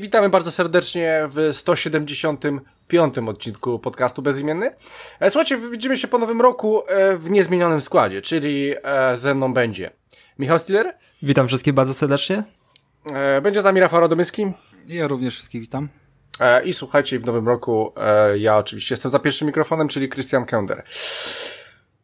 witamy bardzo serdecznie w 175 odcinku podcastu Bezimienny. E, słuchajcie, widzimy się po nowym roku e, w niezmienionym składzie, czyli e, ze mną będzie Michał Stiller. Witam wszystkich bardzo serdecznie. Będzie z nami Rafał Radomyski. Ja również wszystkich witam. I słuchajcie, w nowym roku ja oczywiście jestem za pierwszym mikrofonem, czyli Christian Kender.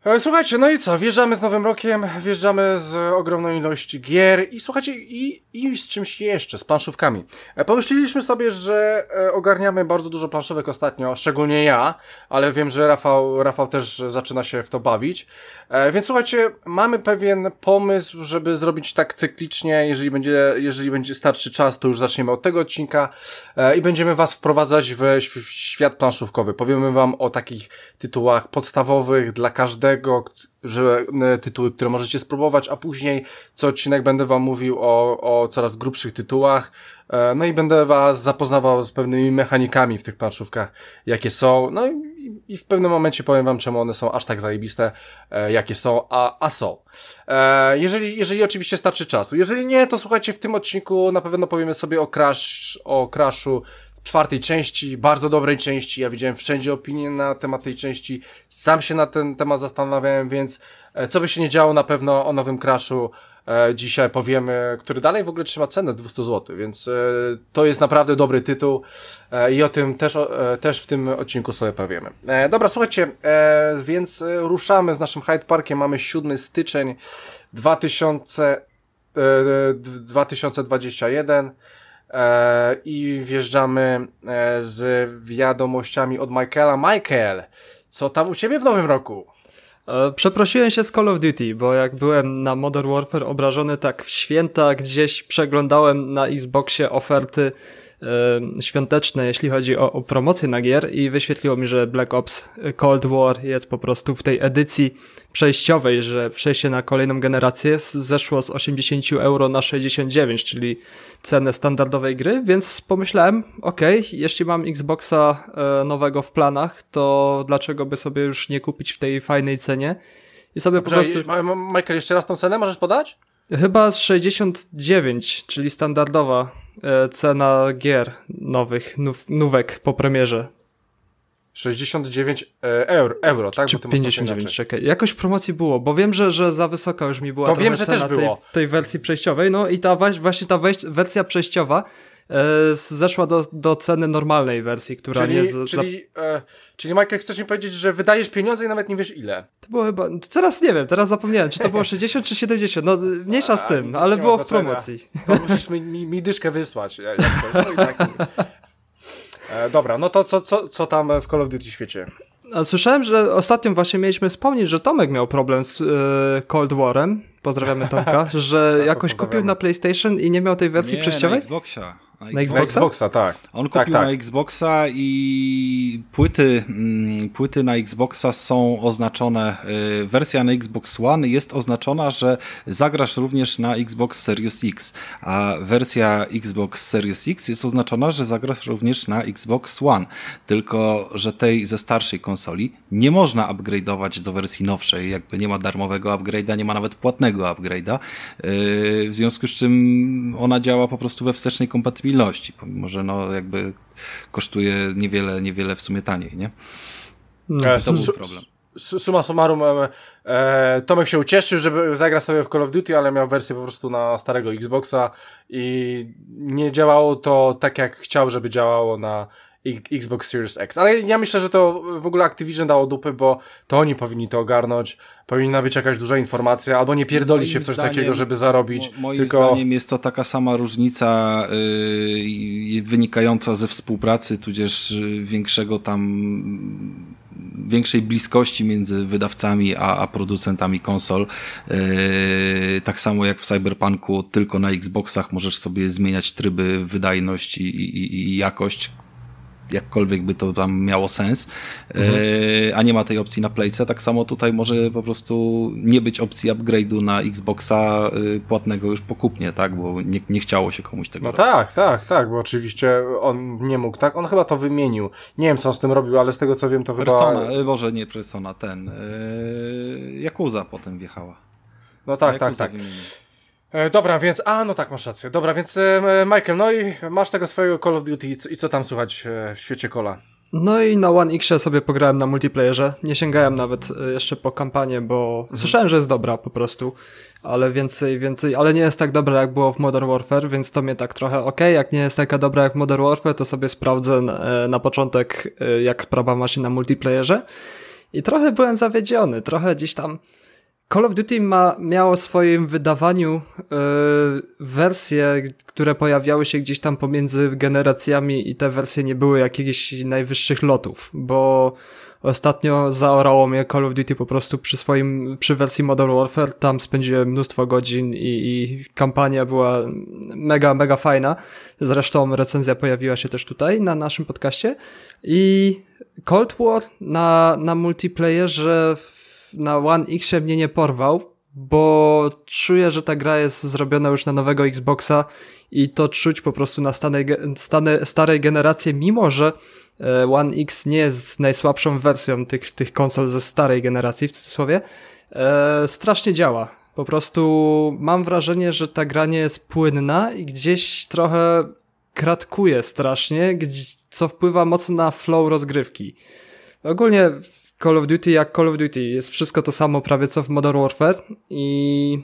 E, słuchajcie, no i co? Wjeżdżamy z Nowym Rokiem, wjeżdżamy z ogromną ilości gier i słuchajcie, i, i z czymś jeszcze, z planszówkami. E, pomyśleliśmy sobie, że e, ogarniamy bardzo dużo planszówek ostatnio, szczególnie ja, ale wiem, że Rafał, Rafał też zaczyna się w to bawić. Więc słuchajcie, mamy pewien pomysł, żeby zrobić tak cyklicznie, jeżeli będzie, jeżeli będzie starczy czas, to już zaczniemy od tego odcinka i będziemy was wprowadzać w świat planszówkowy. Powiemy wam o takich tytułach podstawowych dla każdego tego, że e, tytuły, które możecie spróbować, a później co odcinek będę wam mówił o, o coraz grubszych tytułach, e, no i będę was zapoznawał z pewnymi mechanikami w tych planszówkach, jakie są, no i, i w pewnym momencie powiem wam, czemu one są aż tak zajebiste, e, jakie są, a, a są. Jeżeli, jeżeli oczywiście starczy czasu. Jeżeli nie, to słuchajcie, w tym odcinku na pewno powiemy sobie o Crash, o Crashu czwartej części, bardzo dobrej części. Ja widziałem wszędzie opinie na temat tej części. Sam się na ten temat zastanawiałem, więc e, co by się nie działo, na pewno o nowym Crashu e, dzisiaj powiemy, który dalej w ogóle trzyma cenę 200 zł, więc e, to jest naprawdę dobry tytuł i o tym też, też w tym odcinku sobie powiemy. Dobra, słuchajcie, więc ruszamy z naszym Hyde Parkiem. Mamy 7 styczeń 2000, 2021 e, i wjeżdżamy e, z wiadomościami od Michaela. Michael, co tam u ciebie w nowym roku? E, przeprosiłem się z Call of Duty, bo jak byłem na Modern Warfare obrażony tak w święta, gdzieś przeglądałem na Xboxie oferty świąteczne, jeśli chodzi o, o promocję na gier i wyświetliło mi, że Black Ops Cold War jest po prostu w tej edycji przejściowej, że przejście na kolejną generację zeszło z 80 euro na 69, czyli cenę standardowej gry, więc pomyślałem, ok, jeśli mam Xboxa e, nowego w planach, to dlaczego by sobie już nie kupić w tej fajnej cenie? I sobie po prostu... Michael, jeszcze raz tą cenę możesz podać? Chyba z 69, czyli standardowa e, cena gier nowych, nów, nówek po premierze. 69 e, euro, euro tak? Czy 59, czekaj. Jakoś w promocji było, bo wiem, że, że za wysoka już mi była to wiem, że cena też było. Tej, tej wersji przejściowej, no i ta właśnie ta wersja przejściowa zeszła do, do ceny normalnej wersji, która czyli, nie... Z, czyli, e, czyli Michael, chcesz mi powiedzieć, że wydajesz pieniądze i nawet nie wiesz ile? To było chyba... Teraz nie wiem, teraz zapomniałem, czy to było 60 czy 70, no mniejsza z tym, ale było w promocji. To musisz mi, mi, mi dyszkę wysłać. Jak to, no i tak, E, dobra, no to co, co, co tam w Call of Duty świecie? Słyszałem, że ostatnio właśnie mieliśmy wspomnieć, że Tomek miał problem z e, Cold Warem. Pozdrawiamy Tomka, że tak, jakoś kupił na PlayStation i nie miał tej wersji nie, przejściowej? Na Xboxa. Na Xboxa? Xboxa, tak. On tak, kupił tak. na Xboxa i płyty, mm, płyty na Xboxa są oznaczone, y, wersja na Xbox One jest oznaczona, że zagrasz również na Xbox Series X, a wersja Xbox Series X jest oznaczona, że zagrasz również na Xbox One, tylko że tej ze starszej konsoli nie można upgrade'ować do wersji nowszej, jakby nie ma darmowego upgrade'a, nie ma nawet płatnego upgrade'a, y, w związku z czym ona działa po prostu we wstecznej kompatybilności stabilności, pomimo że no jakby kosztuje niewiele, niewiele w sumie taniej, nie? No, to był problem. Suma summarum, e, Tomek się ucieszył, żeby zagrać sobie w Call of Duty, ale miał wersję po prostu na starego Xboxa i nie działało to tak, jak chciał, żeby działało na Xbox Series X. Ale ja myślę, że to w ogóle Activision dało dupy, bo to oni powinni to ogarnąć. Powinna być jakaś duża informacja, albo nie pierdoli moim się w coś zdaniem, takiego, żeby zarobić. Moim tylko... zdaniem jest to taka sama różnica yy, wynikająca ze współpracy, tudzież y, większego tam większej bliskości między wydawcami a, a producentami konsol. Yy, tak samo jak w Cyberpunku, tylko na Xboxach możesz sobie zmieniać tryby, wydajność i, i, i jakość, jakkolwiek by to tam miało sens, mhm. e, a nie ma tej opcji na Playce, tak samo tutaj może po prostu nie być opcji upgrade'u na Xboxa y, płatnego już pokupnie, tak, bo nie, nie chciało się komuś tego No robić. tak, tak, tak, bo oczywiście on nie mógł, tak, on chyba to wymienił, nie wiem co on z tym robił, ale z tego co wiem to Persona, chyba... E, Boże, nie Persona, ten, yy, Yakuza potem wjechała. No tak, tak, tak. Wymienił. E, dobra, więc, a no tak, masz rację. Dobra, więc e, Michael, no i masz tego swojego Call of Duty i, co- i co tam słychać e, w świecie Cola? No i na One X sobie pograłem na multiplayerze. Nie sięgałem nawet e, jeszcze po kampanię, bo słyszałem, że jest dobra po prostu. Ale więcej, więcej, ale nie jest tak dobra jak było w Modern Warfare, więc to mnie tak trochę okej, jak nie jest taka dobra jak Modern Warfare, to sobie sprawdzę na, e, na początek e, jak sprawa ma się na multiplayerze. I trochę byłem zawiedziony, trochę gdzieś tam Call of Duty ma, miało w swoim wydawaniu e, wersje, które pojawiały się gdzieś tam pomiędzy generacjami i te wersje nie były jakichś najwyższych lotów, bo ostatnio zaorało mnie Call of Duty po prostu przy swoim, przy wersji Modern Warfare, tam spędziłem mnóstwo godzin i, i kampania była mega, mega fajna. Zresztą recenzja pojawiła się też tutaj na naszym podcaście i Cold War na, na multiplayerze w- na One X mnie nie porwał, bo czuję, że ta gra jest zrobiona już na nowego Xboxa i to czuć po prostu na stanej, stane, starej generacji, mimo że e, One X nie jest najsłabszą wersją tych, tych konsol ze starej generacji, w cudzysłowie, e, strasznie działa. Po prostu mam wrażenie, że ta gra nie jest płynna i gdzieś trochę kratkuje strasznie, co wpływa mocno na flow rozgrywki. Ogólnie Call of Duty jak Call of Duty jest wszystko to samo prawie co w Modern Warfare i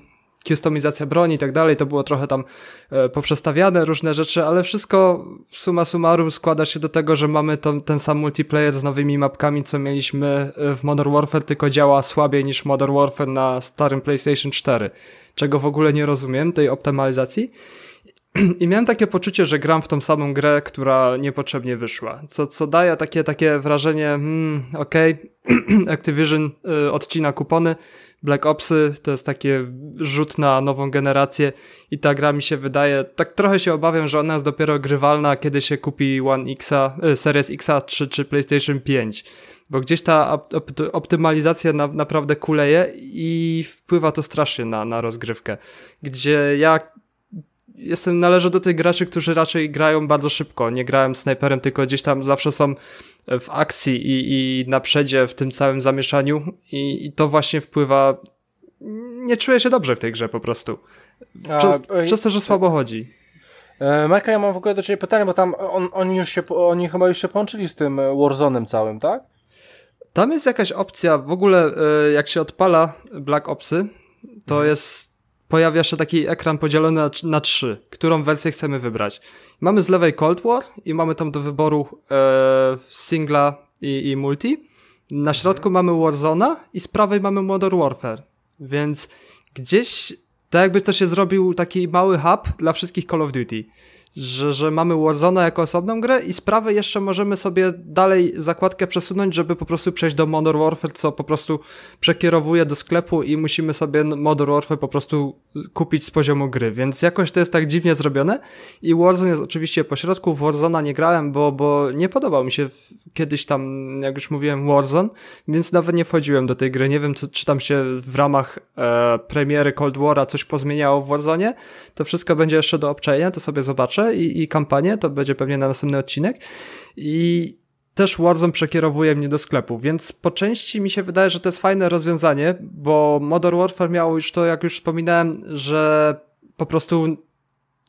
customizacja broni i tak dalej, to było trochę tam e, poprzestawiane różne rzeczy, ale wszystko summa summarum składa się do tego, że mamy to, ten sam multiplayer z nowymi mapkami, co mieliśmy e, w Modern Warfare, tylko działa słabiej niż Modern Warfare na starym PlayStation 4, czego w ogóle nie rozumiem, tej optymalizacji. I miałem takie poczucie, że gram w tą samą grę, która niepotrzebnie wyszła. Co, co daje takie, takie wrażenie, hmm, okej, Activision y, odcina kupony, Black Opsy to jest takie rzut na nową generację i ta gra mi się wydaje, tak trochę się obawiam, że ona jest dopiero grywalna, kiedy się kupi One Xa, y, Series Xa czy, czy PlayStation 5. Bo gdzieś ta op- optymalizacja na, naprawdę kuleje i wpływa to strasznie na, na rozgrywkę. Gdzie ja jestem, należę do tych graczy, którzy raczej grają bardzo szybko. Nie grałem snajperem, tylko gdzieś tam zawsze są w akcji i, i na przedzie w tym całym zamieszaniu i, i to właśnie wpływa. Nie czuję się dobrze w tej grze po prostu. Przez, A, e, przez to, że słabo chodzi. E, Michael, ja mam w ogóle do ciebie pytanie, bo tam on, oni już się, oni chyba już się połączyli z tym e, Warzone'em całym, tak? Tam jest jakaś opcja, w ogóle e, jak się odpala Black Opsy, to jest, pojawia się taki ekran podzielony na, na trzy, którą wersję chcemy wybrać. Mamy z lewej Cold War i mamy tam do wyboru e, singla i, i multi. Na środku mamy Warzona i z prawej mamy Modern Warfare. Więc gdzieś, tak jakby to się zrobił taki mały hub dla wszystkich Call of Duty. Że, że mamy Warzona jako osobną grę i z prawej jeszcze możemy sobie dalej zakładkę przesunąć, żeby po prostu przejść do Modern Warfare, co po prostu przekierowuje do sklepu i musimy sobie Modern Warfare po prostu kupić z poziomu gry, więc jakoś to jest tak dziwnie zrobione i Warzone jest oczywiście po środku, w Warzona nie grałem, bo, bo nie podobał mi się kiedyś tam, jak już mówiłem, Warzone, więc nawet nie wchodziłem do tej gry, nie wiem co, czy tam się w ramach e, premiery Cold War'a coś pozmieniało w Warzone, to wszystko będzie jeszcze do obczajenia, to sobie zobaczę i, i kampanię, to będzie pewnie na następny odcinek i też Warzone przekierowuje mnie do sklepu, więc po części mi się wydaje, że to jest fajne rozwiązanie, bo Modern Warfare miało już to, jak już wspominałem, że po prostu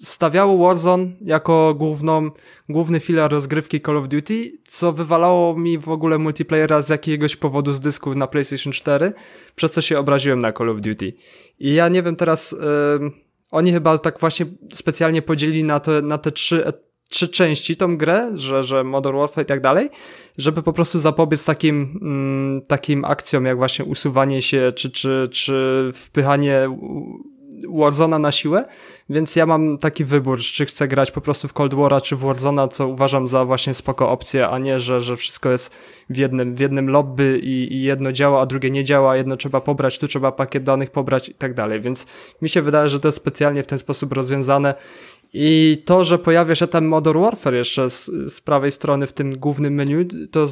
stawiało Warzone jako główną, główny filar rozgrywki Call of Duty, co wywalało mi w ogóle multiplayera z jakiegoś powodu z dysku na PlayStation 4, przez co się obraziłem na Call of Duty. I ja nie wiem teraz, ym, oni chyba tak właśnie specjalnie podzielili na te, na te trzy, trzy części tą grę, że, że Modern Warfare i tak dalej, żeby po prostu zapobiec takim, mm, takim akcjom, jak właśnie usuwanie się, czy, czy, czy wpychanie Warzona na siłę, więc ja mam taki wybór, czy chcę grać po prostu w Cold War'a, czy w Warzona, co uważam za właśnie spoko opcję, a nie, że, że wszystko jest w jednym, w jednym lobby i, i jedno działa, a drugie nie działa, jedno trzeba pobrać, tu trzeba pakiet danych pobrać i tak dalej, więc mi się wydaje, że to jest specjalnie w ten sposób rozwiązane. I to, że pojawia się tam Modern Warfare jeszcze z, z prawej strony w tym głównym menu, to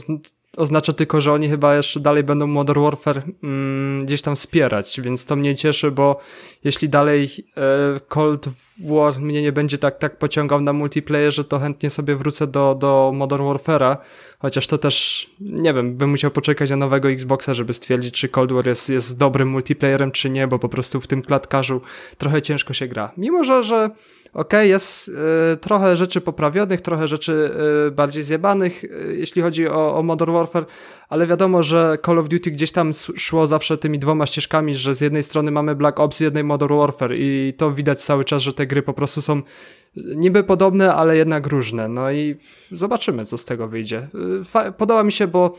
oznacza tylko, że oni chyba jeszcze dalej będą Modern Warfare mm, gdzieś tam wspierać, więc to mnie cieszy, bo jeśli dalej e, Cold War mnie nie będzie tak, tak pociągał na multiplayerze, to chętnie sobie wrócę do, do Modern Warfare'a, chociaż to też, nie wiem, bym musiał poczekać na nowego Xboxa, żeby stwierdzić, czy Cold War jest, jest dobrym multiplayerem, czy nie, bo po prostu w tym klatkarzu trochę ciężko się gra. Mimo, że, że ok, jest y, trochę rzeczy poprawionych, trochę rzeczy y, bardziej zjebanych, y, jeśli chodzi o, o Modern Warfare, ale wiadomo, że Call of Duty gdzieś tam szło zawsze tymi dwoma ścieżkami, że z jednej strony mamy Black Ops, z jednej Modern Warfare i to widać cały czas, że te gry po prostu są niby podobne, ale jednak różne. No i zobaczymy, co z tego wyjdzie. Podoba mi się, bo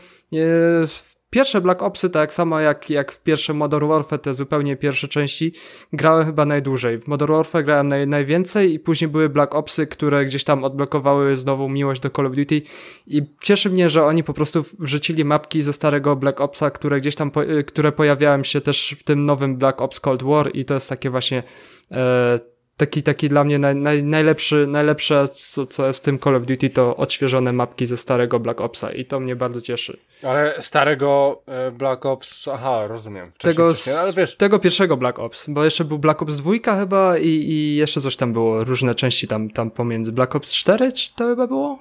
pierwsze Black Opsy, tak samo jak, jak w pierwsze Modern Warfare, te zupełnie pierwsze części, grałem chyba najdłużej. W Modern Warfare grałem naj, najwięcej i później były Black Opsy, które gdzieś tam odblokowały znowu miłość do Call of Duty i cieszy mnie, że oni po prostu wrzucili mapki ze starego Black Opsa, które gdzieś tam, po, które pojawiają się też w tym nowym Black Ops Cold War i to jest takie właśnie e, taki, taki dla mnie naj, naj, najlepszy, najlepsze, co, co jest w tym Call of Duty, to odświeżone mapki ze starego Black Opsa i to mnie bardzo cieszy. Ale starego e, Black Ops, aha, rozumiem. Wcześniej, tego, wcześniej, ale wiesz... tego pierwszego Black Ops, bo jeszcze był Black Ops 2 chyba i, i jeszcze coś tam było, różne części tam, tam pomiędzy. Black Ops 4 czy to chyba było?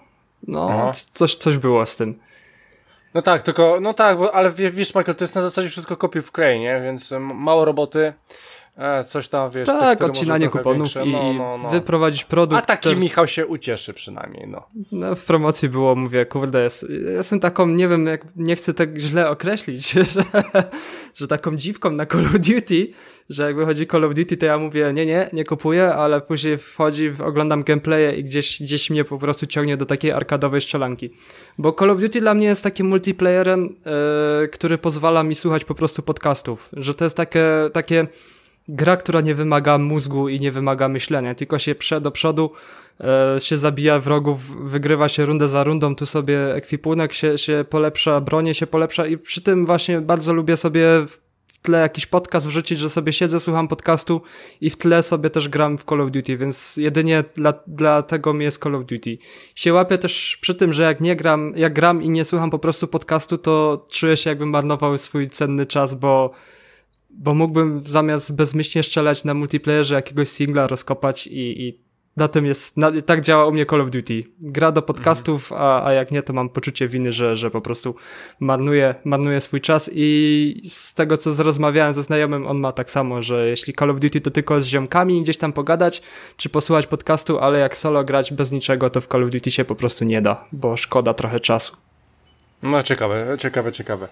No, coś, coś było z tym. No tak, tylko, no tak, bo, ale wiesz, Michael, to jest na zasadzie wszystko kopiuj w klej, nie? Więc mało roboty. E, coś tam, wiesz, tak, odcinanie kuponów większe. i no, no, no. wyprowadzić produkt. A taki też... Michał się ucieszy przynajmniej, no. no. W promocji było, mówię, kurde, jest, jestem taką, nie wiem, jak, nie chcę tak źle określić, że, że taką dziwką na Call of Duty, że jak wychodzi Call of Duty, to ja mówię, nie, nie, nie kupuję, ale później wchodzi, oglądam gameplaye i gdzieś, gdzieś mnie po prostu ciągnie do takiej arkadowej strzelanki. Bo Call of Duty dla mnie jest takim multiplayerem, yy, który pozwala mi słuchać po prostu podcastów, że to jest takie, takie gra, która nie wymaga mózgu i nie wymaga myślenia, tylko się prze do przodu, e, się zabija wrogów, wygrywa się rundę za rundą, tu sobie ekwipunek się, się polepsza, bronie się polepsza i przy tym właśnie bardzo lubię sobie w tle jakiś podcast wrzucić, że sobie siedzę, słucham podcastu i w tle sobie też gram w Call of Duty, więc jedynie dla, dla tego mi jest Call of Duty. Się łapię też przy tym, że jak nie gram, jak gram i nie słucham po prostu podcastu, to czuję się jakbym marnował swój cenny czas, bo bo mógłbym zamiast bezmyślnie strzelać na multiplayerze jakiegoś singla rozkopać i, i na tym jest, na, tak działa u mnie Call of Duty. Gra do podcastów, mhm. a, a jak nie, to mam poczucie winy, że, że po prostu marnuję, marnuję swój czas i z tego, co rozmawiałem ze znajomym, on ma tak samo, że jeśli Call of Duty to tylko z ziomkami gdzieś tam pogadać, czy posłuchać podcastu, ale jak solo grać bez niczego, to w Call of Duty się po prostu nie da, bo szkoda trochę czasu. No ciekawe, ciekawe, ciekawe.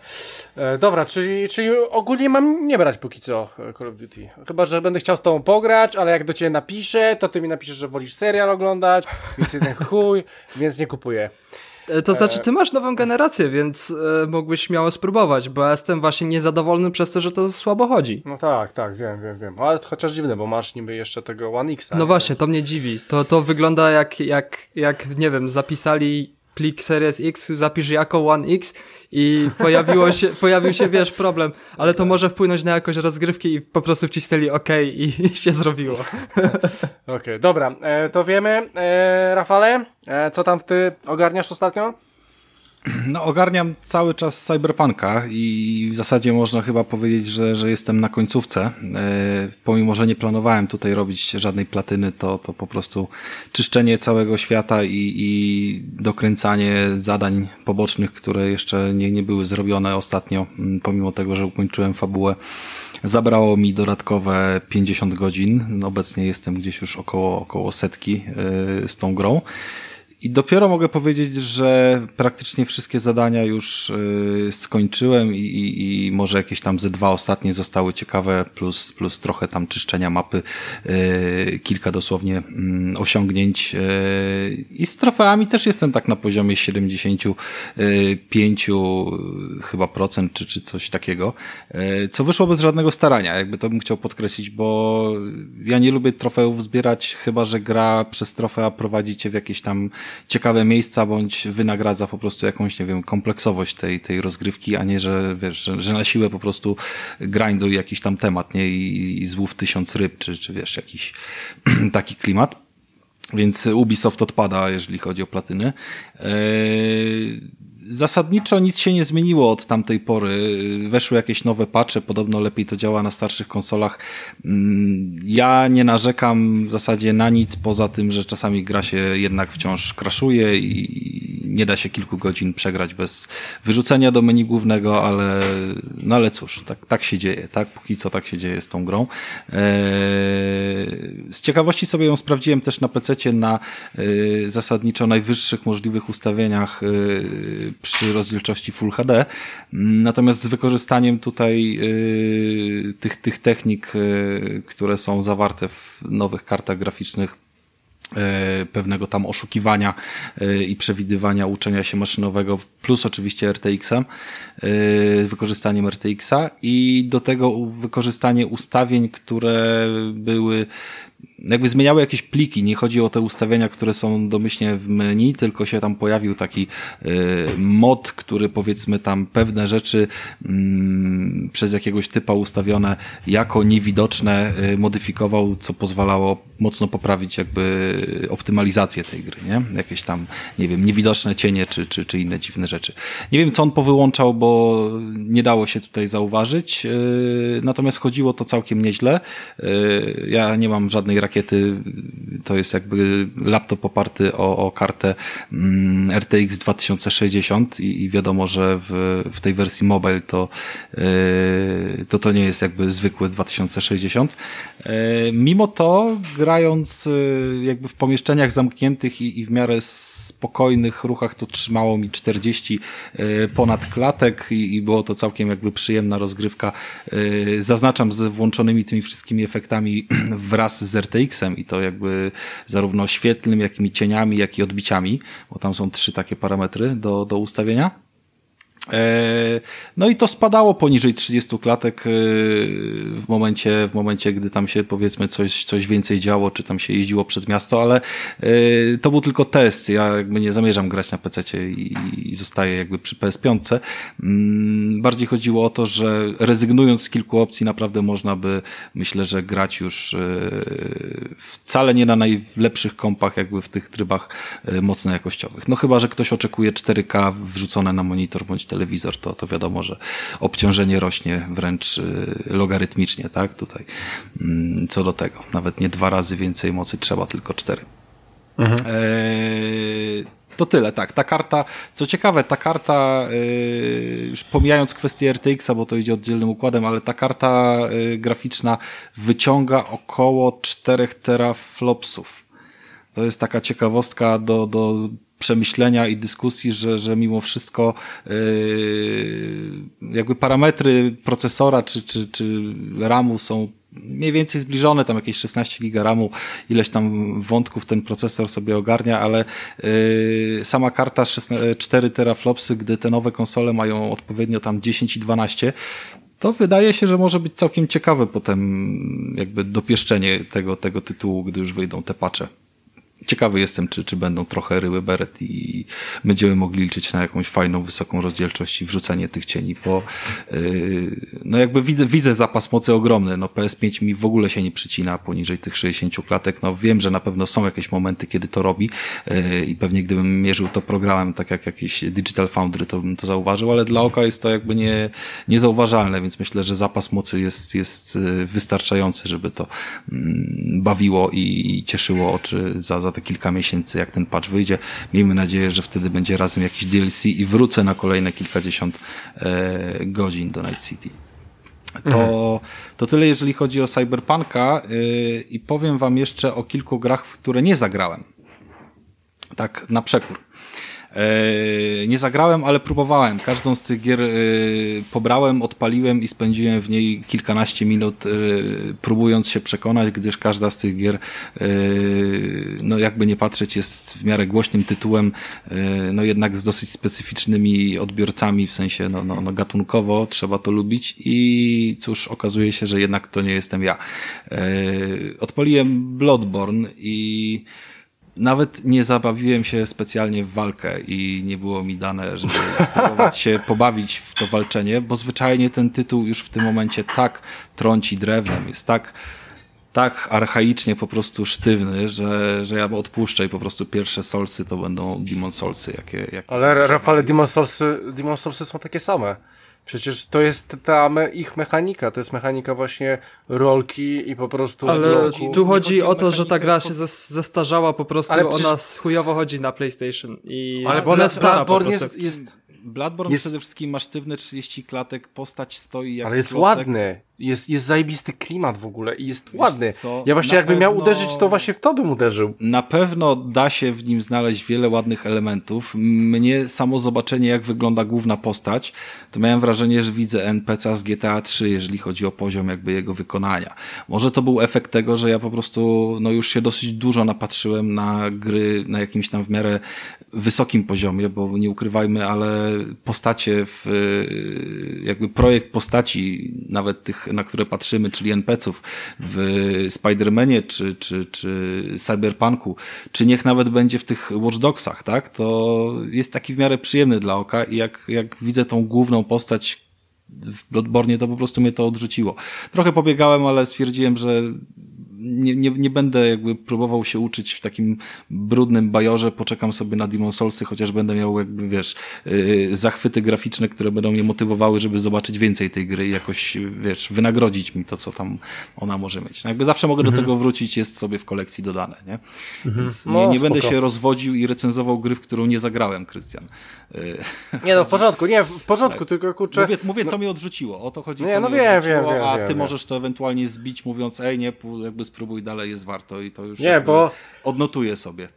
E, dobra, czyli, czyli ogólnie mam nie brać póki co e, Call of Duty. Chyba, że będę chciał z tobą pograć, ale jak do ciebie napiszę, to ty mi napiszesz, że wolisz serial oglądać, więc jeden chuj, więc nie kupuję. E, to znaczy, ty masz nową generację, więc e, mógłbyś śmiało spróbować, bo ja jestem właśnie niezadowolony przez to, że to słabo chodzi. No tak, tak, wiem, wiem, wiem. Ale chociaż dziwne, bo masz niby jeszcze tego One X. No właśnie, to mnie dziwi. To, to wygląda jak, jak, jak, nie wiem, zapisali plik Series X, zapisz jako One X i pojawiło się, pojawił się, wiesz, problem, ale to może wpłynąć na jakość rozgrywki i po prostu wcisnęli OK i, i się zrobiło. Okej, okay, dobra, e, to wiemy. E, Rafale, e, co tam ty ogarniasz ostatnio? No, ogarniam cały czas Cyberpunka i w zasadzie można chyba powiedzieć, że, że jestem na końcówce. E, pomimo, że nie planowałem tutaj robić żadnej platyny, to, to po prostu czyszczenie całego świata i, i dokręcanie zadań pobocznych, które jeszcze nie, nie były zrobione ostatnio, pomimo tego, że ukończyłem fabułę. Zabrało mi dodatkowe 50 godzin. Obecnie jestem gdzieś już około, około setki e, z tą grą. I dopiero mogę powiedzieć, że praktycznie wszystkie zadania już y, skończyłem i, i, i, może jakieś tam ze dwa ostatnie zostały ciekawe, plus, plus trochę tam czyszczenia mapy, y, kilka dosłownie y, osiągnięć. Y, I z trofeami też jestem tak na poziomie 75 y, chyba procent, czy, czy coś takiego, y, co wyszło bez żadnego starania, jakby to bym chciał podkreślić, bo ja nie lubię trofeów zbierać, chyba że gra przez trofea prowadzi cię w jakieś tam ciekawe miejsca, bądź wynagradza po prostu jakąś, nie wiem, kompleksowość tej, tej rozgrywki, a nie, że wiesz, że, że na siłę po prostu grinduj jakiś tam temat, nie? I, i złów tysiąc ryb, czy, czy wiesz, jakiś taki klimat. Więc Ubisoft odpada, jeżeli chodzi o platyny. Yy zasadniczo nic się nie zmieniło od tamtej pory. Weszły jakieś nowe patche, podobno lepiej to działa na starszych konsolach. Mm, ja nie narzekam w zasadzie na nic, poza tym, że czasami gra się jednak wciąż kraszuje i nie da się kilku godzin przegrać bez wyrzucenia do menu głównego, ale, no ale cóż, tak, tak się dzieje, tak? Póki co tak się dzieje z tą grą. Eee, z ciekawości sobie ją sprawdziłem też na PC na e, zasadniczo najwyższych możliwych ustawieniach e, przy rozdzielczości Full HD. Natomiast z wykorzystaniem tutaj e, tych, tych technik, które są zawarte w nowych kartach graficznych E, pewnego tam oszukiwania e, i przewidywania uczenia się maszynowego, plus oczywiście RTX-em, e, wykorzystaniem RTX-a i do tego wykorzystanie ustawień, które były jakby zmieniały jakieś pliki, nie chodzi o te ustawienia, które są domyślnie w menu, tylko się tam pojawił taki y, mod, który powiedzmy tam pewne rzeczy y, przez jakiegoś typa ustawione jako niewidoczne y, modyfikował, co pozwalało mocno poprawić jakby optymalizację tej gry, nie? Jakieś tam, nie wiem, niewidoczne cienie czy, czy, czy inne dziwne rzeczy. Nie wiem, co on powyłączał, bo nie dało się tutaj zauważyć, y, natomiast chodziło to całkiem nieźle. Ja nie mam żadnej rakiety, to jest jakby laptop oparty o, o kartę mm, RTX 2060 i, i wiadomo, że w, w tej wersji mobile to, yy, to to nie jest jakby zwykły 2060. Yy, mimo to grając yy, jakby w pomieszczeniach zamkniętych i, i w miarę spokojnych ruchach to trzymało mi 40 yy, ponad klatek i, i było to całkiem jakby przyjemna rozgrywka. Zaznaczam z włączonymi tymi wszystkimi efektami wraz z RTX-em i to jakby zarówno świetlnym, jak i cieniami, jak i odbiciami, bo tam są trzy takie parametry do, do ustawienia. E, no i to spadało poniżej 30 klatek e, w momencie, w momencie, gdy tam się powiedzmy coś, coś więcej działo, czy tam się jeździło przez miasto, ale e, to był tylko test. Ja jakby nie zamierzam grać na PC i, zostaję jakby przy PS5. Mm, bardziej chodziło o to, że rezygnując z kilku opcji, naprawdę można by, myślę, że grać już wcale nie na najlepszych kompach, jakby w tych trybach mocno jakościowych. No chyba, że ktoś oczekuje 4K wrzucone na monitor bądź telewizor, to, to wiadomo, że obciążenie rośnie wręcz y, logarytmicznie, tak? Tutaj mm, co do tego. Nawet nie dwa razy więcej mocy trzeba, tylko cztery. Mhm. Eee, to tyle, tak. Ta karta, co ciekawe, ta karta, yy, już pomijając kwestię RTX-a, bo to idzie oddzielnym układem, ale ta karta yy, graficzna wyciąga około 4 teraflopsów. To jest taka ciekawostka do, do przemyślenia i dyskusji, że, że mimo wszystko yy, jakby parametry procesora czy, czy, czy RAMu są mniej więcej zbliżone, tam jakieś 16 giga RAMu, ileś tam wątków ten procesor sobie ogarnia, ale yy, sama karta 16, 4 teraflopsy, gdy te nowe konsole mają odpowiednio tam 10 i 12, to wydaje się, że może być całkiem ciekawe potem jakby dopieszczenie tego, tego tytułu, gdy już wyjdą te patche ciekawy jestem, czy, czy będą trochę ryły beret i będziemy mogli liczyć na jakąś fajną, wysoką rozdzielczość i wrzucenie tych cieni, bo yy, no jakby widzę, widzę zapas mocy ogromny, no PS5 mi w ogóle się nie przycina poniżej tych 60 klatek, no wiem, że na pewno są jakieś momenty, kiedy to robi yy, i pewnie gdybym mierzył to programem, tak jak jakiś Digital Foundry, to bym to zauważył, ale dla oka jest to jakby nie, niezauważalne, więc myślę, że zapas mocy jest, jest y, wystarczający, żeby to yy, bawiło i, i cieszyło oczy za, za te kilka miesięcy, jak ten patch wyjdzie. Miejmy nadzieję, że wtedy będzie razem jakiś DLC i wrócę na kolejne kilkadziesiąt e, godzin do Night City. To, to tyle, jeżeli chodzi o Cyberpunka yy, i powiem wam jeszcze o kilku grach, w które nie zagrałem. Tak na przekór. E, nie zagrałem, ale próbowałem. Każdą z tych gier e, pobrałem, odpaliłem i spędziłem w niej kilkanaście minut, e, próbując się przekonać, gdyż każda z tych gier, no jakby nie patrzeć, jest w miarę głośnym tytułem, no jednak z dosyć specyficznymi odbiorcami, w sensie no, no, no gatunkowo trzeba to lubić i cóż, okazuje się, że jednak to nie jestem ja. Odpaliłem Bloodborne i nawet nie zabawiłem się specjalnie w walkę i nie było mi dane, żeby spróbować się pobawić w to walczenie, bo zwyczajnie ten tytuł już w tym momencie tak trąci drewnem, jest tak tak archaicznie po prostu sztywny, że, że ja odpuszczę i po prostu pierwsze solsy to będą Demon Soulsy. Jakie, jakie Ale Rafale, Demon Soulsy, Demon Soulsy są takie same. Przecież to jest ta me, ich mechanika, to jest mechanika właśnie rolki i po prostu Ale bloku. tu chodzi chodzi o o to, że ta gra się zes- zestarzała po prostu, Ale ona przecież- chujowo chodzi na PlayStation i Ale bo ona jest stara po Bloodborne prostu. jest, jest, Bloodborne Jest- przede wszystkim ma sztywne 30 klatek, postać stoi jak ale jest klocek. ładny. Jest, jest zajebisty klimat w ogóle i jest ładny. co, Ja właśnie na jakbym miał pewno- uderzyć, to właśnie w to bym uderzył. Na pewno da się w nim znaleźć wiele ładnych elementów. Mnie samo zobaczenie, jak wygląda główna postać, to miałem wrażenie, że widzę NPC z GTA 3, jeżeli chodzi o poziom jakby jego wykonania. Może to był efekt tego, że ja po prostu no już się dosyć dużo napatrzyłem na gry na jakimś tam w miarę wysokim poziomie, bo nie ukrywajmy, ale postacie w jakby projekt postaci, nawet tych, na które patrzymy, czyli NPC-ów w Spider-Manie czy, czy, czy Cyberpunku, czy niech nawet będzie w tych Watch Dogsach, tak? To jest taki w miarę przyjemny dla oka i jak, jak widzę tą główną postać w Bloodborne, to po prostu mnie to odrzuciło. Trochę pobiegałem, ale stwierdziłem, że nie, nie, nie będę jakby próbował się uczyć w takim brudnym bajorze, poczekam sobie na Demon Soulsy, chociaż będę miał jakby, wiesz, yy, zachwyty graficzne, które będą mnie motywowały, żeby zobaczyć więcej tej gry i jakoś, wiesz, wynagrodzić mi to, co tam ona może mieć. No jakby zawsze mogę do tego wrócić, jest sobie w kolekcji dodane, nie? Więc nie, No, nie będę spoko. się rozwodził i recenzował gry, w którą nie zagrałem, Krystian. Yy, Nie no, w porządku, nie, w porządku, tylko kurczę... Mówię, mówię co mnie odrzuciło, o to chodzi, Nie, co no mnie wiem, odrzuciło, wiem, wiem, a ty możesz to ewentualnie zbić, mówiąc, ej, nie, jakby spróbuj dalej, jest warto i to już Nie, bo- odnotuję sobie,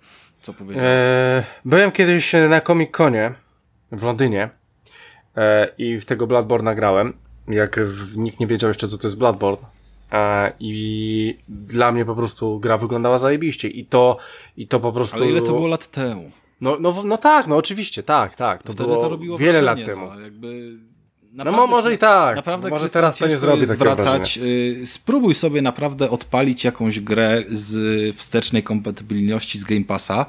co powiedziałeś. E, byłem kiedyś na Comic Conie w Londynie e, i w tego Bloodborne grałem, jak nikt nie wiedział jeszcze co to jest Bloodborne. E, I dla mnie po prostu gra wyglądała zajebiście i to, i to po prostu... Ale ile to było lat temu? No, no, no tak, no oczywiście, tak, tak. To Wtedy było to robiło wiele lat temu. No, jakby No mo- może i tak. Naprawdę Może teraz to nie ciężko zrobi jest takiego wracać. Y, Spróbuj sobie naprawdę odpalić jakąś grę z wstecznej kompatybilności z Game Passa,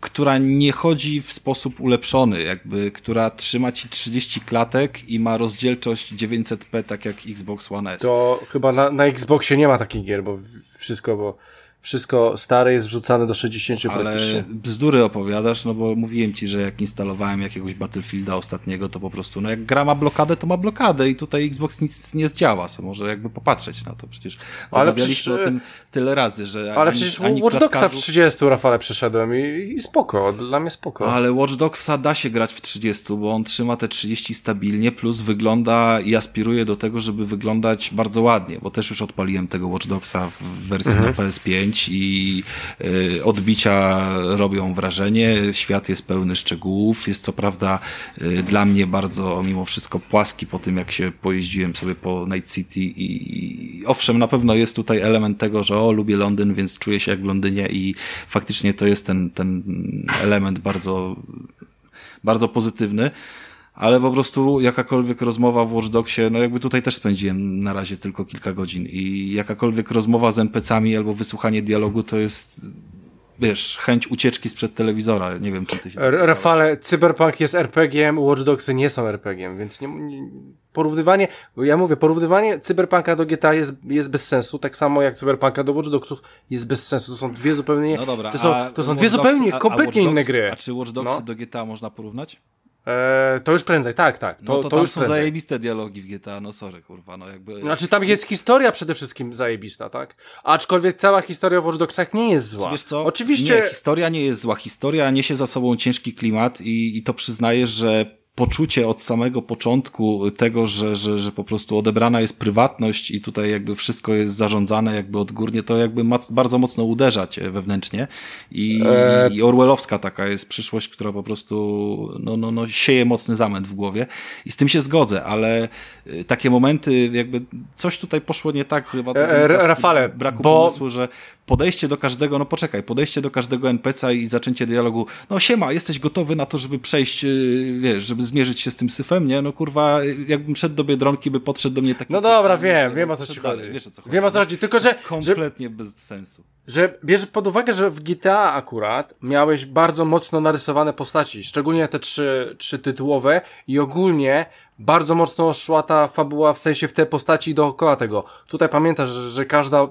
która nie chodzi w sposób ulepszony, jakby, która trzyma ci 30 klatek i ma rozdzielczość 900p, tak jak Xbox One S. To chyba na, na Xboxie nie ma takich gier, bo wszystko, bo wszystko stare jest wrzucane do 60 Ale praktycznie. bzdury opowiadasz, no bo mówiłem ci, że jak instalowałem jakiegoś Battlefielda ostatniego, to po prostu, no jak gra ma blokadę, to ma blokadę i tutaj Xbox nic nie zdziała, so może jakby popatrzeć na to. Przecież Ale rozmawialiśmy przecież, o tym tyle razy, że Ale ani, przecież ani Watch Dogsa w klatkarzów- 30 Rafale przeszedłem i, i spoko, dla mnie spoko. Ale Watch Dogsa da się grać w 30, bo on trzyma te 30 stabilnie, plus wygląda i aspiruje do tego, żeby wyglądać bardzo ładnie, bo też już odpaliłem tego Watch Dogsa w wersji Mhm. na PS5 i y, odbicia robią wrażenie, świat jest pełny szczegółów, jest co prawda y, dla mnie bardzo mimo wszystko płaski po tym, jak się pojeździłem sobie po Night City i, i owszem, na pewno jest tutaj element tego, że o, lubię Londyn, więc czuję się jak w Londynie i faktycznie to jest ten, ten element bardzo bardzo pozytywny, ale po prostu jakakolwiek rozmowa w Watch Dogsie, no jakby tutaj też spędziłem na razie tylko kilka godzin i jakakolwiek rozmowa z NPC-ami albo wysłuchanie dialogu to jest, wiesz, chęć ucieczki sprzed telewizora. Nie wiem, czym ty się. Rafale, Cyberpunk jest RPG-iem, Watch Dogsy nie są RPG-iem, więc nie, nie, porównywanie, ja mówię, porównywanie Cyberpunka do GTA jest, jest bez sensu, tak samo jak Cyberpunka do Watch Dogsów jest bez sensu. To są dwie zupełnie, No dobra, to są, to są dwie Dogs- zupełnie, a- a kompletnie inne gry. A czy Watch Dogsy No. do GTA można porównać? E, to już prędzej, tak, tak. To, No to, to, tam już są prędzej. zajebiste dialogi w GTA, no sorry, kurwa, no jakby... Znaczy tam jest historia przede wszystkim zajebista, tak? Aczkolwiek cała historia w Watch Dogsach nie jest zła. Wiesz co? Oczywiście... Nie, historia nie jest zła. Historia niesie za sobą ciężki klimat i, i to przyznaję, że poczucie od samego początku tego, że, że, że po prostu odebrana jest prywatność i tutaj jakby wszystko jest zarządzane jakby odgórnie, to jakby ma bardzo mocno uderza cię wewnętrznie i, Eee. i orwellowska taka jest przyszłość, która po prostu no, no, no, sieje mocny zamęt w głowie i z tym się zgodzę, ale y, takie momenty jakby coś tutaj poszło nie tak chyba E, e, Rafale, braku bo- pomysłu, że podejście do każdego, no poczekaj, podejście do każdego NPC-a i zaczęcie dialogu, no siema, jesteś gotowy na to, żeby przejść, yy, wiesz, żeby zmierzyć się z tym syfem, nie? No kurwa, jakbym szedł do Biedronki, by podszedł do mnie taki... No dobra, taki- wiem, wiem o co ci chodzi. Wiesz o co chodzi. Wiem o co chodzi, tylko że, że, Kompletnie bez sensu. że bierz pod uwagę, że w GTA akurat miałeś bardzo mocno narysowane postaci, szczególnie te trzy, trzy tytułowe i ogólnie bardzo mocno szła ta fabuła w sensie w te postaci dookoła tego. Tutaj pamiętasz, że, że każda,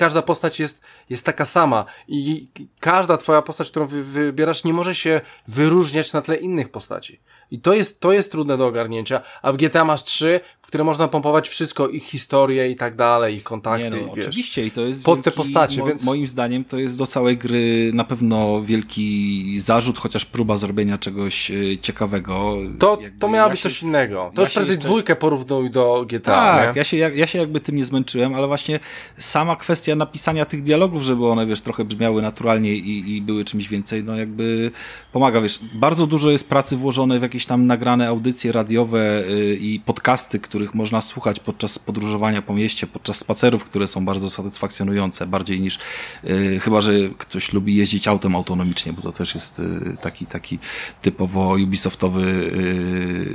każda postać jest, jest taka sama i każda twoja postać, którą wy, wybierasz, nie może się wyróżniać na tle innych postaci. I to jest, to jest trudne do ogarnięcia, a w GTA masz trzy, które można pompować wszystko, ich historię i tak dalej, ich kontakty. Nie, no, wiesz, oczywiście i to jest pod wielki, te postacie, mo więc... moim zdaniem to jest do całej gry na pewno wielki zarzut, chociaż próba zrobienia czegoś e, ciekawego. To, Jakby to miało ja być się- coś innego. To ja już prędzej jeszcze- dwójkę porównuj do GTA, Tak, nie? ja się, ja, ja się jakby tym nie zmęczyłem, ale właśnie sama kwestia napisania tych dialogów, żeby one, wiesz, trochę brzmiały naturalnie i, i były czymś więcej, no jakby pomaga, wiesz, bardzo dużo jest pracy włożone w jakieś tam nagrane audycje radiowe y, i podcasty, których można słuchać podczas podróżowania po mieście, podczas spacerów, które są bardzo satysfakcjonujące, bardziej niż, y, chyba, że ktoś lubi jeździć autem autonomicznie, bo to też jest y, taki, taki typowo ubisoftowy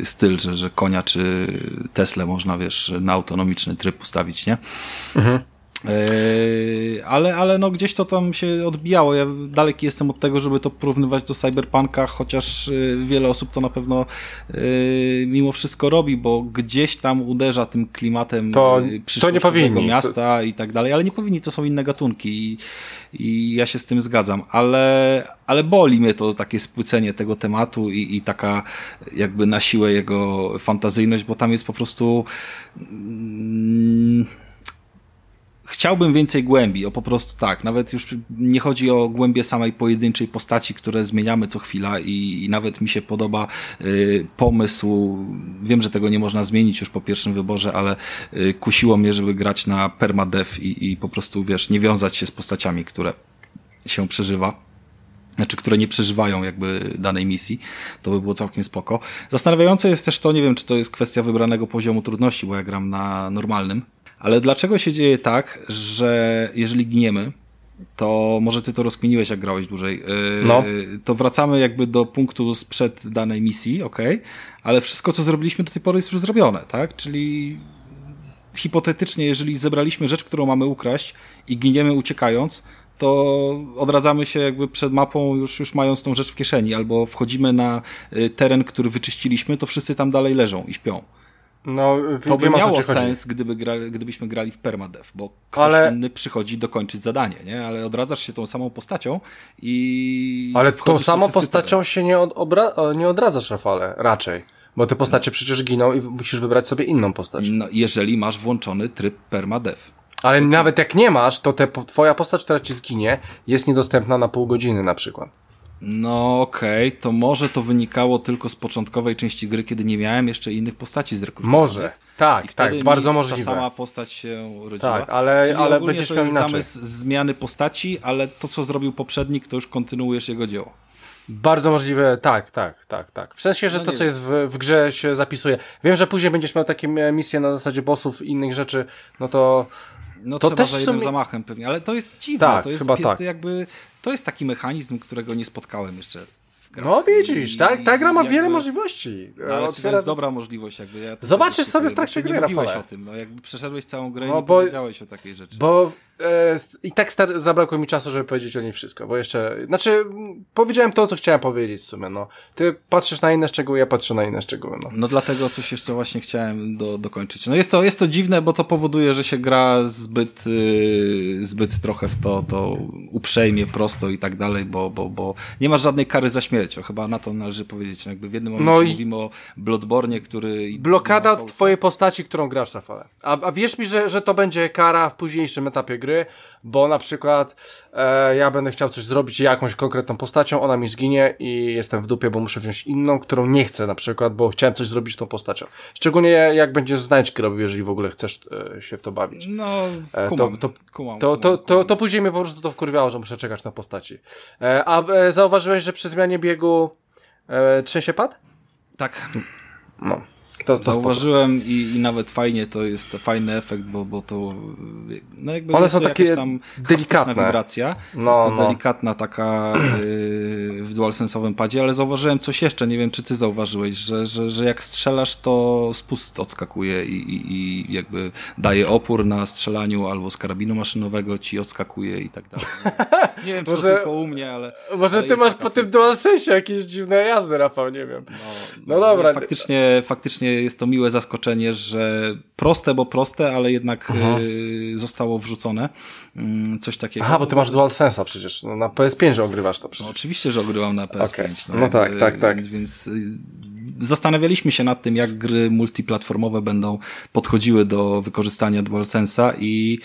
y, styl, że, że konia czy Tesla można, wiesz, na autonomiczny tryb ustawić, nie? Yy, ale, ale no gdzieś to tam się odbijało. Ja daleki jestem od tego, żeby to porównywać do Cyberpunka, chociaż yy, wiele osób to na pewno yy, mimo wszystko robi, bo gdzieś tam uderza tym klimatem To- to nie przyszłościowego powinni. miasta i tak dalej, ale nie powinni, to są inne gatunki i, i ja się z tym zgadzam, ale, ale boli mnie to takie spłycenie tego tematu i, i taka jakby na siłę jego fantazyjność, bo tam jest po prostu mm, chciałbym więcej głębi, o po prostu tak. Nawet już nie chodzi o głębię samej pojedynczej postaci, które zmieniamy co chwila i, i nawet mi się podoba y, pomysł. Wiem, że tego nie można zmienić już po pierwszym wyborze, ale y, kusiło mnie, żeby grać na permadeath i, i po prostu, wiesz, nie wiązać się z postaciami, które się przeżywa znaczy, które nie przeżywają jakby danej misji, to by było całkiem spoko. Zastanawiające jest też to, nie wiem, czy to jest kwestia wybranego poziomu trudności, bo ja gram na normalnym, ale dlaczego się dzieje tak, że jeżeli giniemy, to może ty to rozkminiłeś, jak grałeś dłużej, yy, No. to wracamy jakby do punktu sprzed danej misji, ok, ale wszystko, co zrobiliśmy do tej pory jest już zrobione, tak? Czyli hipotetycznie, jeżeli zebraliśmy rzecz, którą mamy ukraść i giniemy uciekając, to odradzamy się jakby przed mapą już, już mając tą rzecz w kieszeni, albo wchodzimy na y, teren, który wyczyściliśmy, to wszyscy tam dalej leżą i śpią. No, To by miało sens, gdyby gdybyśmy grali w permadeath, bo ktoś Ale- inny przychodzi dokończyć zadanie, nie? Ale odradzasz się tą samą postacią i... Ale tą samą postacią się nie, od, obra, o, nie odradzasz, Rafale, raczej. Bo te postacie przecież giną i musisz wybrać sobie inną postać. No, jeżeli masz włączony tryb permadeath. Ale nawet jak nie masz, to te, twoja postać, która ci zginie, jest niedostępna na pół godziny na przykład. No okej, to może to wynikało tylko z początkowej części gry, kiedy nie miałem jeszcze innych postaci zrekrutowanych. Może. Tak, tak, bardzo możliwe. Ta sama postać się urodziła. Tak, ale- Czyli ale będziesz to miał inaczej. zamysł zmiany postaci, ale to, co zrobił poprzednik, to już kontynuujesz jego dzieło. Bardzo możliwe, tak, tak, tak, tak. W sensie, że No to, co jest w, w grze się zapisuje. Wiem, że później będziesz miał takie misje na zasadzie bossów i innych rzeczy, no to No To trzeba też za jednym sumie- zamachem pewnie, ale to jest dziwne. Tak, to jest chyba tak. jakby, to jest taki mechanizm, którego nie spotkałem jeszcze. No widzisz, I- tak? Ta gra ma jakby- wiele możliwości. No, ale to jest dobra możliwość? Jakby ja Zobaczysz sobie w trakcie gry, Nie mówiłeś Rafale. o tym, no jakby przeszedłeś całą grę i No, nie bo- powiedziałeś o takiej rzeczy. Bo i tak star- zabrakło mi czasu, żeby powiedzieć o niej wszystko, bo jeszcze, znaczy, powiedziałem to, co chciałem powiedzieć w sumie, no. Ty patrzysz na inne szczegóły, ja patrzę na inne szczegóły, no. No dlatego coś jeszcze właśnie chciałem do, dokończyć. No jest to, jest to dziwne, bo to powoduje, że się gra zbyt, yy, zbyt trochę w to, to uprzejmie, prosto i tak dalej, bo, bo, bo nie masz żadnej kary za śmiercią. Chyba na to należy powiedzieć. No jakby w jednym momencie No i- mówimy o Bloodborne, który... Blokada twojej postaci, którą grasz, Rafale. A, a wierz mi, że, że to będzie kara w późniejszym etapie gry, bo na przykład e, ja będę chciał coś zrobić jakąś konkretną postacią, ona mi zginie i jestem w dupie, bo muszę wziąć inną, którą nie chcę na przykład, bo chciałem coś zrobić z tą postacią. Szczególnie jak będziesz znajdźki robił, jeżeli w ogóle chcesz e, się w to bawić. No, E, kumam, to, to, kumam, to, to, to, to później mnie po prostu to wkurwiało, że muszę czekać na postaci. E, a e, zauważyłeś, że przy zmianie biegu e, trzęsie pad? Tak, No. To, to. Zauważyłem i, i nawet fajnie to jest fajny efekt, bo, bo to no jakby One jest są to takie jakaś tam delikatne. wibracja. No, jest to no. delikatna taka yy, w dualsensowym padzie, ale zauważyłem coś jeszcze, nie wiem czy ty zauważyłeś, że, że, że jak strzelasz to spust odskakuje i, i, i jakby daje opór na strzelaniu albo z karabinu maszynowego ci odskakuje i tak dalej. Nie wiem czy Może- to tylko u mnie, ale Może ale ty masz po tym funkcja. DualSensie jakieś dziwne jazdy, Rafał, nie wiem. No dobra. Faktycznie, faktycznie jest to miłe zaskoczenie, że proste, bo proste, ale jednak Mhm. y, zostało wrzucone. Mm, Coś takiego. Aha, bo ty masz DualSense'a przecież. No, na PS5 ogrywasz to No, przecież. oczywiście, że ogrywam na PS5. Okej. No tak, jakby, tak, tak. Więc, więc y, zastanawialiśmy się nad tym, jak gry multiplatformowe będą podchodziły do wykorzystania DualSense'a i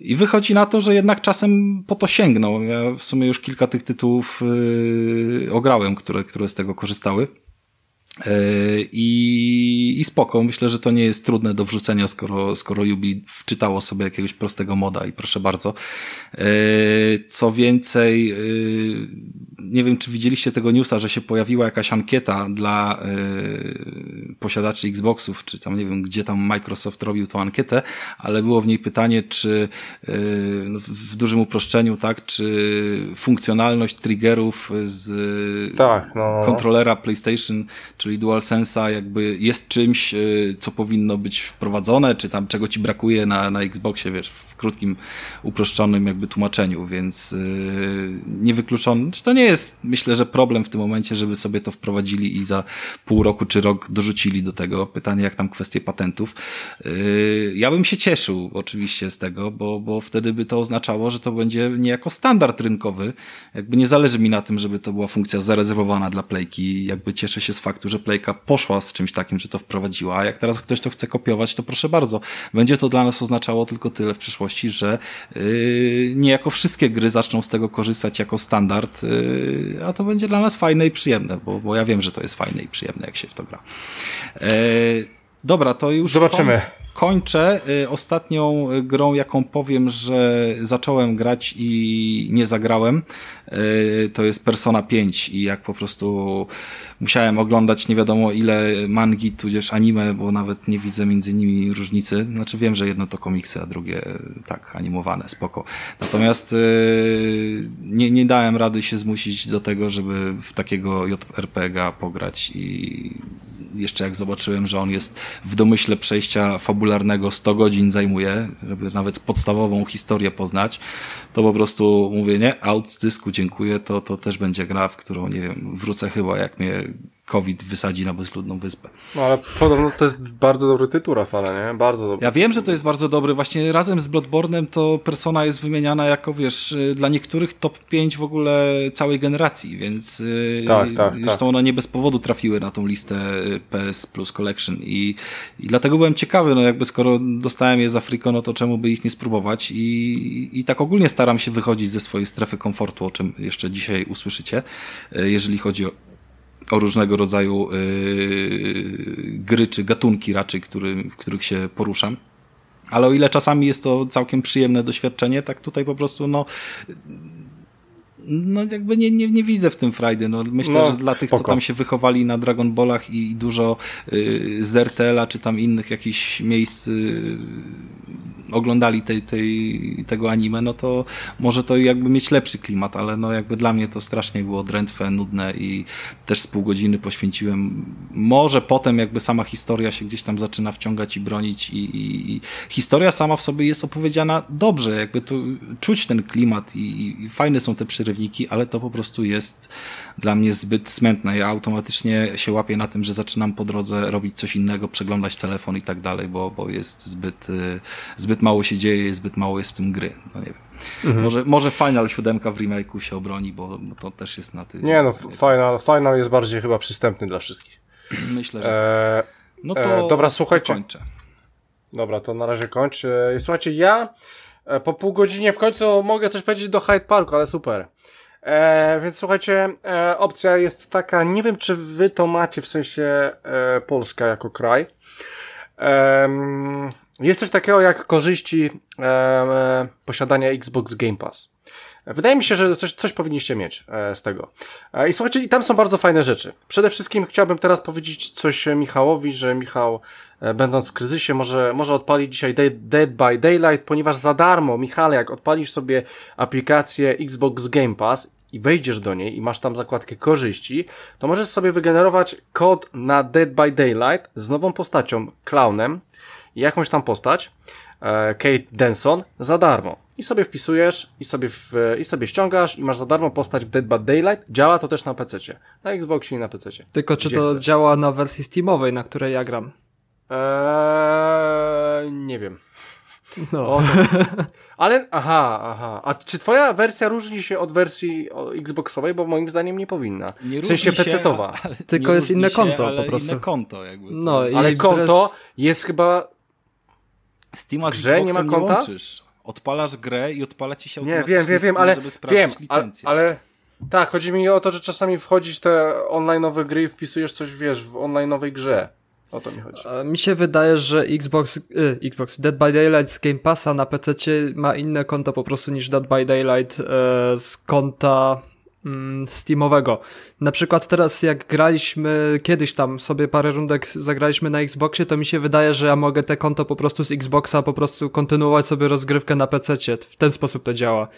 i wychodzi na to, że jednak czasem po to sięgną. Ja w sumie już kilka tych tytułów yy, ograłem, które, które z tego korzystały. Yy, I, I spoko, myślę, że to nie jest trudne do wrzucenia, skoro, skoro Yubi wczytało sobie jakiegoś prostego moda i proszę bardzo. Yy, Co więcej, yy, nie wiem, czy widzieliście tego newsa, że się pojawiła jakaś ankieta dla yy, posiadaczy Xboxów, czy tam nie wiem, gdzie tam Microsoft robił tą ankietę, ale było w niej pytanie, czy yy, no, w dużym uproszczeniu, tak, czy funkcjonalność triggerów z Tak, no, kontrolera PlayStation, czyli DualSense'a jakby jest czymś, y, co powinno być wprowadzone, czy tam czego ci brakuje na, na Xboxie, wiesz, w krótkim, uproszczonym jakby tłumaczeniu, więc yy, niewykluczone, czy to nie jest, myślę, że problem w tym momencie, żeby sobie to wprowadzili i za pół roku czy rok dorzucili do tego. Pytanie, jak tam kwestie patentów. Yy, ja bym się cieszył oczywiście z tego, bo, bo wtedy by to oznaczało, że to będzie niejako standard rynkowy. Jakby nie zależy mi na tym, żeby to była funkcja zarezerwowana dla Playki. Jakby cieszę się z faktu, że Playka poszła z czymś takim, że to wprowadziła. A jak teraz ktoś to chce kopiować, to proszę bardzo. Będzie to dla nas oznaczało tylko tyle w przyszłości, że yy, niejako wszystkie gry zaczną z tego korzystać jako standard, yy, a to będzie dla nas fajne i przyjemne, bo, bo ja wiem, że to jest fajne i przyjemne, jak się w to gra. Yy, dobra, to już Zobaczymy. Kończę y, ostatnią y, grą, jaką powiem, że zacząłem grać i nie zagrałem. Y, to jest Persona 5 i jak po prostu musiałem oglądać nie wiadomo ile mangi, tudzież anime, bo nawet nie widzę między nimi różnicy. Znaczy wiem, że jedno to komiksy, a drugie tak animowane, spoko. Natomiast nie, nie dałem rady się zmusić do tego, żeby w takiego JRPG-a pograć i jeszcze jak zobaczyłem, że on jest w domyśle przejścia fabularnego 100 godzin zajmuje, żeby nawet podstawową historię poznać, to po prostu mówię, nie, out z dysku, dziękuję, to, to też będzie gra, w którą, nie wiem, wrócę chyba, jak mnie COVID wysadzi na bezludną wyspę. No ale podobno to jest bardzo dobry tytuł, Rafale, nie? Bardzo dobry. Ja wiem, że to jest bardzo dobry. Właśnie razem z Bloodborne'em to Persona jest wymieniana jako, wiesz, y, dla niektórych top 5 w ogóle całej generacji, więc y, Tak, tak, zresztą tak. one nie bez powodu trafiły na tą listę y, PS Plus Collection i, i dlatego byłem ciekawy, no jakby skoro dostałem je za Afriko, no to czemu by ich nie spróbować i, i tak ogólnie staram się wychodzić ze swojej strefy komfortu, o czym jeszcze dzisiaj usłyszycie, jeżeli chodzi o o różnego rodzaju yy, gry czy gatunki raczej, który, w których się poruszam. Ale o ile czasami jest to całkiem przyjemne doświadczenie, tak tutaj po prostu no no jakby nie, nie, nie widzę w tym frajdy. No, myślę, No, że dla tych, co spoko. tam się wychowali na Dragon Ballach i, i dużo y, z RTL-a czy tam innych jakichś miejsc y, oglądali tej, tej, tego anime, no to może to jakby mieć lepszy klimat, ale no jakby dla mnie to strasznie było drętwe, nudne i też z pół godziny poświęciłem. Może potem jakby sama historia się gdzieś tam zaczyna wciągać i bronić i, i, i historia sama w sobie jest opowiedziana dobrze, jakby tu czuć ten klimat i, i fajne są te przyrywniki, ale to po prostu jest dla mnie zbyt smętne. Ja automatycznie się łapię na tym, że zaczynam po drodze robić coś innego, przeglądać telefon i tak dalej, bo, bo jest zbyt, y, zbyt mało się dzieje, zbyt mało jest w tym gry. No nie wiem. Może, może Final 7 w remake'u się obroni, bo, bo to też jest na tym. Nie no, final, final jest bardziej chyba przystępny dla wszystkich. Myślę, że. Eee, No to. e, dobra, to słuchajcie. Kończę. Dobra, to na razie kończę. I Słuchajcie, ja e, po pół godzinie w końcu mogę coś powiedzieć do Hyde Parku, ale super. E, więc słuchajcie, e, opcja jest taka, nie wiem czy wy to macie, w sensie e, Polska jako kraj. Jest coś takiego jak korzyści e, posiadania Xbox Game Pass. Wydaje mi się, że coś, coś powinniście mieć e, z tego. E, I słuchajcie, i tam są bardzo fajne rzeczy. Przede wszystkim chciałbym teraz powiedzieć coś Michałowi, że Michał, e, będąc w kryzysie, może, może odpalić dzisiaj Dead, Dead by Daylight, ponieważ za darmo, Michale, jak odpalisz sobie aplikację Xbox Game Pass i wejdziesz do niej i masz tam zakładkę korzyści, to możesz sobie wygenerować kod na Dead by Daylight z nową postacią, clownem, jakąś tam postać. e, Kate Denson za darmo. I sobie wpisujesz, i sobie, w, i sobie ściągasz, i masz za darmo postać w Dead by Daylight. Działa to też na PC. Na Xboxie i na PC. Tylko czy to chcesz. działa na wersji Steamowej, na której ja gram? Eee, nie wiem. No. Ale, aha, aha. A czy twoja wersja różni się od wersji Xboxowej? Bo moim zdaniem nie powinna. Nie w sensie różni się, PC-towa. ale- Tylko jest inne się, konto ale po prostu. inne konto jakby. No Ale konto jest chyba... Steama z nie ma nie, konta? łączysz. Odpalasz grę i odpala ci się Nie, automatycznie wiem, wiem, Steam, ale żeby sprawdzić wiem, ale, licencję. ale tak, chodzi mi o to, że czasami wchodzisz te online'owe gry i wpisujesz coś, wiesz, w online'owej grze. O to mi chodzi. Mi się wydaje, że Xbox, y, Xbox Dead by Daylight z Game Passa na PC ma inne konto po prostu niż Dead by Daylight e, z konta Steamowego. Na przykład teraz jak graliśmy kiedyś tam sobie parę rundek zagraliśmy na Xboxie, to mi się wydaje, że ja mogę te konto po prostu z Xboxa po prostu kontynuować sobie rozgrywkę na PC. W ten sposób to działa.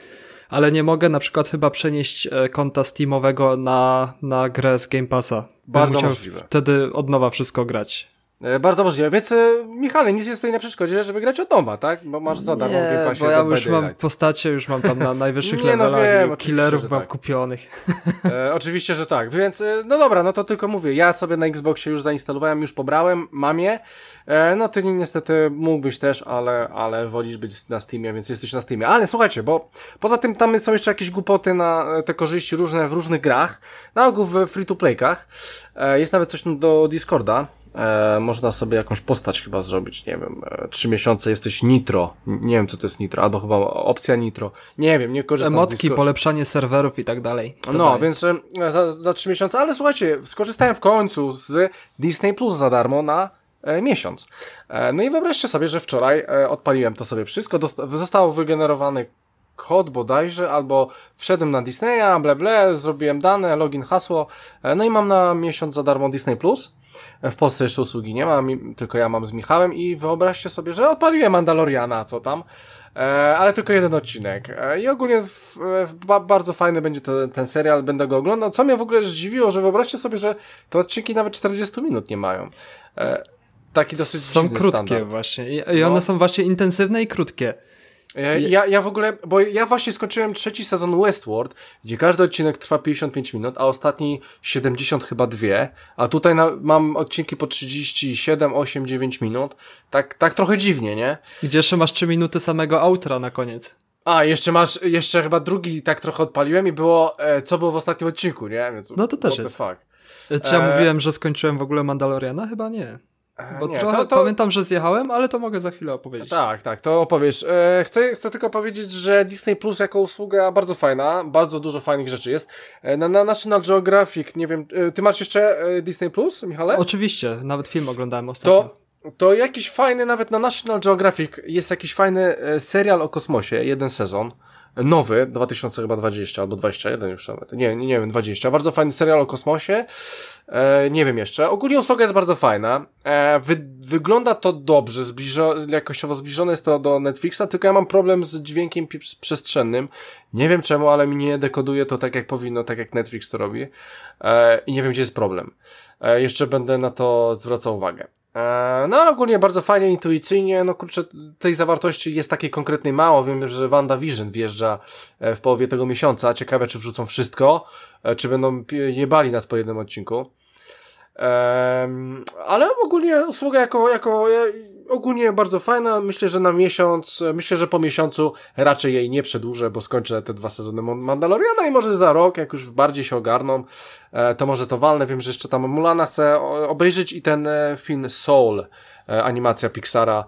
Ale nie mogę na przykład chyba przenieść e, konta Steamowego na, na grę z Game Passa. Bym Bardzo musiał możliwe. wtedy od nowa wszystko grać. E, Bardzo możliwe. Więc e, Michale, nic jest tutaj na przeszkodzie, żeby grać od nowa, tak? Bo masz za darmo Nie, Passie bo ja już mam Daylight. postacie, już mam tam na najwyższych Nie, no levelach wiem, i oczywiście, killerów mam tak. kupionych. E, oczywiście, że tak. Więc, e, no dobra, no to tylko mówię. Ja sobie na Xboxie już zainstalowałem, już pobrałem, mam je. E, no ty niestety mógłbyś też, ale, ale wolisz być na Steamie, więc jesteś na Steamie. Ale słuchajcie, bo poza tym tam są jeszcze jakieś głupoty na te korzyści różne w różnych grach. Na ogół w free-to-playkach. E, jest nawet coś do Discorda. E, można sobie jakąś postać chyba zrobić, nie wiem, e, trzy miesiące jesteś nitro, nie wiem co to jest nitro, albo chyba opcja nitro, nie wiem, nie korzystam Emotki, polepszanie serwerów i tak dalej. To no, daje. więc e, za, za 3 miesiące, ale słuchajcie, skorzystałem w końcu z Disney Plus za darmo na e, miesiąc. E, no i wyobraźcie sobie, że wczoraj e, odpaliłem to sobie wszystko, został wygenerowany kod bodajże, albo wszedłem na Disneya, ble ble, zrobiłem dane, login, hasło, no i mam na miesiąc za darmo Disney Plus. W Polsce jeszcze usługi nie ma, tylko ja mam z Michałem i wyobraźcie sobie, że odpaliłem Mandaloriana, co tam, e, ale tylko jeden odcinek. E, I ogólnie w, w, ba, bardzo fajny będzie to, ten serial, będę go oglądał. Co mnie w ogóle zdziwiło, że wyobraźcie sobie, że te odcinki nawet 40 minut nie mają. E, taki dosyć Są krótkie standard. właśnie. I, I one No. są właśnie intensywne i krótkie. E, Ja, ja w ogóle, bo ja właśnie skończyłem trzeci sezon Westworld, gdzie każdy odcinek trwa 55 minut, a ostatni 70 chyba dwie, a tutaj na, mam odcinki po 37, 8, 9 minut. Tak, tak trochę dziwnie, nie? Gdzie jeszcze masz 3 minuty samego outra na koniec. A, jeszcze masz, jeszcze chyba drugi tak trochę odpaliłem i było, e, co było w ostatnim odcinku, nie? Więc, No to też jest. Fuck. E, Czy ja E, mówiłem, że skończyłem w ogóle Mandaloriana? Chyba nie. Bo nie, trochę to- to- pamiętam, że zjechałem, ale to mogę za chwilę opowiedzieć. Tak, tak, to opowiesz. E, chcę, chcę tylko powiedzieć, że Disney Plus jako usługa bardzo fajna, bardzo dużo fajnych rzeczy jest. E, na, na National Geographic, nie wiem, e, ty masz jeszcze e, Disney Plus, Michale? Oczywiście, nawet film oglądałem ostatnio. To, to jakiś fajny, nawet na National Geographic jest jakiś fajny e, serial o kosmosie, jeden sezon. Nowy, 2020 albo 21 już nawet. Nie, nie, nie wiem, 20. Bardzo fajny serial o kosmosie. E, nie wiem jeszcze. Ogólnie usługa jest bardzo fajna. E, wy, wygląda to dobrze, zbliżo, jakościowo zbliżone jest to do Netflixa, tylko ja mam problem z dźwiękiem przestrzennym. Nie wiem czemu, ale mi nie dekoduje to tak jak powinno, tak jak Netflix to robi. E, I nie wiem, gdzie jest problem. E, jeszcze będę na to zwracał uwagę. E, No ale ogólnie bardzo fajnie, intuicyjnie, no kurczę, tej zawartości jest takiej konkretnej mało, wiem, że WandaVision wjeżdża e, w połowie tego miesiąca, ciekawe czy wrzucą wszystko, e, czy będą jebali nas po jednym odcinku. Ale ogólnie usługa jako, jako ogólnie bardzo fajna, myślę, że na miesiąc, myślę, że po miesiącu raczej jej nie przedłużę, bo skończę te dwa sezony Mandaloriana i może za rok, jak już bardziej się ogarną, e, to może to walnę, wiem, że jeszcze tam Mulana chcę obejrzeć i ten e, film Soul, e, animacja Pixara,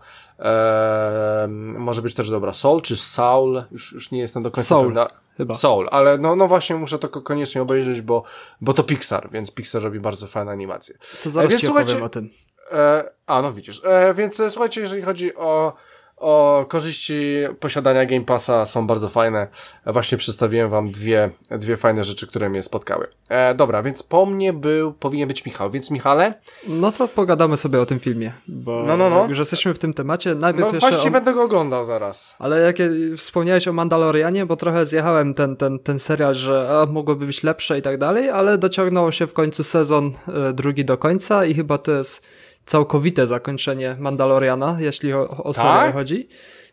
może być też dobra, Soul czy Saul, już, już nie jestem do końca Soul. pewna. Chyba. Soul, ale no, no właśnie muszę to ko- koniecznie obejrzeć, bo, bo to Pixar, więc Pixar robi bardzo fajne animacje. To zaraz więc ci słuchajcie- o tym. E, a, no widzisz. E, więc e, słuchajcie, jeżeli chodzi o, o korzyści posiadania Game Passa, są bardzo fajne. E, Właśnie przedstawiłem wam dwie, dwie fajne rzeczy, które mnie spotkały. E, dobra, więc po mnie był, powinien być Michał, więc Michale, No to pogadamy sobie o tym filmie, bo No, no, no. już jesteśmy w tym temacie, najpierw no jeszcze właśnie o... będę go oglądał zaraz. Ale jak wspomniałeś o Mandalorianie, bo trochę zjechałem ten, ten, ten serial, że a, mogłoby być lepsze i tak dalej, ale dociągnął się w końcu sezon e, drugi do końca i chyba to jest całkowite zakończenie Mandaloriana, jeśli o, o Tak? chodzi.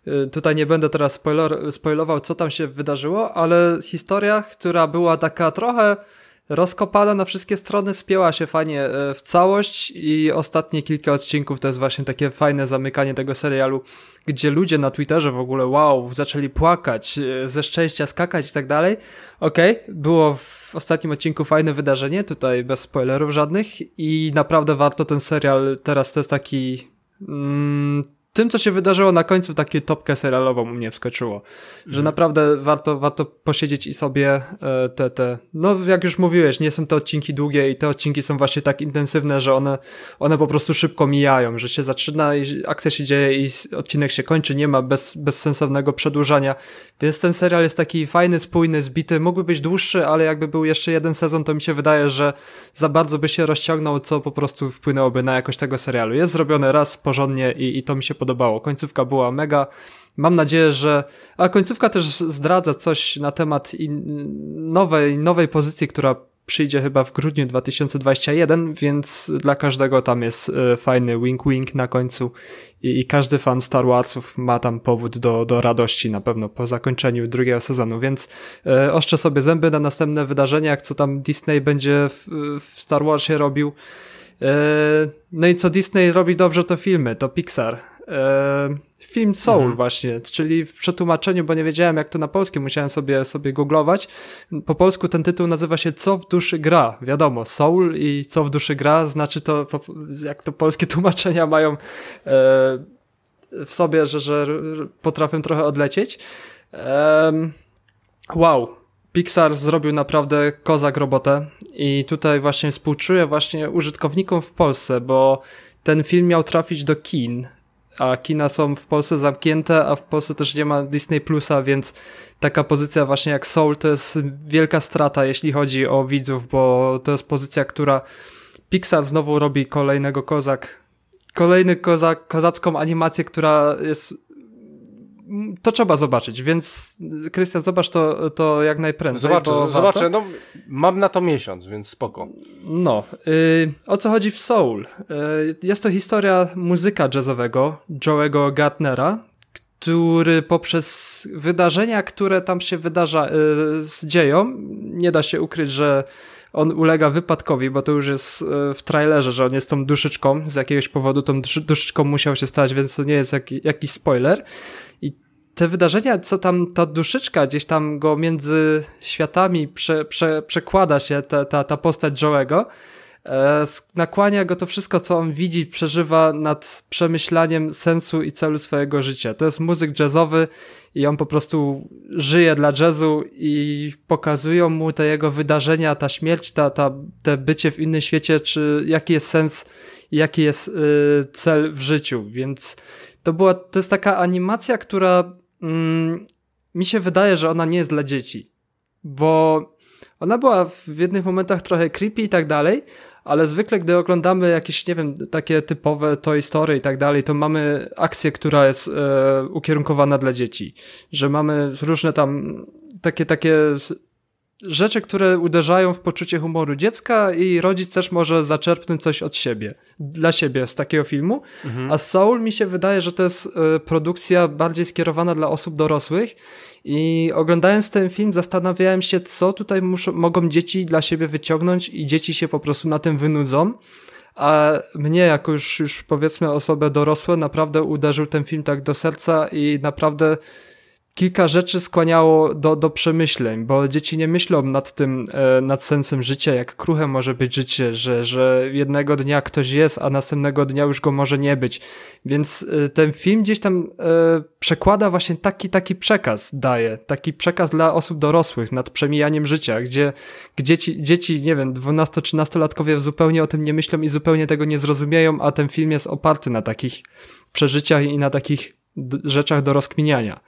Y, Tutaj nie będę teraz spoiler, spoilował, co tam się wydarzyło, ale historia, która była taka trochę rozkopana na wszystkie strony, spięła się fajnie e, w całość i ostatnie kilka odcinków to jest właśnie takie fajne zamykanie tego serialu, gdzie ludzie na Twitterze w ogóle wow, zaczęli płakać, e, ze szczęścia skakać i tak dalej. Okej, było w ostatnim odcinku fajne wydarzenie, tutaj bez spoilerów żadnych i naprawdę warto ten serial, teraz to jest taki... Mm, tym, co się wydarzyło na końcu, takie topkę serialową u mnie wskoczyło. Że naprawdę warto, warto posiedzieć i sobie e, te, te, no jak już mówiłeś, nie są to odcinki długie i te odcinki są właśnie tak intensywne, że one, one po prostu szybko mijają, że się zaczyna i akcja się dzieje i odcinek się kończy, nie ma bez, bezsensownego przedłużania, więc ten serial jest taki fajny, spójny, zbity, mógłby być dłuższy, ale jakby był jeszcze jeden sezon, to mi się wydaje, że za bardzo by się rozciągnął, co po prostu wpłynęłoby na jakość tego serialu. Jest zrobione raz porządnie i, i to mi się podobało. Końcówka była mega. Mam nadzieję, że. A końcówka też zdradza coś na temat in... nowej, nowej pozycji, która przyjdzie chyba w grudniu 2021, więc dla każdego tam jest e, fajny wink-wink na końcu i, i każdy fan Star Warsów ma tam powód do, do radości na pewno po zakończeniu drugiego sezonu, więc e, oszczę sobie zęby na następne wydarzenia, jak co tam Disney będzie w, w Star Warsie robił. E, no i co Disney robi dobrze, to filmy, to Pixar. E, film Soul Mhm. właśnie, czyli w przetłumaczeniu, bo nie wiedziałem jak to na polskie, musiałem sobie, sobie googlować. Po polsku ten tytuł nazywa się Co w duszy gra. Wiadomo, Soul i Co w duszy gra, znaczy to, jak to polskie tłumaczenia mają e, w sobie, że, że potrafią trochę odlecieć. Wow, Pixar zrobił naprawdę kozak robotę i tutaj właśnie współczuję właśnie użytkownikom w Polsce, bo ten film miał trafić do kin, a kina są w Polsce zamknięte, a w Polsce też nie ma Disney Plusa, więc taka pozycja właśnie jak Soul to jest wielka strata, jeśli chodzi o widzów, bo to jest pozycja, która Pixar znowu robi kolejnego kozak, kolejny kozak, kozacką animację, która jest to trzeba zobaczyć, więc Krystian, zobacz to, to jak najprędzej. Zobaczę, zobaczę. No, mam na to miesiąc, więc spoko. No, y, o co chodzi w Soul? Y, jest to historia muzyka jazzowego Joe'ego Gartnera, który poprzez wydarzenia, które tam się wydarza, y, dzieją, nie da się ukryć, że on ulega wypadkowi, bo to już jest y, w trailerze, że on jest tą duszyczką, z jakiegoś powodu tą duszy- duszyczką musiał się stać, więc to nie jest jaki, jakiś spoiler. I te wydarzenia, co tam ta duszyczka gdzieś tam go między światami prze, prze, przekłada się, ta, ta, ta postać Joe'ego, e, nakłania go to wszystko, co on widzi, przeżywa nad przemyślaniem sensu i celu swojego życia. To jest muzyk jazzowy i on po prostu żyje dla jazzu i pokazują mu te jego wydarzenia, ta śmierć, ta, ta, te bycie w innym świecie, czy jaki jest sens jaki jest y, cel w życiu, więc to była, to jest taka animacja, która mm, mi się wydaje, że ona nie jest dla dzieci, bo ona była w jednych momentach trochę creepy i tak dalej, ale zwykle gdy oglądamy jakieś, nie wiem, takie typowe Toy Story i tak dalej, to mamy akcję, która jest e, ukierunkowana dla dzieci, że mamy różne tam takie, takie rzeczy, które uderzają w poczucie humoru dziecka i rodzic też może zaczerpnąć coś od siebie, dla siebie z takiego filmu, a Soul mi się wydaje, że to jest e, produkcja bardziej skierowana dla osób dorosłych i oglądając ten film zastanawiałem się, co tutaj muszą, mogą dzieci dla siebie wyciągnąć i dzieci się po prostu na tym wynudzą. A mnie, jako już, już powiedzmy osobę dorosłe, naprawdę uderzył ten film tak do serca i naprawdę kilka rzeczy skłaniało do, do przemyśleń, bo dzieci nie myślą nad tym, e, nad sensem życia, jak kruche może być życie, że, że jednego dnia ktoś jest, a następnego dnia już go może nie być. Więc e, ten film gdzieś tam e, przekłada właśnie taki, taki przekaz, daje, taki przekaz dla osób dorosłych nad przemijaniem życia, gdzie, gdzie ci, dzieci, nie wiem, 12-13-latkowie zupełnie o tym nie myślą i zupełnie tego nie zrozumieją, a ten film jest oparty na takich przeżyciach i na takich rzeczach do rozkminiania.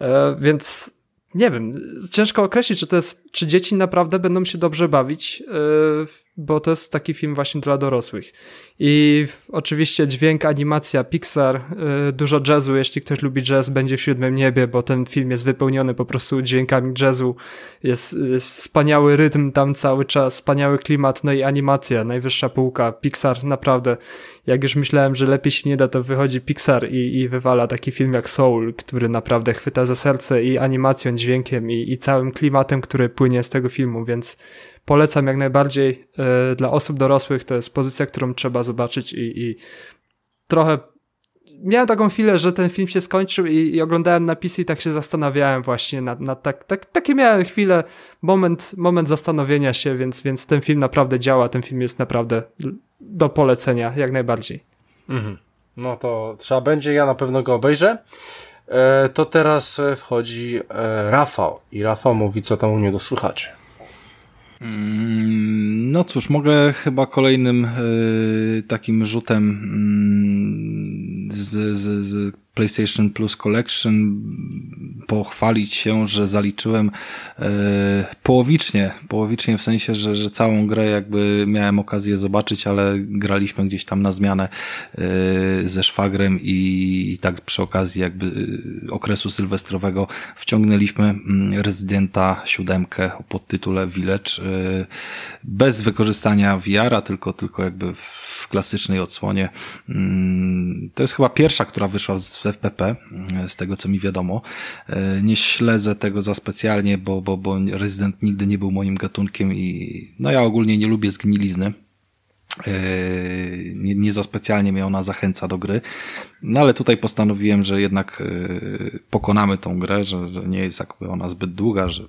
E, więc nie wiem, ciężko określić, czy to jest, czy dzieci naprawdę będą się dobrze bawić. Bo to jest taki film właśnie dla dorosłych. I oczywiście dźwięk, animacja, Pixar, y, dużo jazzu, jeśli ktoś lubi jazz, będzie w Siódmym Niebie, bo ten film jest wypełniony po prostu dźwiękami jazzu, jest, jest wspaniały rytm tam cały czas, wspaniały klimat, no i animacja, najwyższa półka, Pixar naprawdę, jak już myślałem, że lepiej się nie da, to wychodzi Pixar i, i wywala taki film jak Soul, który naprawdę chwyta za serce i animacją, dźwiękiem i, i całym klimatem, który płynie z tego filmu, więc polecam jak najbardziej e, dla osób dorosłych. To jest pozycja, którą trzeba zobaczyć i, i trochę miałem taką chwilę, że ten film się skończył i, i oglądałem napisy i tak się zastanawiałem właśnie nad, nad tak, tak, takie miałem chwilę, moment, moment zastanowienia się, więc, więc ten film naprawdę działa, ten film jest naprawdę do polecenia, jak najbardziej. Mhm. No to trzeba będzie, ja na pewno go obejrzę. E, to teraz wchodzi e, Rafał i Rafał mówi, co tam u niego słychać. Mm, no cóż, mogę chyba kolejnym y, takim rzutem y, z, z, z PlayStation Plus Collection pochwalić się, że zaliczyłem e, połowicznie, połowicznie w sensie, że, że całą grę jakby miałem okazję zobaczyć, ale graliśmy gdzieś tam na zmianę e, ze szwagrem i, i tak przy okazji jakby e, okresu sylwestrowego wciągnęliśmy mm, rezydenta siódemkę o podtytule Village bez wykorzystania VR-a, tylko, tylko jakby w klasycznej odsłonie. Mm, to jest chyba pierwsza, która wyszła z FPP, z tego co mi wiadomo. E, nie śledzę tego za specjalnie, bo, bo, bo Resident nigdy nie był moim gatunkiem i no ja ogólnie nie lubię zgnilizny. E, nie, nie za specjalnie mnie ona zachęca do gry. No ale tutaj postanowiłem, że jednak e, pokonamy tą grę, że, że nie jest jakby ona zbyt długa, że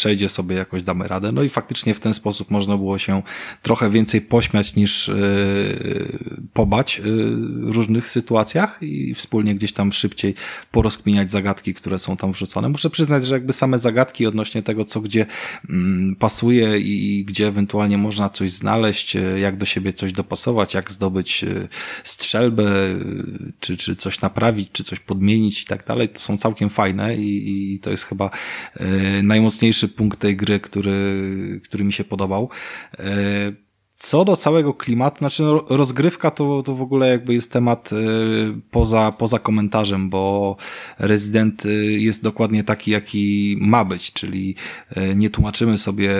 przejdzie sobie, jakoś damy radę. No i faktycznie w ten sposób można było się trochę więcej pośmiać niż yy, pobać yy, w różnych sytuacjach i wspólnie gdzieś tam szybciej porozkminiać zagadki, które są tam wrzucone. Muszę przyznać, że jakby same zagadki odnośnie tego, co gdzie yy, pasuje i gdzie ewentualnie można coś znaleźć, y, jak do siebie coś dopasować, jak zdobyć strzelbę, czy, czy coś naprawić, czy coś podmienić i tak dalej, to są całkiem fajne i, i to jest chyba najmocniejszy punkt tej gry, który, który mi się podobał. E, co do całego klimatu, znaczy no, rozgrywka to, to w ogóle jakby jest temat e, poza, poza komentarzem, bo rezydent e, jest dokładnie taki, jaki ma być, czyli nie tłumaczymy sobie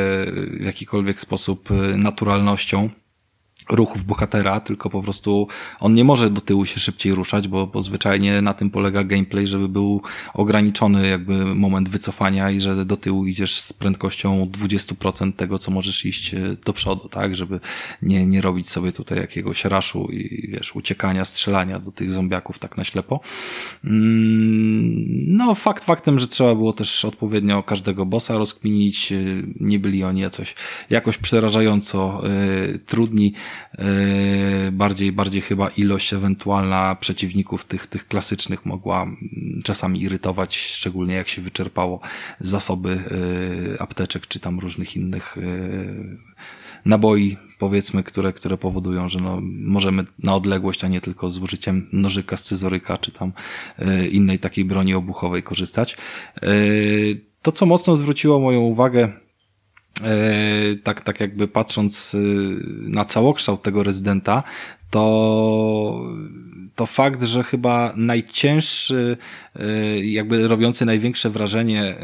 w jakikolwiek sposób naturalnością ruchów bohatera, tylko po prostu on nie może do tyłu się szybciej ruszać, bo, bo zwyczajnie na tym polega gameplay, żeby był ograniczony jakby moment wycofania i że do tyłu idziesz z prędkością 20% tego, co możesz iść e, do przodu, tak, żeby nie, nie robić sobie tutaj jakiegoś raszu i wiesz, uciekania, strzelania do tych zombiaków tak na ślepo. Mm, no, fakt faktem, że trzeba było też odpowiednio każdego bossa rozkminić, e, nie byli oni jakoś, jakoś przerażająco y, trudni, bardziej, bardziej chyba ilość ewentualna przeciwników tych, tych klasycznych mogła mm, czasami irytować, szczególnie jak się wyczerpało zasoby yy, apteczek czy tam różnych innych yy, naboi, powiedzmy, które, które powodują, że no, możemy na odległość, a nie tylko z użyciem nożyka, scyzoryka, czy tam innej takiej broni obuchowej korzystać. To, co mocno zwróciło moją uwagę tak, tak jakby patrząc y, na całokształt tego rezydenta, to, to fakt, że chyba najcięższy, y, jakby robiący największe wrażenie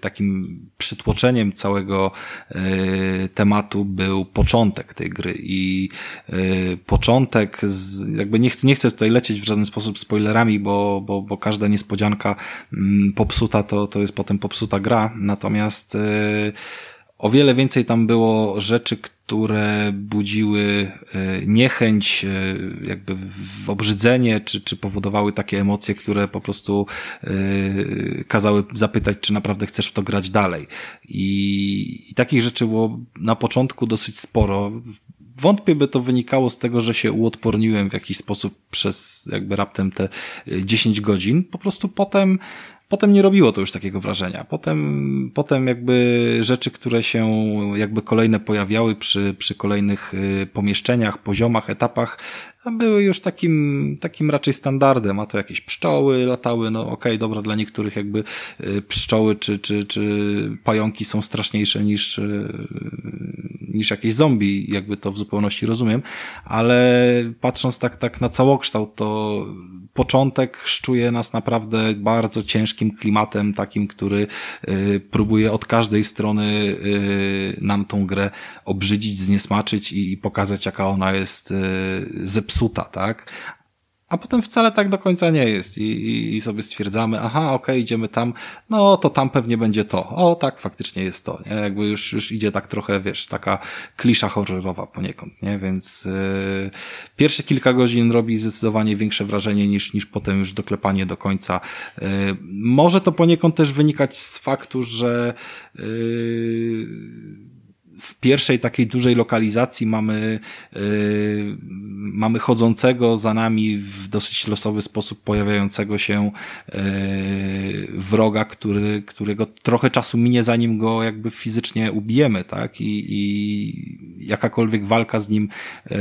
takim przytłoczeniem całego tematu był początek tej gry. I początek, z, jakby nie chcę, nie chcę tutaj lecieć w żaden sposób spoilerami, bo, bo, bo każda niespodzianka mm, popsuta to, to jest potem popsuta gra, natomiast o wiele więcej tam było rzeczy, które budziły e, niechęć, e, jakby obrzydzenie, czy, czy powodowały takie emocje, które po prostu e, kazały zapytać, czy naprawdę chcesz w to grać dalej. I, i takich rzeczy było na początku dosyć sporo. Wątpię, by to wynikało z tego, że się uodporniłem w jakiś sposób przez jakby raptem te 10 godzin. Po prostu potem Potem nie robiło to już takiego wrażenia. Potem, potem jakby rzeczy, które się jakby kolejne pojawiały przy, przy kolejnych y, pomieszczeniach, poziomach, etapach, były już takim, takim raczej standardem, a to jakieś pszczoły latały, no okej, okay, dobra, dla niektórych jakby y, pszczoły czy, czy, czy pająki są straszniejsze niż, y, niż jakieś zombie, jakby to w zupełności rozumiem, ale patrząc tak, tak na całokształt, to początek szczuje nas naprawdę bardzo ciężkim klimatem, takim, który y, próbuje od każdej strony y, nam tą grę obrzydzić, zniesmaczyć i, pokazać, jaka ona jest y, zepsuta, tak? A potem wcale tak do końca nie jest i, i, i sobie stwierdzamy, aha, okej, okay, idziemy tam, no to tam pewnie będzie to. O, tak, faktycznie jest to, nie? Jakby już, już idzie tak trochę, wiesz, taka klisza horrorowa poniekąd, nie? Więc yy, pierwsze kilka godzin robi zdecydowanie większe wrażenie niż, niż potem już doklepanie do końca. Yy, może to poniekąd też wynikać z faktu, że yy, w pierwszej takiej dużej lokalizacji mamy, yy, mamy chodzącego za nami w dosyć losowy sposób pojawiającego się yy, wroga, który, którego trochę czasu minie zanim go jakby fizycznie ubijemy, tak? I, i jakakolwiek walka z nim yy,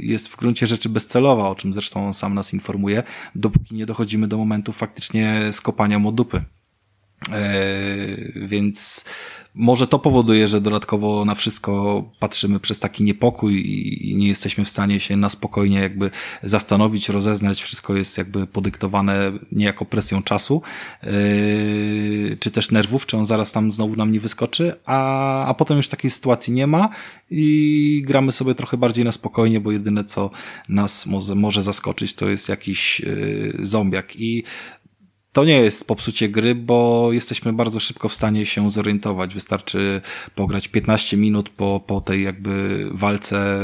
jest w gruncie rzeczy bezcelowa, o czym zresztą on sam nas informuje, dopóki nie dochodzimy do momentu faktycznie skopania mu dupy. Yy, więc może to powoduje, że dodatkowo na wszystko patrzymy przez taki niepokój i nie jesteśmy w stanie się na spokojnie jakby zastanowić, rozeznać. Wszystko jest jakby podyktowane niejako presją czasu, yy, czy też nerwów, czy on zaraz tam znowu nam nie wyskoczy, a, a potem już takiej sytuacji nie ma i gramy sobie trochę bardziej na spokojnie, bo jedyne co nas może, może zaskoczyć to jest jakiś yy, zombiak i to nie jest popsucie gry, bo jesteśmy bardzo szybko w stanie się zorientować. Wystarczy pograć 15 minut po, po tej jakby walce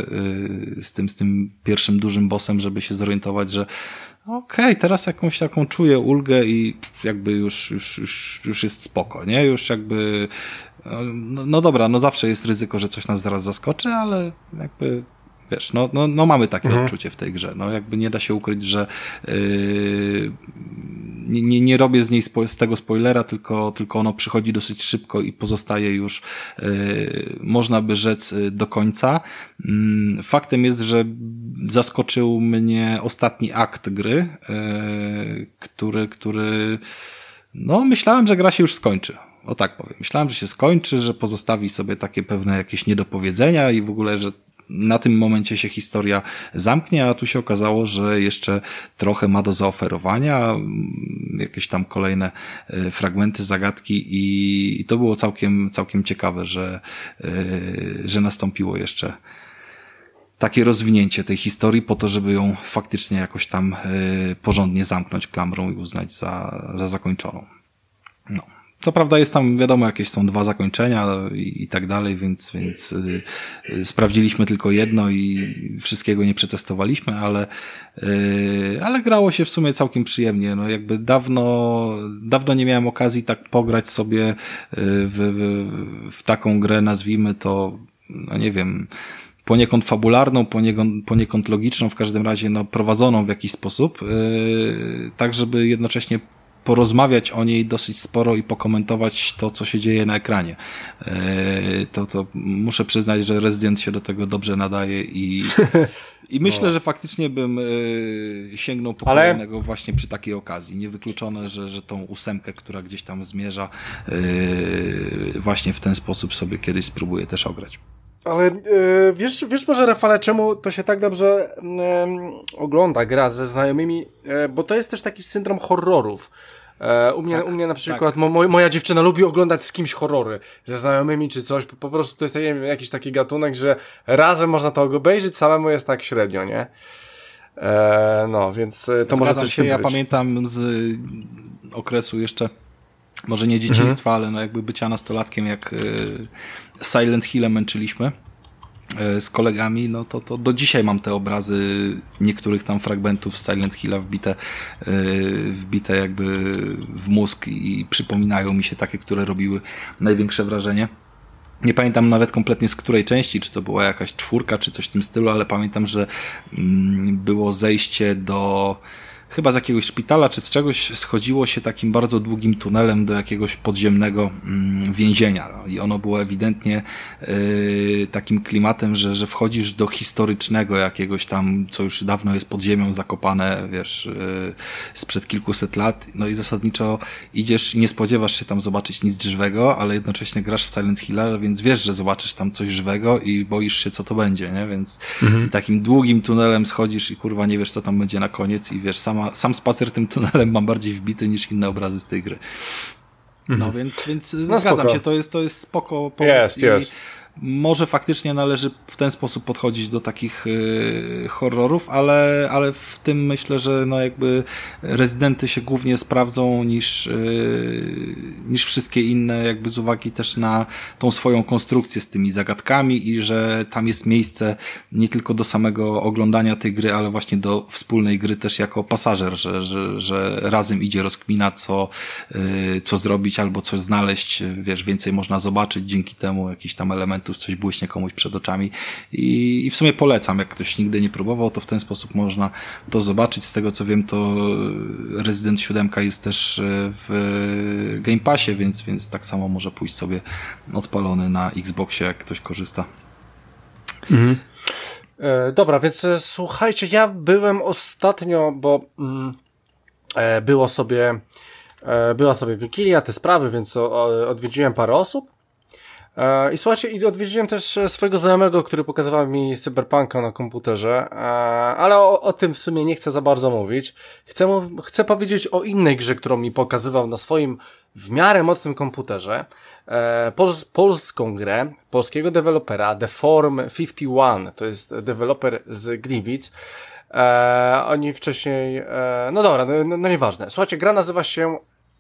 y, z tym, z tym pierwszym dużym bossem, żeby się zorientować, że okej, okay, teraz jakąś taką czuję ulgę i jakby już, już, już, już jest spoko, nie? Już jakby, no, no dobra, no zawsze jest ryzyko, że coś nas zaraz zaskoczy, ale jakby Wiesz, no, no, no mamy takie mhm. odczucie w tej grze. No jakby nie da się ukryć, że yy, nie, nie, robię z niej spo, z tego spoilera, tylko, tylko ono przychodzi dosyć szybko i pozostaje już, yy, można by rzec, yy, do końca. Yy, faktem jest, że zaskoczył mnie ostatni akt gry, yy, który, który, no myślałem, że gra się już skończy. O tak powiem. Myślałem, że się skończy, że pozostawi sobie takie pewne jakieś niedopowiedzenia i w ogóle, że na tym momencie się historia zamknie, a tu się okazało, że jeszcze trochę ma do zaoferowania, jakieś tam kolejne e, fragmenty, zagadki i, to było całkiem, całkiem ciekawe, że, e, że nastąpiło jeszcze takie rozwinięcie tej historii po to, żeby ją faktycznie jakoś tam e, porządnie zamknąć klamrą i uznać za, za zakończoną. Co prawda jest tam, wiadomo, jakieś są dwa zakończenia i, i tak dalej, więc, więc y, y, sprawdziliśmy tylko jedno i wszystkiego nie przetestowaliśmy, ale, y, ale grało się w sumie całkiem przyjemnie. No jakby dawno, dawno nie miałem okazji tak pograć sobie y, w, w, w taką grę, nazwijmy to, no nie wiem, poniekąd fabularną, poniekąd, poniekąd logiczną, w każdym razie no, prowadzoną w jakiś sposób, yy, tak żeby jednocześnie porozmawiać o niej dosyć sporo i pokomentować to, co się dzieje na ekranie. E, to, to muszę przyznać, że Resident się do tego dobrze nadaje i, i myślę, no. że faktycznie bym e, sięgnął po Ale... kolejnego właśnie przy takiej okazji. Niewykluczone, że, że tą ósemkę, która gdzieś tam zmierza, e, właśnie w ten sposób sobie kiedyś spróbuję też ograć. Ale yy, wiesz, wiesz może, Rafale, czemu to się tak dobrze yy, ogląda, gra ze znajomymi? Yy, bo to jest też taki syndrom horrorów. E, u, mnie, tak, u mnie na przykład tak. mo, moja dziewczyna lubi oglądać z kimś horrory, ze znajomymi czy coś. Po, po prostu to jest wiem, jakiś taki gatunek, że razem można to obejrzeć, samemu jest tak średnio, nie? E, no, więc to Zgadzam może coś się. Ja pamiętam z okresu jeszcze może nie dzieciństwa, mhm. ale no jakby bycia nastolatkiem, jak y, Silent Hill męczyliśmy y, z kolegami, no to, to do dzisiaj mam te obrazy niektórych tam fragmentów z Silent Hilla wbite, y, wbite jakby w mózg i przypominają mi się takie, które robiły największe wrażenie. Nie pamiętam nawet kompletnie z której części, czy to była jakaś czwórka, czy coś w tym stylu, ale pamiętam, że mm, było zejście do chyba z jakiegoś szpitala czy z czegoś schodziło się takim bardzo długim tunelem do jakiegoś podziemnego mm, więzienia. I ono było ewidentnie y, takim klimatem, że, że wchodzisz do historycznego jakiegoś tam, co już dawno jest pod ziemią zakopane, wiesz, y, sprzed kilkuset lat. No i zasadniczo idziesz i nie spodziewasz się tam zobaczyć nic żywego, ale jednocześnie grasz w Silent Hill, więc wiesz, że zobaczysz tam coś żywego i boisz się, co to będzie, nie? Więc mhm. takim długim tunelem schodzisz i kurwa nie wiesz, co tam będzie na koniec i wiesz, sama, sam spacer tym tunelem mam bardziej wbity niż inne obrazy z tej gry. No mhm. więc, więc no zgadzam spoko. się, to jest, to jest spoko pomysł. Jest, jest może faktycznie należy w ten sposób podchodzić do takich y, horrorów, ale, ale w tym myślę, że no jakby rezydenty się głównie sprawdzą niż, y, niż wszystkie inne, jakby z uwagi też na tą swoją konstrukcję z tymi zagadkami i że tam jest miejsce nie tylko do samego oglądania tej gry, ale właśnie do wspólnej gry też jako pasażer, że, że, że razem idzie rozkmina, co, y, co zrobić albo coś znaleźć, wiesz, więcej można zobaczyć dzięki temu, jakiś tam element tu coś błyśnie komuś przed oczami I, i w sumie polecam, jak ktoś nigdy nie próbował, to w ten sposób można to zobaczyć. Z tego co wiem, to Resident 7 jest też e, w Game Passie, więc, więc tak samo może pójść sobie odpalony na Xboxie, jak ktoś korzysta. Mhm. E, dobra, więc e, słuchajcie, ja byłem ostatnio, bo mm, było sobie była sobie Wigilia, te sprawy, więc o, odwiedziłem parę osób I słuchajcie, i odwiedziłem też e, swojego znajomego, który pokazywał mi Cyberpunka na komputerze, e, ale o, o, tym w sumie nie chcę za bardzo mówić. Chcę, chcę powiedzieć o innej grze, którą mi pokazywał na swoim w miarę mocnym komputerze. Pols polską grę, polskiego dewelopera, The Form 51, to jest deweloper z Gliwic. oni wcześniej, no dobra, no, no, no nieważne. Słuchajcie, gra nazywa się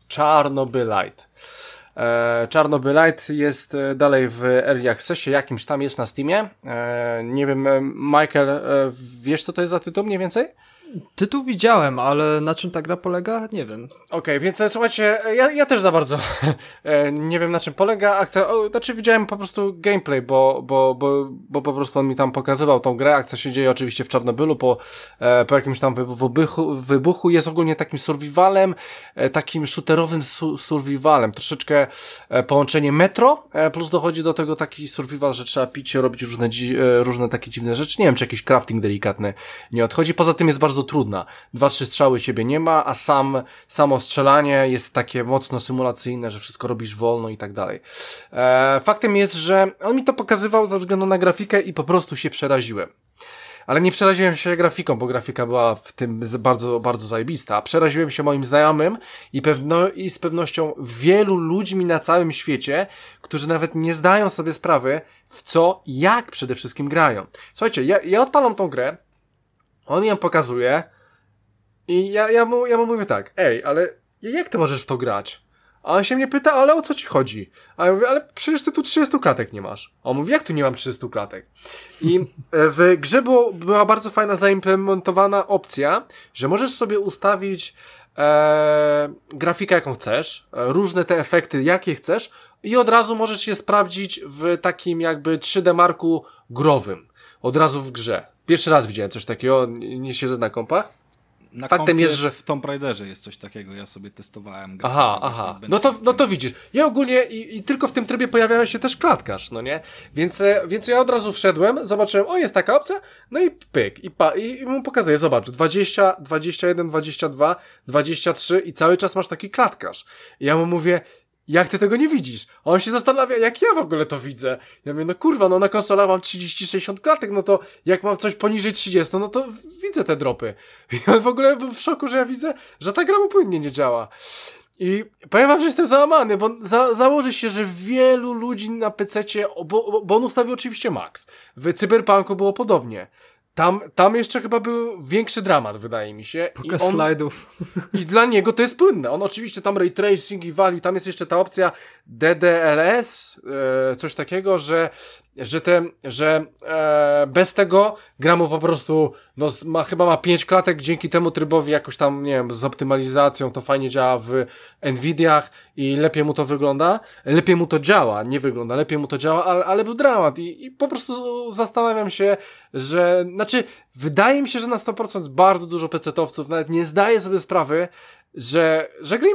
Czarnobylite. E, Czarnobylite jest e, dalej w Early Accessie, jakimś tam jest na Steamie. E, nie wiem, Michael, wiesz co to jest za tytuł mniej więcej? Tytuł widziałem, ale na czym ta gra polega? Nie wiem. Okej, okay, więc e, słuchajcie, ja, ja też za bardzo e, nie wiem na czym polega akcja. O, znaczy widziałem po prostu gameplay, bo, bo, bo, bo po prostu on mi tam pokazywał tą grę. Akcja się dzieje oczywiście w Czarnobylu po, e, po jakimś tam wybuchu, wybuchu. Jest ogólnie takim survivalem, takim shooterowym su survivalem. Troszeczkę połączenie metro, plus dochodzi do tego taki survival, że trzeba pić, robić różne, różne takie dziwne rzeczy. Nie wiem, czy jakiś crafting delikatny nie odchodzi. Poza tym jest bardzo trudna. Dwa, trzy strzały ciebie nie ma, a sam, samo strzelanie jest takie mocno symulacyjne, że wszystko robisz wolno i tak dalej. E, faktem jest, że on mi to pokazywał ze względu na grafikę i po prostu się przeraziłem. Ale nie przeraziłem się grafiką, bo grafika była w tym bardzo, bardzo zajebista. Przeraziłem się moim znajomym i, pewno, i z pewnością wielu ludźmi na całym świecie, którzy nawet nie zdają sobie sprawy, w co, jak przede wszystkim grają. Słuchajcie, ja, ja odpalam tą grę, on ją pokazuje i ja, ja, mu, ja mu mówię tak, ej, ale jak ty możesz w to grać? A on się mnie pyta, ale o co ci chodzi? A ja mówię, ale przecież ty tu 30 klatek nie masz. A on mówi, jak tu nie mam 30 klatek? I w grze było, była bardzo fajna zaimplementowana opcja, że możesz sobie ustawić e, grafikę jaką chcesz, e, różne te efekty jakie chcesz i od razu możesz je sprawdzić w takim jakby 3D marku growym. Od razu w grze. Pierwszy raz widziałem coś takiego, nie siedzę na kompach. Na Faktem jest, że w Tomb Raiderze jest coś takiego, ja sobie testowałem. Aha, aha. No to, no to widzisz. Ja ogólnie i, i, tylko w tym trybie pojawiał się też klatkarz, no nie? Więc, e, więc ja od razu wszedłem, zobaczyłem, o jest taka opcja, no i pyk. I, pa, i, i mu pokazuję, zobacz, 20, 21, 22, 23 i cały czas masz taki klatkarz. I ja mu mówię, jak ty tego nie widzisz? A on się zastanawia, jak ja w ogóle to widzę. Ja mówię, no kurwa, no na konsolach mam 30-60 klatek, no to jak mam coś poniżej 30, no to widzę te dropy. I on w ogóle był w szoku, że ja widzę, że ta gra mu płynnie nie działa. I powiem wam, że jestem załamany, bo za, założy się, że wielu ludzi na PC, bo, bo on ustawił oczywiście max. W Cyberpunku było podobnie. Tam, tam jeszcze chyba był większy dramat, wydaje mi się. Pokaz I on, slajdów. I dla niego to jest płynne. On oczywiście tam ray tracing i value, tam jest jeszcze ta opcja DDLS, e, coś takiego, że że te, że e, bez tego gra mu po prostu, no, ma, chyba ma pięć klatek, dzięki temu trybowi jakoś tam, nie wiem, z optymalizacją to fajnie działa w Nvidiach i lepiej mu to wygląda, lepiej mu to działa, nie wygląda, lepiej mu to działa, ale, ale był dramat i, i po prostu zastanawiam się, że, znaczy, wydaje mi się, że na 100% bardzo dużo pecetowców nawet nie zdaje sobie sprawy, że, że gry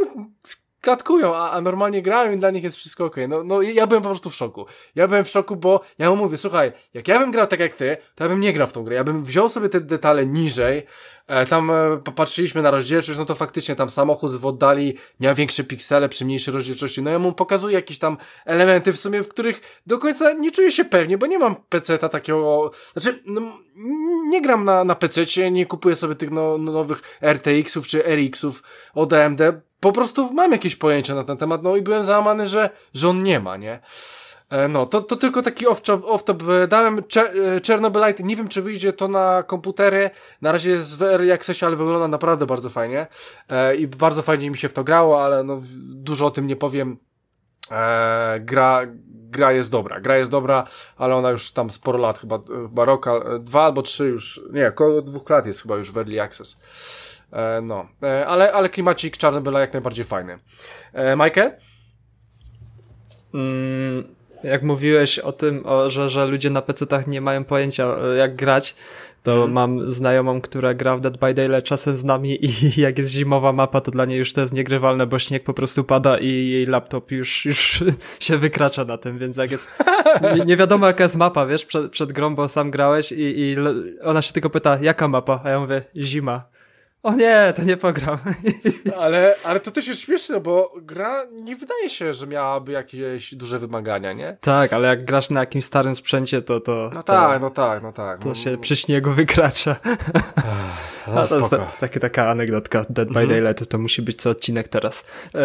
klatkują, a, a normalnie grają i dla nich jest wszystko ok. No, no ja byłem po prostu w szoku. Ja byłem w szoku, bo ja mu mówię, słuchaj, jak ja bym grał tak jak ty, to ja bym nie grał w tą grę. Ja bym wziął sobie te detale niżej, tam e, popatrzyliśmy na rozdzielczość, no to faktycznie tam samochód w oddali miał większe piksele przy mniejszej rozdzielczości. No ja mu pokazuję jakieś tam elementy w sumie, w których do końca nie czuję się pewnie, bo nie mam PC-ta takiego, znaczy, no, nie gram na, na PC-cie, nie kupuję sobie tych no, nowych RTX-ów czy RX-ów od AMD, po prostu mam jakieś pojęcie na ten temat, no i byłem załamany, że, że on nie ma, nie? E, no, to, to tylko taki off-top, off-top dałem e, Chernobylite, nie wiem czy wyjdzie to na komputery, na razie jest w Early Accessie, ale wygląda naprawdę bardzo fajnie. E, i bardzo fajnie mi się w to grało, ale no dużo o tym nie powiem, e, gra, gra jest dobra, gra jest dobra, ale ona już tam sporo lat, chyba, chyba rok, dwa albo trzy już, nie, około dwóch lat jest chyba już w Early Access. E, no, e, ale, ale klimacik Czarnobyla jak najbardziej fajny. E, Michael? Mm, jak mówiłeś o tym, o, że, że ludzie na PC-tach nie mają pojęcia jak grać, to hmm. mam znajomą, która gra w Dead by Daylight czasem z nami i jak jest zimowa mapa, to dla niej już to jest niegrywalne, bo śnieg po prostu pada i jej laptop już, już się wykracza na tym, więc jak jest nie, nie wiadomo jaka jest mapa, wiesz, przed, przed grą, bo sam grałeś i, i ona się tylko pyta, jaka mapa? A ja mówię, zima. O nie, to nie pogram. Ale, ale to też jest śmieszne, bo gra nie wydaje się, że miałaby jakieś duże wymagania, nie? Tak, ale jak grasz na jakimś starym sprzęcie, to to. No tak, no tak, no tak. To no, się przy śniegu wykracza. No, to jest ta, taka, anegdotka. Dead by mhm. Daylight to musi być co odcinek teraz. E,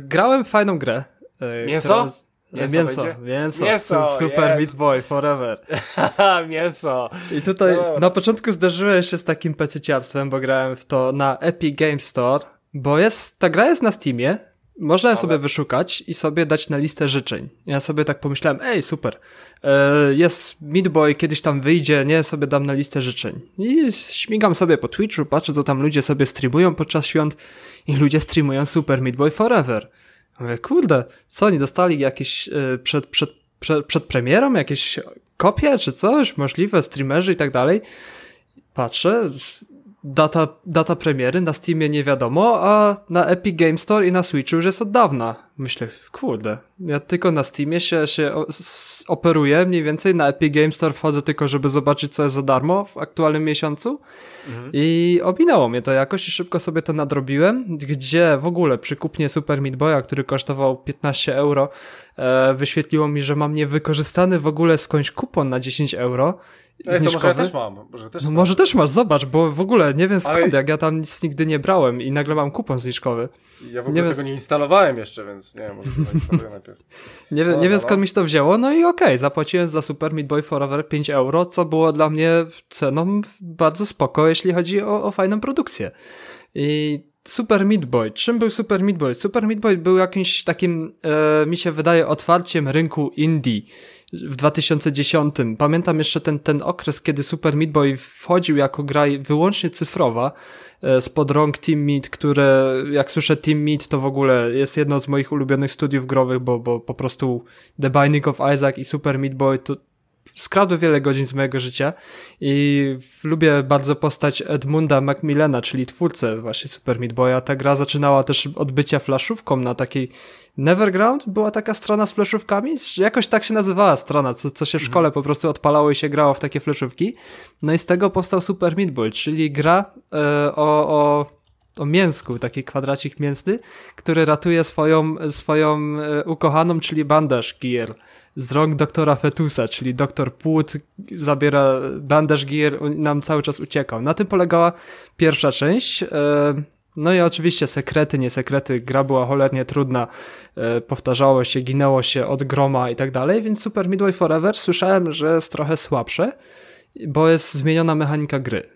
grałem fajną grę. E, Mięso? Mięso, mięso, mięso, mięso, Super yes. Meat Boy Forever. mięso. I tutaj no. na początku zderzyłem się z takim pececiarstwem, bo grałem w to na Epic Game Store, bo jest, ta gra jest na Steamie, można Ale... sobie wyszukać i sobie dać na listę życzeń. Ja sobie tak pomyślałem, ej, super, e, jest Meat Boy, kiedyś tam wyjdzie, nie, sobie dam na listę życzeń. I śmigam sobie po Twitchu, patrzę, co tam ludzie sobie streamują podczas świąt i ludzie streamują Super Meat Boy Forever. Mówię, kurde, co oni dostali jakieś yy, przed, przed, przed, przed premierą, jakieś kopie czy coś, możliwe, streamerzy i tak dalej. Patrzę, data, data premiery na Steamie nie wiadomo, a na Epic Game Store i na Switchu już jest od dawna. Myślę, kurde, ja tylko na Steamie się, się operuję, mniej więcej na Epic Game Store wchodzę tylko, żeby zobaczyć co jest za darmo w aktualnym miesiącu mhm. i ominęło mnie to jakoś i szybko sobie to nadrobiłem, gdzie w ogóle przy kupnie Super Meat Boya, który kosztował 15 euro, e, wyświetliło mi, że mam niewykorzystany w ogóle skądś kupon na 10 euro Ej, to może ja też mam. Może też, no, może też masz, zobacz, bo w ogóle nie wiem skąd, Ale... jak ja tam nic nigdy nie brałem i nagle mam kupon zniżkowy. Ja w ogóle nie tego wiem... nie instalowałem jeszcze, więc nie wiem, może to najpierw. nie, no, nie wiem no, skąd no. mi się to wzięło, no i okej, okay, zapłaciłem za Super Meat Boy Forever 5 euro, co było dla mnie ceną bardzo spoko, jeśli chodzi o, o fajną produkcję. I Super Meat Boy. Czym był Super Meat Boy? Super Meat Boy był jakimś takim, e, mi się wydaje, otwarciem rynku indie w 2010. Pamiętam jeszcze ten, ten okres, kiedy Super Meat Boy wchodził jako gra wyłącznie cyfrowa e, spod rąk Team Meat, które jak słyszę Team Meat to w ogóle jest jedno z moich ulubionych studiów growych, bo, bo po prostu The Binding of Isaac i Super Meat Boy to skradły wiele godzin z mojego życia i lubię bardzo postać Edmunda Macmillana, czyli twórcę właśnie Super Meat Boya. Ta gra zaczynała też od bycia flaszówką na takiej Neverground była taka strona z fleszówkami, jakoś tak się nazywała strona, co, co się w mhm. szkole po prostu odpalało i się grało w takie fleszówki. No i z tego powstał Super Meat Boy, czyli gra e, o, o, o mięsku, taki kwadracik mięsny, który ratuje swoją, swoją e, ukochaną, czyli bandaż Gear z rąk doktora Fetusa, czyli doktor Płód zabiera bandaż Gear, nam cały czas uciekał. Na tym polegała pierwsza część. E, no i oczywiście sekrety, nie sekrety, gra była cholernie trudna, e, powtarzało się, ginęło się od groma i tak dalej, więc Super Midway Forever słyszałem, że jest trochę słabsze bo jest zmieniona mechanika gry.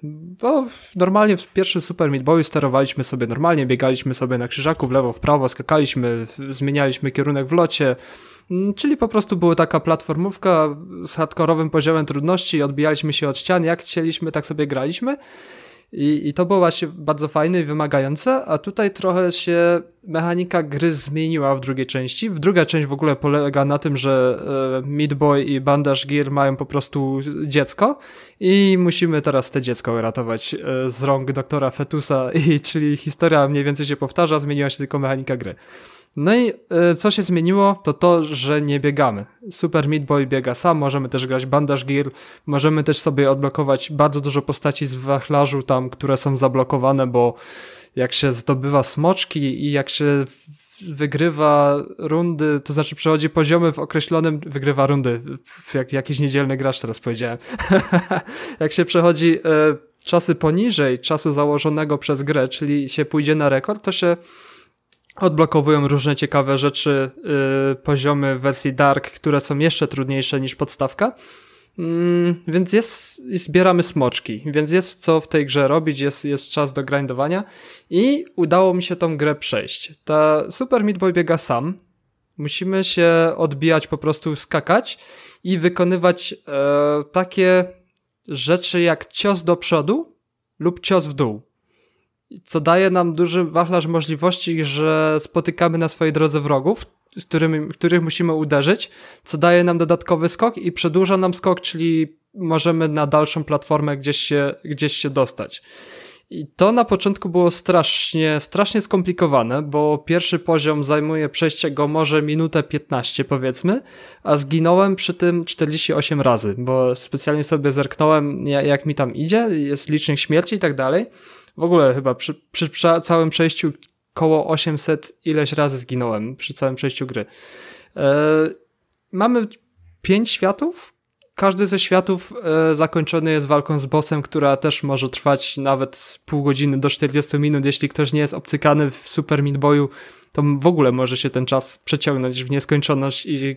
Bo normalnie w pierwszym Super Meat Boyu sterowaliśmy sobie normalnie, biegaliśmy sobie na krzyżaku w lewo, w prawo, skakaliśmy, zmienialiśmy kierunek w locie, czyli po prostu była taka platformówka z hardkorowym poziomem trudności, odbijaliśmy się od ścian, jak chcieliśmy, tak sobie graliśmy. I, I to było właśnie bardzo fajne i wymagające, a tutaj trochę się mechanika gry zmieniła w drugiej części. W druga część w ogóle polega na tym, że e, Meat Boy i Bandage Gear mają po prostu dziecko i musimy teraz te dziecko ratować e, z rąk doktora Fetusa, i, czyli historia mniej więcej się powtarza, zmieniła się tylko mechanika gry. No i y, co się zmieniło, to to, że nie biegamy. Super Meat Boy biega sam, możemy też grać Bandage Gear, możemy też sobie odblokować bardzo dużo postaci z wachlarzu tam, które są zablokowane, bo jak się zdobywa smoczki i jak się wygrywa rundy, to znaczy przechodzi poziomy w określonym, wygrywa rundy, jak jakiś niedzielny gracz teraz powiedziałem. jak się przechodzi y, czasy poniżej czasu założonego przez grę, czyli się pójdzie na rekord, to się odblokowują różne ciekawe rzeczy, yy, poziomy wersji Dark, które są jeszcze trudniejsze niż podstawka. Mm, więc jest, zbieramy smoczki, więc jest co w tej grze robić, jest, jest czas do grindowania i udało mi się tą grę przejść. Ta Super Meat Boy biega sam, musimy się odbijać, po prostu skakać i wykonywać e, takie rzeczy jak cios do przodu lub cios w dół co daje nam duży wachlarz możliwości, że spotykamy na swojej drodze wrogów, z którymi, których musimy uderzyć, co daje nam dodatkowy skok i przedłuża nam skok, czyli możemy na dalszą platformę gdzieś się, gdzieś się dostać. I to na początku było strasznie, strasznie skomplikowane, bo pierwszy poziom zajmuje przejście go może minutę 15 powiedzmy, a zginąłem przy tym 48 razy, bo specjalnie sobie zerknąłem jak mi tam idzie, jest licznik śmierci i tak dalej. W ogóle chyba przy, przy, przy całym przejściu koło 800 ileś razy zginąłem przy całym przejściu gry. E, mamy pięć światów. Każdy ze światów e, zakończony jest walką z bossem, która też może trwać nawet pół godziny do 40 minut. Jeśli ktoś nie jest obcykany w Super Meat Boyu, to w ogóle może się ten czas przeciągnąć w nieskończoność i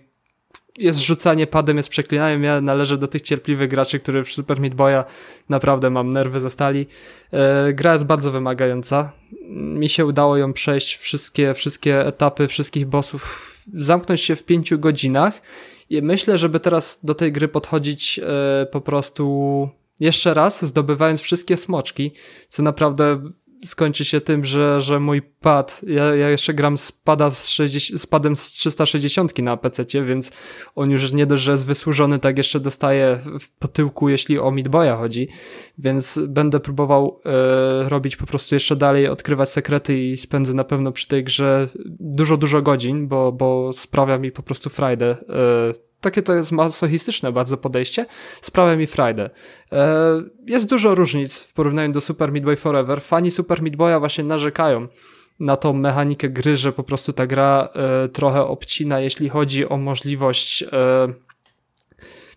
jest rzucanie padem, jest przeklinaniem. Ja należę do tych cierpliwych graczy, którzy w Super Meat Boya naprawdę mam nerwy zostali. E, gra jest bardzo wymagająca. Mi się udało ją przejść wszystkie, wszystkie etapy, wszystkich bossów, zamknąć się w pięciu godzinach. I myślę, żeby teraz do tej gry podchodzić e, po prostu jeszcze raz, zdobywając wszystkie smoczki, co naprawdę skończy się tym, że, że mój pad, ja, ja jeszcze gram z pada z, 60, z padem z 360 na PC, więc on już nie dość, że jest wysłużony, tak jeszcze dostaje po tyłku, jeśli o Midboya chodzi, więc będę próbował e, robić po prostu jeszcze dalej, odkrywać sekrety i spędzę na pewno przy tej grze dużo, dużo godzin, bo, bo sprawia mi po prostu frajdę e, takie to jest masochistyczne bardzo podejście, sprawia mi frajdę. E, jest dużo różnic w porównaniu do Super Meat Boy Forever. Fani Super Meat Boya właśnie narzekają na tą mechanikę gry, że po prostu ta gra e, trochę obcina, jeśli chodzi o możliwość e,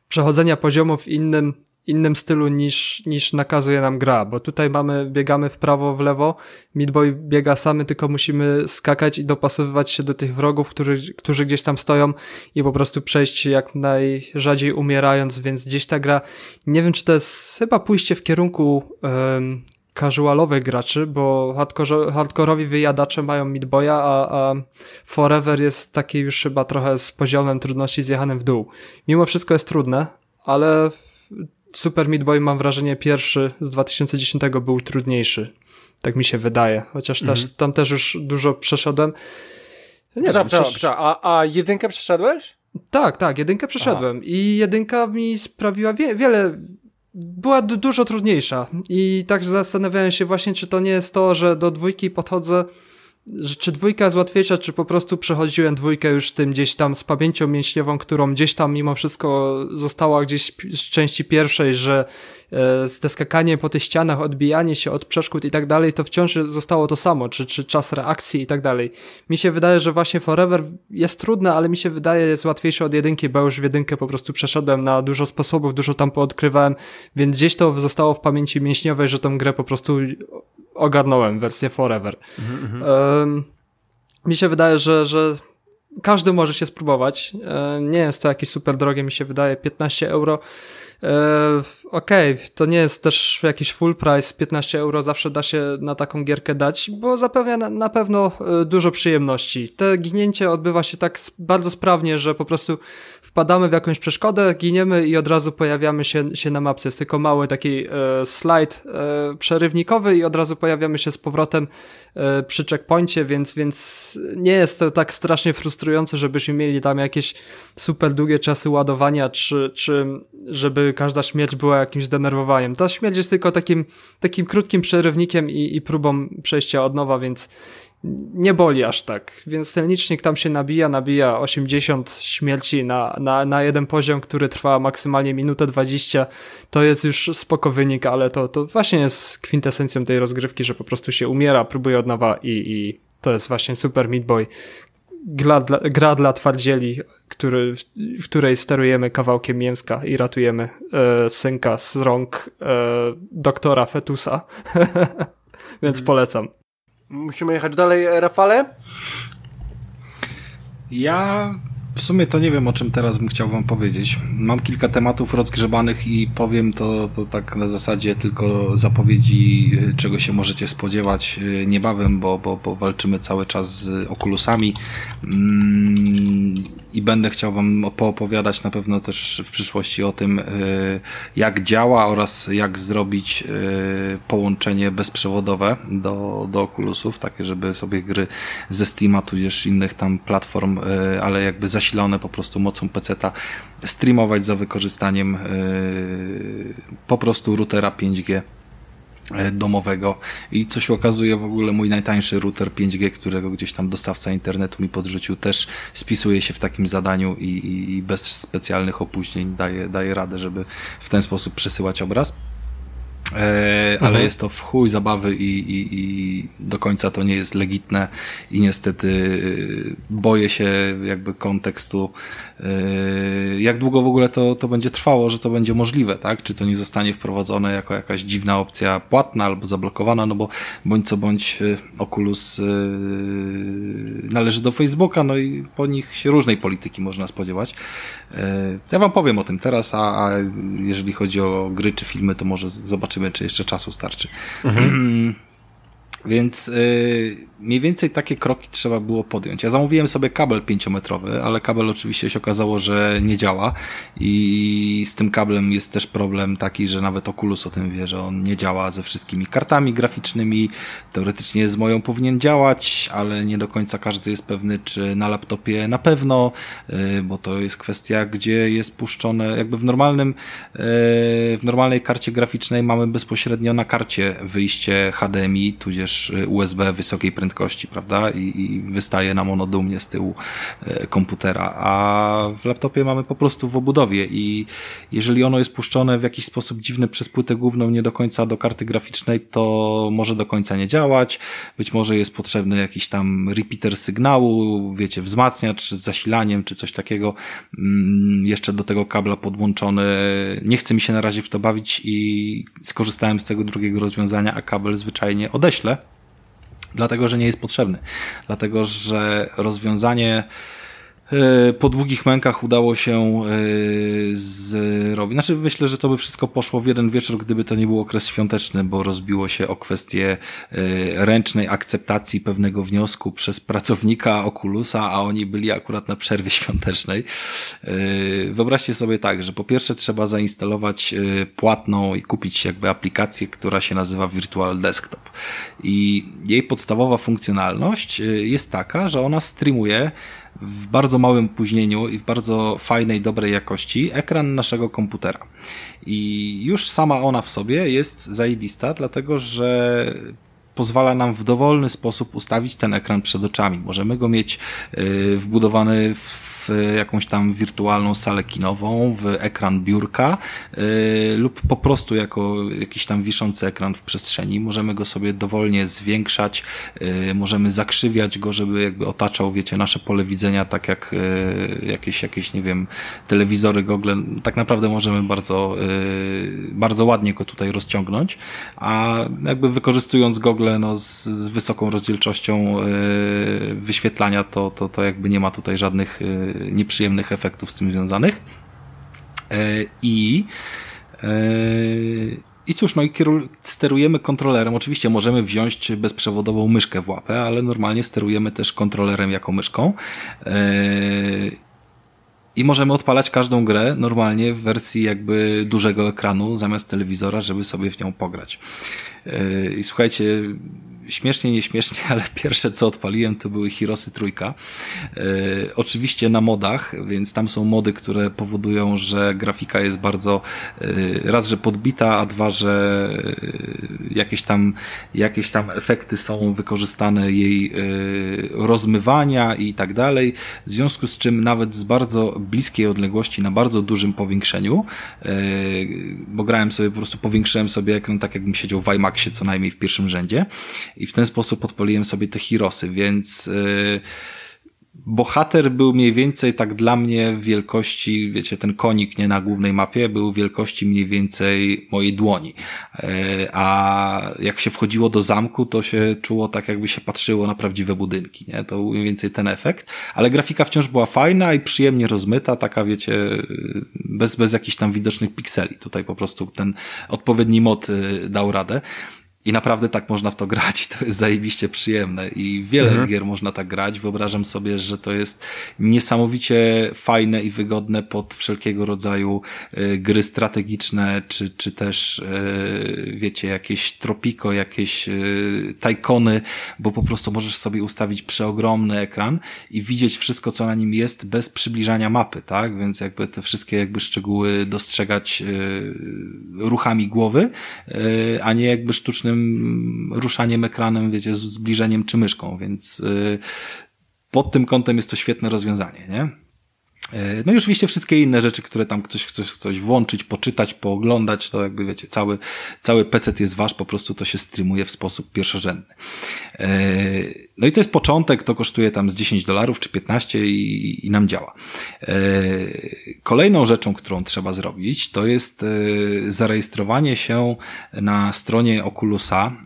przechodzenia poziomu w innym innym stylu niż, niż nakazuje nam gra, bo tutaj mamy, biegamy w prawo, w lewo, Midboy biega samy, tylko musimy skakać i dopasowywać się do tych wrogów, którzy, którzy gdzieś tam stoją i po prostu przejść jak najrzadziej umierając, więc gdzieś ta gra, nie wiem czy to jest chyba pójście w kierunku um, casualowych graczy, bo hardcore, hardkorowi wyjadacze mają Midboya, a, a Forever jest taki już chyba trochę z poziomem trudności zjechanym w dół. Mimo wszystko jest trudne, ale Super Meat Boy mam wrażenie pierwszy z 2010 był trudniejszy. Tak mi się wydaje. Chociaż też, mhm. tam też już dużo przeszedłem. Nie wiem, przecież... a, a jedynkę przeszedłeś? Tak, tak, jedynkę przeszedłem. Aha. I jedynka mi sprawiła wie, wiele była dużo trudniejsza. I tak zastanawiałem się właśnie, czy to nie jest to, że do dwójki podchodzę czy dwójka jest łatwiejsza, czy po prostu przechodziłem dwójkę już tym gdzieś tam z pamięcią mięśniową, którą gdzieś tam mimo wszystko została gdzieś z części pierwszej, że te skakanie po tych ścianach, odbijanie się od przeszkód i tak dalej, to wciąż zostało to samo, czy, czy czas reakcji i tak dalej. Mi się wydaje, że właśnie Forever jest trudne, ale mi się wydaje, jest łatwiejsze od jedynki, bo już w jedynkę po prostu przeszedłem na dużo sposobów, dużo tam poodkrywałem, więc gdzieś to zostało w pamięci mięśniowej, że tą grę po prostu ogarnąłem wersję Forever. Mi się wydaje, że, że każdy może się spróbować. E, nie jest to jakieś super drogie, mi się wydaje, 15 euro. Okej, okay, to nie jest też jakiś full price, 15 euro zawsze da się na taką gierkę dać, bo zapewnia na, na pewno e, dużo przyjemności. Te ginięcie odbywa się tak bardzo sprawnie, że po prostu wpadamy w jakąś przeszkodę, giniemy i od razu pojawiamy się, się na mapce. Jest tylko mały taki e, slajd e, przerywnikowy i od razu pojawiamy się z powrotem e, przy checkpoincie, więc, więc nie jest to tak strasznie frustrujące, żebyśmy mieli tam jakieś super długie czasy ładowania, czy, czy żeby każda śmierć była jakimś zdenerwowaniem. Ta śmierć jest tylko takim, takim krótkim przerywnikiem i, i próbą przejścia od nowa, więc nie boli aż tak. Więc ten licznik tam się nabija, nabija 80 śmierci na, na, na jeden poziom, który trwa maksymalnie minutę 20. To jest już spoko wynik, ale to, to właśnie jest kwintesencją tej rozgrywki, że po prostu się umiera, próbuje od nowa i, i to jest właśnie Super Meat Boy. Gra dla, gra dla twardzieli, który, w której sterujemy kawałkiem mięska i ratujemy e, synka z rąk e, doktora Fetusa. Więc mhm. polecam. Musimy jechać dalej, Rafale? Ja w sumie to nie wiem, o czym teraz bym chciał wam powiedzieć. Mam kilka tematów rozgrzebanych i powiem to, to tak na zasadzie tylko zapowiedzi, y, czego się możecie spodziewać y, niebawem, bo, bo, bo walczymy cały czas z okulusami. Mm, i będę chciał Wam poopowiadać na pewno też w przyszłości o tym, e, jak działa oraz jak zrobić połączenie bezprzewodowe do, do Oculusów, takie, żeby sobie gry ze Steama, tudzież innych tam platform, ale jakby zasilone po prostu mocą PC-ta, streamować za wykorzystaniem po prostu routera 5G E, domowego i co się okazuje w ogóle mój najtańszy router 5G, którego gdzieś tam dostawca internetu mi podrzucił też spisuje się w takim zadaniu i, i bez specjalnych opóźnień daje, daje radę, żeby w ten sposób przesyłać obraz. E, ale mhm. jest to w chuj zabawy i, i, i, do końca to nie jest legitne i niestety e, boję się jakby kontekstu, e, jak długo w ogóle to, to będzie trwało, że to będzie możliwe, tak? Czy to nie zostanie wprowadzone jako jakaś dziwna opcja płatna albo zablokowana, no bo bądź co bądź Oculus należy do Facebooka, no i po nich się różnej polityki można spodziewać. Ja wam powiem o tym teraz, a, a jeżeli chodzi o gry czy filmy, to może zobaczymy zobaczymy, czy jeszcze czasu starczy. Mhm. Więc y, mniej więcej takie kroki trzeba było podjąć. Ja zamówiłem sobie kabel pięciometrowy, ale kabel oczywiście się okazało, że nie działa i z tym kablem jest też problem taki, że nawet Oculus o tym wie, że on nie działa ze wszystkimi kartami graficznymi. Teoretycznie z moją powinien działać, ale nie do końca każdy jest pewny, czy na laptopie na pewno, y, bo to jest kwestia, gdzie jest puszczone, jakby w normalnym, y, w normalnej karcie graficznej mamy bezpośrednio na karcie wyjście HDMI, tudzież USB wysokiej prędkości prawda? I, i wystaje nam ono dumnie z tyłu e, komputera. A w laptopie mamy po prostu w obudowie i jeżeli ono jest puszczone w jakiś sposób dziwny przez płytę główną, nie do końca do karty graficznej, to może do końca nie działać. Być może jest potrzebny jakiś tam repeater sygnału, wiecie, wzmacniacz z zasilaniem, czy coś takiego. Mm, jeszcze do tego kabla podłączony. Nie chce mi się na razie w to bawić i skorzystałem z tego drugiego rozwiązania, a kabel zwyczajnie odeślę Dlatego, że nie jest potrzebny. Dlatego, że rozwiązanie po długich mękach udało się e, zrobić. Znaczy, myślę, że to by wszystko poszło w jeden wieczór, gdyby to nie był okres świąteczny, bo rozbiło się o kwestię e, ręcznej akceptacji pewnego wniosku przez pracownika Oculusa, a oni byli akurat na przerwie świątecznej. Wyobraźcie sobie tak, że po pierwsze trzeba zainstalować płatną i kupić jakby aplikację, która się nazywa Virtual Desktop. I jej podstawowa funkcjonalność jest taka, że ona streamuje w bardzo małym opóźnieniu i w bardzo fajnej, dobrej jakości ekran naszego komputera. I już sama ona w sobie jest zajebista, dlatego że pozwala nam w dowolny sposób ustawić ten ekran przed oczami. Możemy go mieć y, wbudowany w w jakąś tam wirtualną salę kinową, w ekran biurka yy, lub po prostu jako jakiś tam wiszący ekran w przestrzeni. Możemy go sobie dowolnie zwiększać, yy, możemy zakrzywiać go, żeby jakby otaczał, wiecie, nasze pole widzenia, tak jak yy, jakieś, jakieś, nie wiem, telewizory, gogle. Tak naprawdę możemy bardzo, bardzo ładnie go tutaj rozciągnąć, a jakby wykorzystując gogle no, z, z wysoką rozdzielczością wyświetlania, to, to, to jakby nie ma tutaj żadnych nieprzyjemnych efektów z tym związanych. E, I I cóż, no i sterujemy kontrolerem. Oczywiście możemy wziąć bezprzewodową myszkę w łapę, ale normalnie sterujemy też kontrolerem jako myszką. I możemy odpalać każdą grę normalnie w wersji jakby dużego ekranu zamiast telewizora, żeby sobie w nią pograć. I słuchajcie, śmiesznie, nieśmiesznie, ale pierwsze co odpaliłem to były Hirosy trójka. E, oczywiście na modach, więc tam są mody, które powodują, że grafika jest bardzo e, raz, że podbita, a dwa, że e, jakieś tam, jakieś tam efekty są wykorzystane jej rozmywania i tak dalej. W związku z czym nawet z bardzo bliskiej odległości na bardzo dużym powiększeniu, bo grałem sobie po prostu powiększyłem sobie ekran tak jakbym siedział w IMAXie co najmniej w pierwszym rzędzie i w ten sposób odpaliłem sobie te Hirosy, więc yy, bohater był mniej więcej tak dla mnie wielkości, wiecie, ten konik nie na głównej mapie był wielkości mniej więcej mojej dłoni. Yy, a jak się wchodziło do zamku, to się czuło tak, jakby się patrzyło na prawdziwe budynki, nie? To był mniej więcej ten efekt. Ale grafika wciąż była fajna i przyjemnie rozmyta, taka wiecie, bez, bez jakichś tam widocznych pikseli. Tutaj po prostu ten odpowiedni mod yy, dał radę. I naprawdę tak można w to grać i to jest zajebiście przyjemne i wiele mhm. gier można tak grać. Wyobrażam sobie, że to jest niesamowicie fajne i wygodne pod wszelkiego rodzaju y, gry strategiczne, czy, czy też, y, wiecie, jakieś tropiko, jakieś y, tajkony, bo po prostu możesz sobie ustawić przeogromny ekran i widzieć wszystko, co na nim jest bez przybliżania mapy, tak? Więc jakby te wszystkie jakby szczegóły dostrzegać ruchami głowy, a nie jakby sztucznym ruszaniem ekranem, wiecie, zbliżeniem czy myszką, więc y, pod tym kątem jest to świetne rozwiązanie, nie? Y, no i oczywiście wszystkie inne rzeczy, które tam ktoś chce coś włączyć, poczytać, pooglądać, to jakby wiecie, cały, cały PC jest wasz, po prostu to się streamuje w sposób pierwszorzędny. Y, no i to jest początek, to kosztuje tam z 10 dolarów czy 15 i, i nam działa. Kolejną rzeczą, którą trzeba zrobić, to jest zarejestrowanie się na stronie Oculusa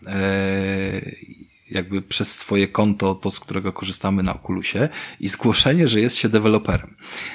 jakby przez swoje konto, to z którego korzystamy na Oculusie i zgłoszenie, że jest się deweloperem.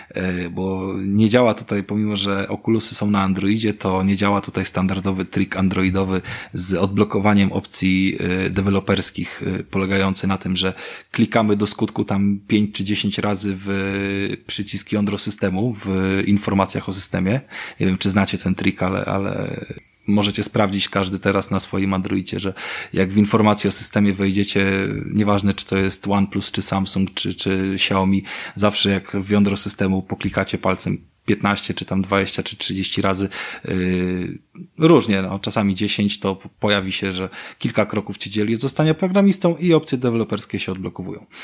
E, bo nie działa tutaj, pomimo że Oculusy są na Androidzie, to nie działa tutaj standardowy trik androidowy z odblokowaniem opcji e, deweloperskich, e, polegający na tym, że klikamy do skutku tam 5 czy 10 razy w przyciski jądro systemu w informacjach o systemie. Nie wiem, czy znacie ten trik, ale, ale możecie sprawdzić każdy teraz na swoim Androidzie, że jak w informacje o systemie wejdziecie, nieważne czy to jest OnePlus, czy Samsung, czy, czy Xiaomi, zawsze jak w jądro systemu poklikacie palcem 15 czy tam 20 czy 30 razy yy, różnie, no, czasami 10 to pojawi się, że kilka kroków ci dzieli od zostania programistą i opcje deweloperskie się odblokowują.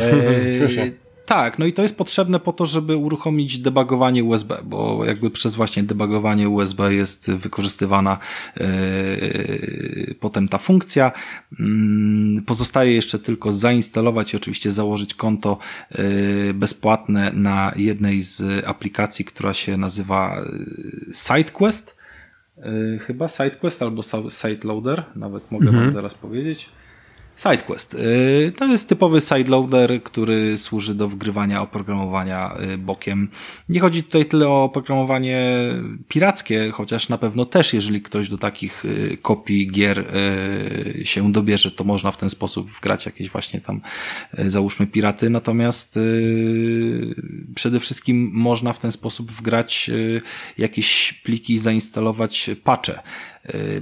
Yy, tak, no i to jest potrzebne po to, żeby uruchomić debugowanie USB, bo jakby przez właśnie debugowanie USB jest wykorzystywana yy, potem ta funkcja. Yy, pozostaje jeszcze tylko zainstalować i oczywiście założyć konto yy, bezpłatne na jednej z aplikacji, która się nazywa SideQuest. Chyba SideQuest albo SiteLoader, nawet mogę mhm. wam zaraz powiedzieć. SideQuest. Y, to jest typowy sideloader, który służy do wgrywania oprogramowania y, bokiem. Nie chodzi tutaj tyle o oprogramowanie pirackie, chociaż na pewno też, jeżeli ktoś do takich y, kopii gier się dobierze, to można w ten sposób wgrać jakieś właśnie tam, załóżmy, piraty. Natomiast przede wszystkim można w ten sposób wgrać jakieś pliki, zainstalować patche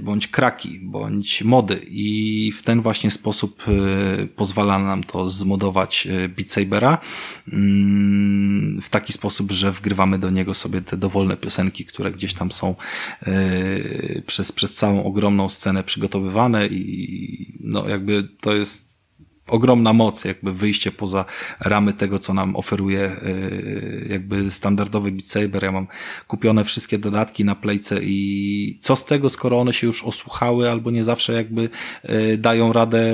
bądź kraki, bądź mody. I w ten właśnie sposób y, pozwala nam to zmodować y, Beat Sabera mm, w taki sposób, że wgrywamy do niego sobie te dowolne piosenki, które gdzieś tam są przez, przez całą ogromną scenę przygotowywane i no jakby to jest ogromna moc, jakby wyjście poza ramy tego, co nam oferuje y, jakby standardowy Beat Saber. Ja mam kupione wszystkie dodatki na playce i co z tego, skoro one się już osłuchały albo nie zawsze jakby y, dają radę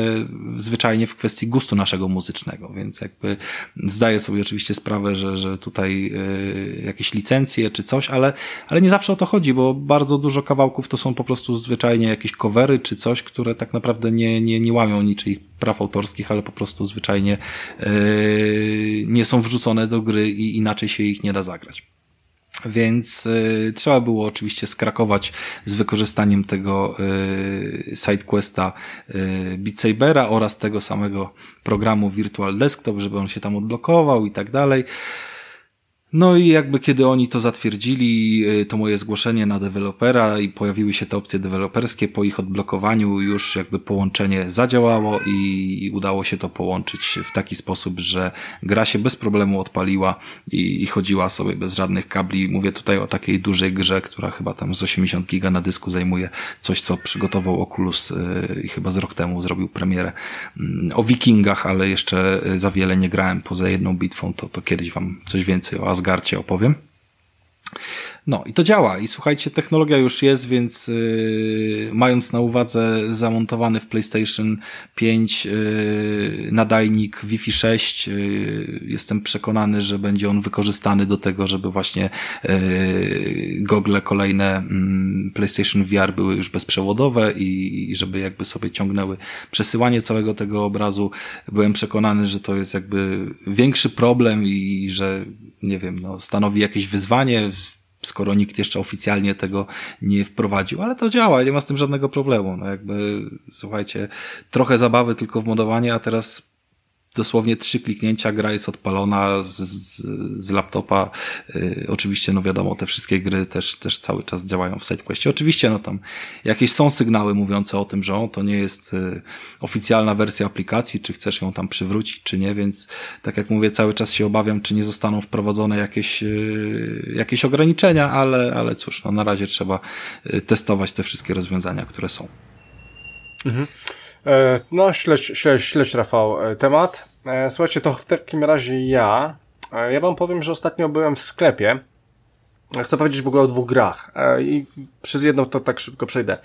zwyczajnie w kwestii gustu naszego muzycznego, więc jakby zdaję sobie oczywiście sprawę, że, że tutaj y, jakieś licencje czy coś, ale, ale nie zawsze o to chodzi, bo bardzo dużo kawałków to są po prostu zwyczajnie jakieś covery czy coś, które tak naprawdę nie, nie, nie łamią niczyich praw autorskich, ale po prostu zwyczajnie yy, nie są wrzucone do gry i inaczej się ich nie da zagrać. Więc y, trzeba było oczywiście skrakować z wykorzystaniem tego y, sidequesta y, Beat Sabera oraz tego samego programu Virtual Desktop, żeby on się tam odblokował i tak dalej. No i jakby kiedy oni to zatwierdzili, y, to moje zgłoszenie na dewelopera i pojawiły się te opcje deweloperskie, po ich odblokowaniu już jakby połączenie zadziałało i udało się to połączyć w taki sposób, że gra się bez problemu odpaliła i, i chodziła sobie bez żadnych kabli. Mówię tutaj o takiej dużej grze, która chyba tam z 80 giga na dysku zajmuje coś, co przygotował Oculus y, i chyba z rok temu zrobił premierę mm, o wikingach, ale jeszcze za wiele nie grałem poza jedną bitwą, to, to kiedyś wam coś więcej o Asgarcie opowiem. No i to działa i słuchajcie, technologia już jest, więc yy, mając na uwadze zamontowany w PlayStation 5 yy, nadajnik Wi-Fi 6, yy, jestem przekonany, że będzie on wykorzystany do tego, żeby właśnie yy, gogle kolejne yy, PlayStation VR były już bezprzewodowe i, i żeby jakby sobie ciągnęły przesyłanie całego tego obrazu. Byłem przekonany, że to jest jakby większy problem i, i że nie wiem, no, stanowi jakieś wyzwanie skoro nikt jeszcze oficjalnie tego nie wprowadził, ale to działa, nie ma z tym żadnego problemu. No jakby, słuchajcie, trochę zabawy tylko w modowanie, a teraz dosłownie trzy kliknięcia, gra jest odpalona z, z, laptopa. Yy, oczywiście, no wiadomo, te wszystkie gry też, też cały czas działają w SideQuestie. Oczywiście, no tam jakieś są sygnały mówiące o tym, że o, to nie jest yy, oficjalna wersja aplikacji, czy chcesz ją tam przywrócić, czy nie, więc tak jak mówię, cały czas się obawiam, czy nie zostaną wprowadzone jakieś, yy, jakieś ograniczenia, ale, ale cóż, no na razie trzeba testować te wszystkie rozwiązania, które są. Mhm. E, no, śledź, śledź, śledź Rafał e, temat. E, słuchajcie, to w takim razie ja. Ja wam powiem, że ostatnio byłem w sklepie. Chcę powiedzieć w ogóle o dwóch grach. I przez jedną to tak szybko przejdę.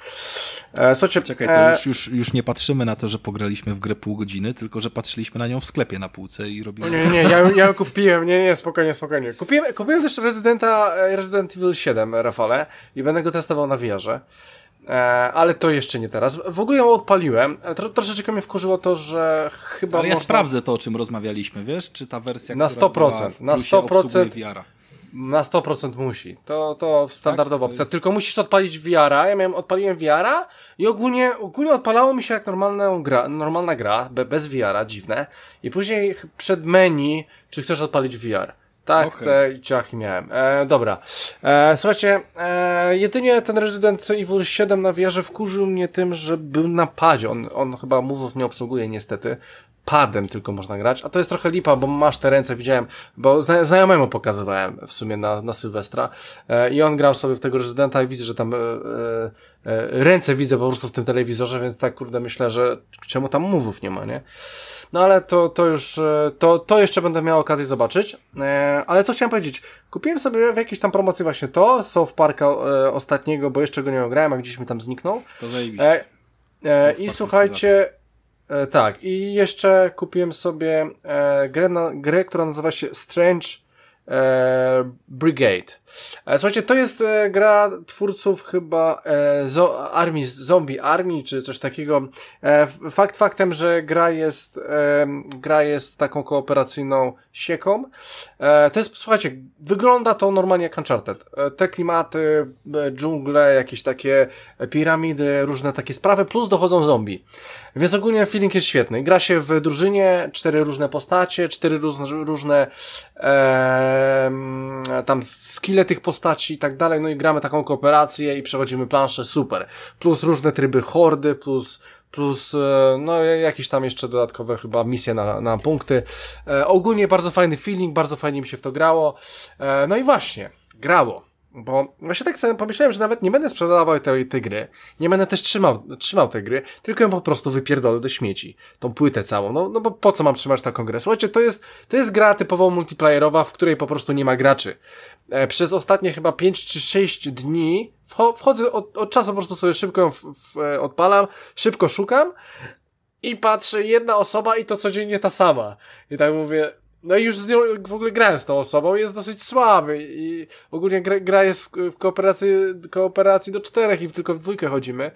Słuchajcie, Czekaj, to już, już, już nie patrzymy na to, że pograliśmy w grę pół godziny, tylko że patrzyliśmy na nią w sklepie na półce i robimy... Nie, nie, ja, ja ją kupiłem, nie, nie, spokojnie, spokojnie. Kupiłem, kupiłem też Residenta, Resident Evil 7, Rafale, i będę go testował na VR-ze. E, ale to jeszcze nie teraz. W ogóle ją odpaliłem. E, tro, troszeczkę mnie wkurzyło to, że chyba. Ale ja sprawdzę to, o czym rozmawialiśmy, wiesz? Czy ta wersja. Na 100%. na 100%. VR-a. Na 100% musi. To, to standardowa tak? opcja. Jest... Tylko musisz odpalić VR-a. Ja miałem, odpaliłem VR-a i ogólnie, ogólnie odpalało mi się jak normalna gra, normalna gra bez VR-a, dziwne. I później przed menu, czy chcesz odpalić VR. Tak, okay. chcę i ciach i miałem. E, dobra. E, słuchajcie, e, jedynie ten Resident Evil 7 na wieży wkurzył mnie tym, że był na padzie. On, on chyba mówów nie obsługuje niestety padem tylko można grać, a to jest trochę lipa, bo masz te ręce, widziałem, bo zna znajomemu pokazywałem w sumie na, na Sylwestra e, i on grał sobie w tego rezydenta i widzę, że tam e, e, e, ręce widzę po prostu w tym telewizorze, więc tak kurde myślę, że czemu tam mówów nie ma, nie? No ale to, to już, e, to, to jeszcze będę miał okazję zobaczyć, e, ale co chciałem powiedzieć, kupiłem sobie w jakiejś tam promocji właśnie to, South Parka ostatniego, bo jeszcze go nie ograłem, a gdzieś mi tam zniknął. To zajebiście. I słuchajcie, E, tak, i jeszcze kupiłem sobie e, grę, na, grę, która nazywa się Strange e, Brigade. E, słuchajcie, to jest e, gra twórców chyba e, zo, Army, Zombie Army, czy coś takiego. Fakt faktem, że gra jest, gra jest taką kooperacyjną sieką. To jest, słuchajcie, wygląda to normalnie jak Uncharted. Te klimaty, dżungle, jakieś takie piramidy, różne takie sprawy, plus dochodzą zombie. Więc ogólnie feeling jest świetny. Gra się w drużynie, cztery różne postacie, cztery różne, różne e, tam skille tych postaci i tak dalej, no i gramy taką kooperację i przechodzimy planszę, super. Plus różne tryby hordy, plus plus e, no jakieś tam jeszcze dodatkowe chyba misje na, na punkty. E, ogólnie bardzo fajny feeling, bardzo fajnie mi się w to grało. E, no i właśnie, grało. Bo właśnie tak sobie pomyślałem, że nawet nie będę sprzedawał tej, tej gry, nie będę też trzymał, trzymał tej gry, tylko ją po prostu wypierdolę do śmieci. Tą płytę całą. No, no bo po co mam trzymać taką grę? Słuchajcie, to jest, to jest gra typowo multiplayerowa, w której po prostu nie ma graczy. E, przez ostatnie chyba 5 czy 6 dni wchodzę od, od czasu po prostu sobie szybko w, w, e, odpalam, szybko szukam i patrzę, jedna osoba i to codziennie ta sama. I tak mówię, no i już z nią w ogóle grałem z tą osobą, jest dosyć słaby i ogólnie gra, gra jest w, w, kooperacji, kooperacji do czterech i tylko w dwójkę chodzimy,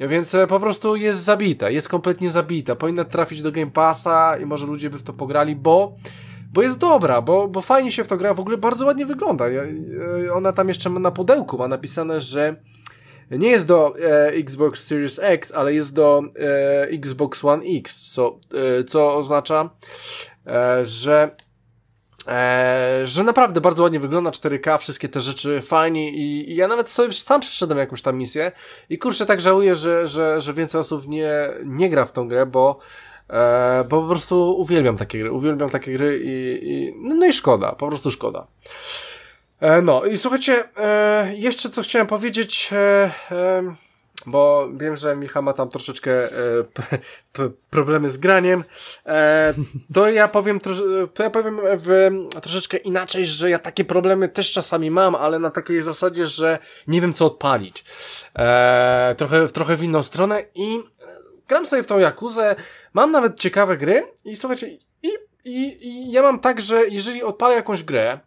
więc e, po prostu jest zabita, jest kompletnie zabita. Powinna trafić do Game Passa i może ludzie by w to pograli, bo bo jest dobra, bo, bo fajnie się w to gra, w ogóle bardzo ładnie wygląda. Ona tam jeszcze na pudełku ma napisane, że nie jest do e, Xbox Series X, ale jest do e, Xbox One X, co, e, co oznacza, e, że e, że naprawdę bardzo ładnie wygląda 4K, wszystkie te rzeczy fajnie i, i ja nawet sobie sam przeszedłem jakąś tam misję i kurczę tak żałuję, że, że, że więcej osób nie, nie gra w tą grę, bo E, bo po prostu uwielbiam takie gry, uwielbiam takie gry i, i no, no i szkoda, po prostu szkoda. E, no i słuchajcie, e, jeszcze co chciałem powiedzieć, e, e, bo wiem, że Micha ma tam troszeczkę e, problemy z graniem, to ja powiem to ja powiem w, troszeczkę inaczej, że ja takie problemy też czasami mam, ale na takiej zasadzie, że nie wiem co odpalić. trochę, trochę w inną stronę i gram sobie w tą Jakuzę, mam nawet ciekawe gry i słuchajcie, i, i, i ja mam tak, że jeżeli odpalę jakąś grę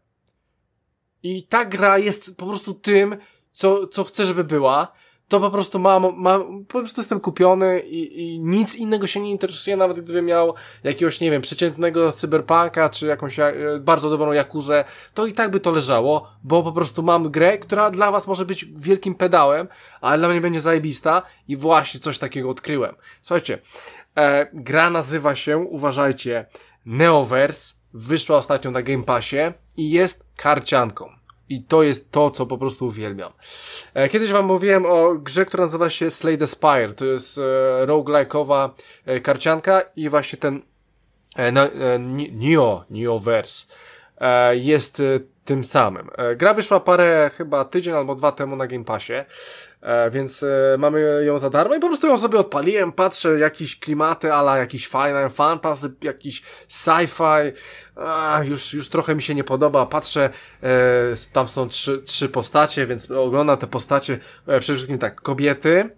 i ta gra jest po prostu tym, co, co chcę, żeby była, to po prostu mam, mam po prostu jestem kupiony i, i nic innego się nie interesuje, nawet gdybym miał jakiegoś, nie wiem, przeciętnego cyberpunka, czy jakąś e, bardzo dobrą jakuzę, to i tak by to leżało, bo po prostu mam grę, która dla was może być wielkim pedałem, ale dla mnie będzie zajebista i właśnie coś takiego odkryłem. Słuchajcie, e, gra nazywa się, uważajcie, Neoverse, wyszła ostatnio na Game Passie i jest karcianką. I to jest to, co po prostu uwielbiam. E, kiedyś wam mówiłem o grze, która nazywa się Slay the Spire. To jest e, roguelike'owa e, karcianka i właśnie ten Neo, Neoverse jest e, tym samym. E, gra wyszła parę, chyba tydzień albo dwa temu na Game Passie. E, więc e, mamy ją za darmo i po prostu ją sobie odpaliłem, patrzę, jakieś klimaty, ala jakiś Final Fantasy, jakiś sci-fi, już, już trochę mi się nie podoba, patrzę, e, tam są trzy, trzy postacie, więc oglądam te postacie, przede wszystkim tak, kobiety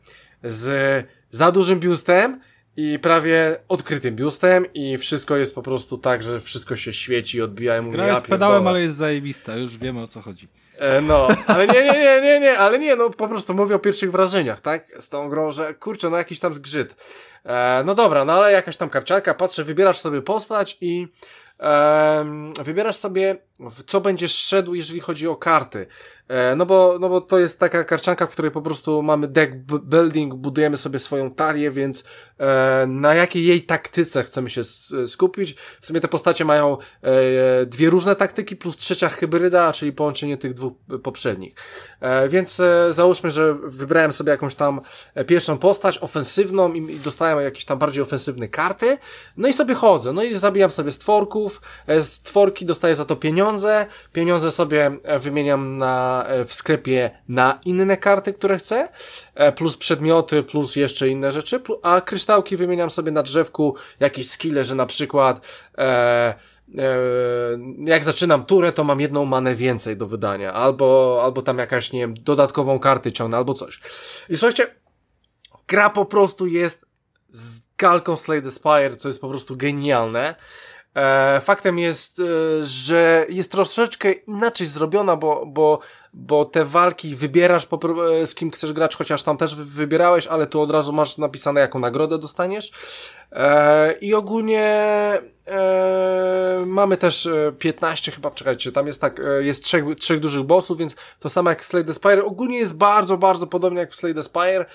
z za dużym biustem, i prawie odkrytym biustem i wszystko jest po prostu tak, że wszystko się świeci, odbijają. Gra jest pedałem, ale jest zajebista, już wiemy o co chodzi. E, no, ale nie, nie, nie, nie, nie, ale nie, no po prostu mówię o pierwszych wrażeniach, tak? Z tą grą, że kurczę, no jakiś tam zgrzyt. E, no dobra, no ale jakaś tam karcianka, patrzę, wybierasz sobie postać i wybierasz sobie, w co będziesz szedł, jeżeli chodzi o karty. E, no bo, no bo to jest taka karczanka, w której po prostu mamy deck building, budujemy sobie swoją talię, więc e, na jakiej jej taktyce chcemy się skupić. W sumie te postacie mają e, dwie różne taktyki, plus trzecia hybryda, czyli połączenie tych dwóch poprzednich. Więc załóżmy, że wybrałem sobie jakąś tam pierwszą postać ofensywną i, i dostałem jakieś tam bardziej ofensywne karty, no i sobie chodzę, no i zabijam sobie stworków, stworki dostaję za to pieniądze, pieniądze sobie wymieniam na E, w sklepie na inne karty, które chcę, e, plus przedmioty, plus jeszcze inne rzeczy, a kryształki wymieniam sobie na drzewku jakieś skille, że na przykład e, e, jak zaczynam turę, to mam jedną manę więcej do wydania, albo, albo tam jakaś, nie wiem, dodatkową kartę ciągnę, albo coś. I słuchajcie, gra po prostu jest z kalką Slay the Spire, co jest po prostu genialne. E, faktem jest, e, że jest troszeczkę inaczej zrobiona, bo, bo bo te walki wybierasz e, z kim chcesz grać, chociaż tam też wybierałeś, ale tu od razu masz napisane jaką nagrodę dostaniesz. E, I ogólnie e, mamy też 15 e, chyba, czekajcie, tam jest tak, jest trzech, trzech dużych bossów, więc to samo jak w Slay the Spire. Ogólnie jest bardzo, bardzo podobnie jak w Slay the Spire.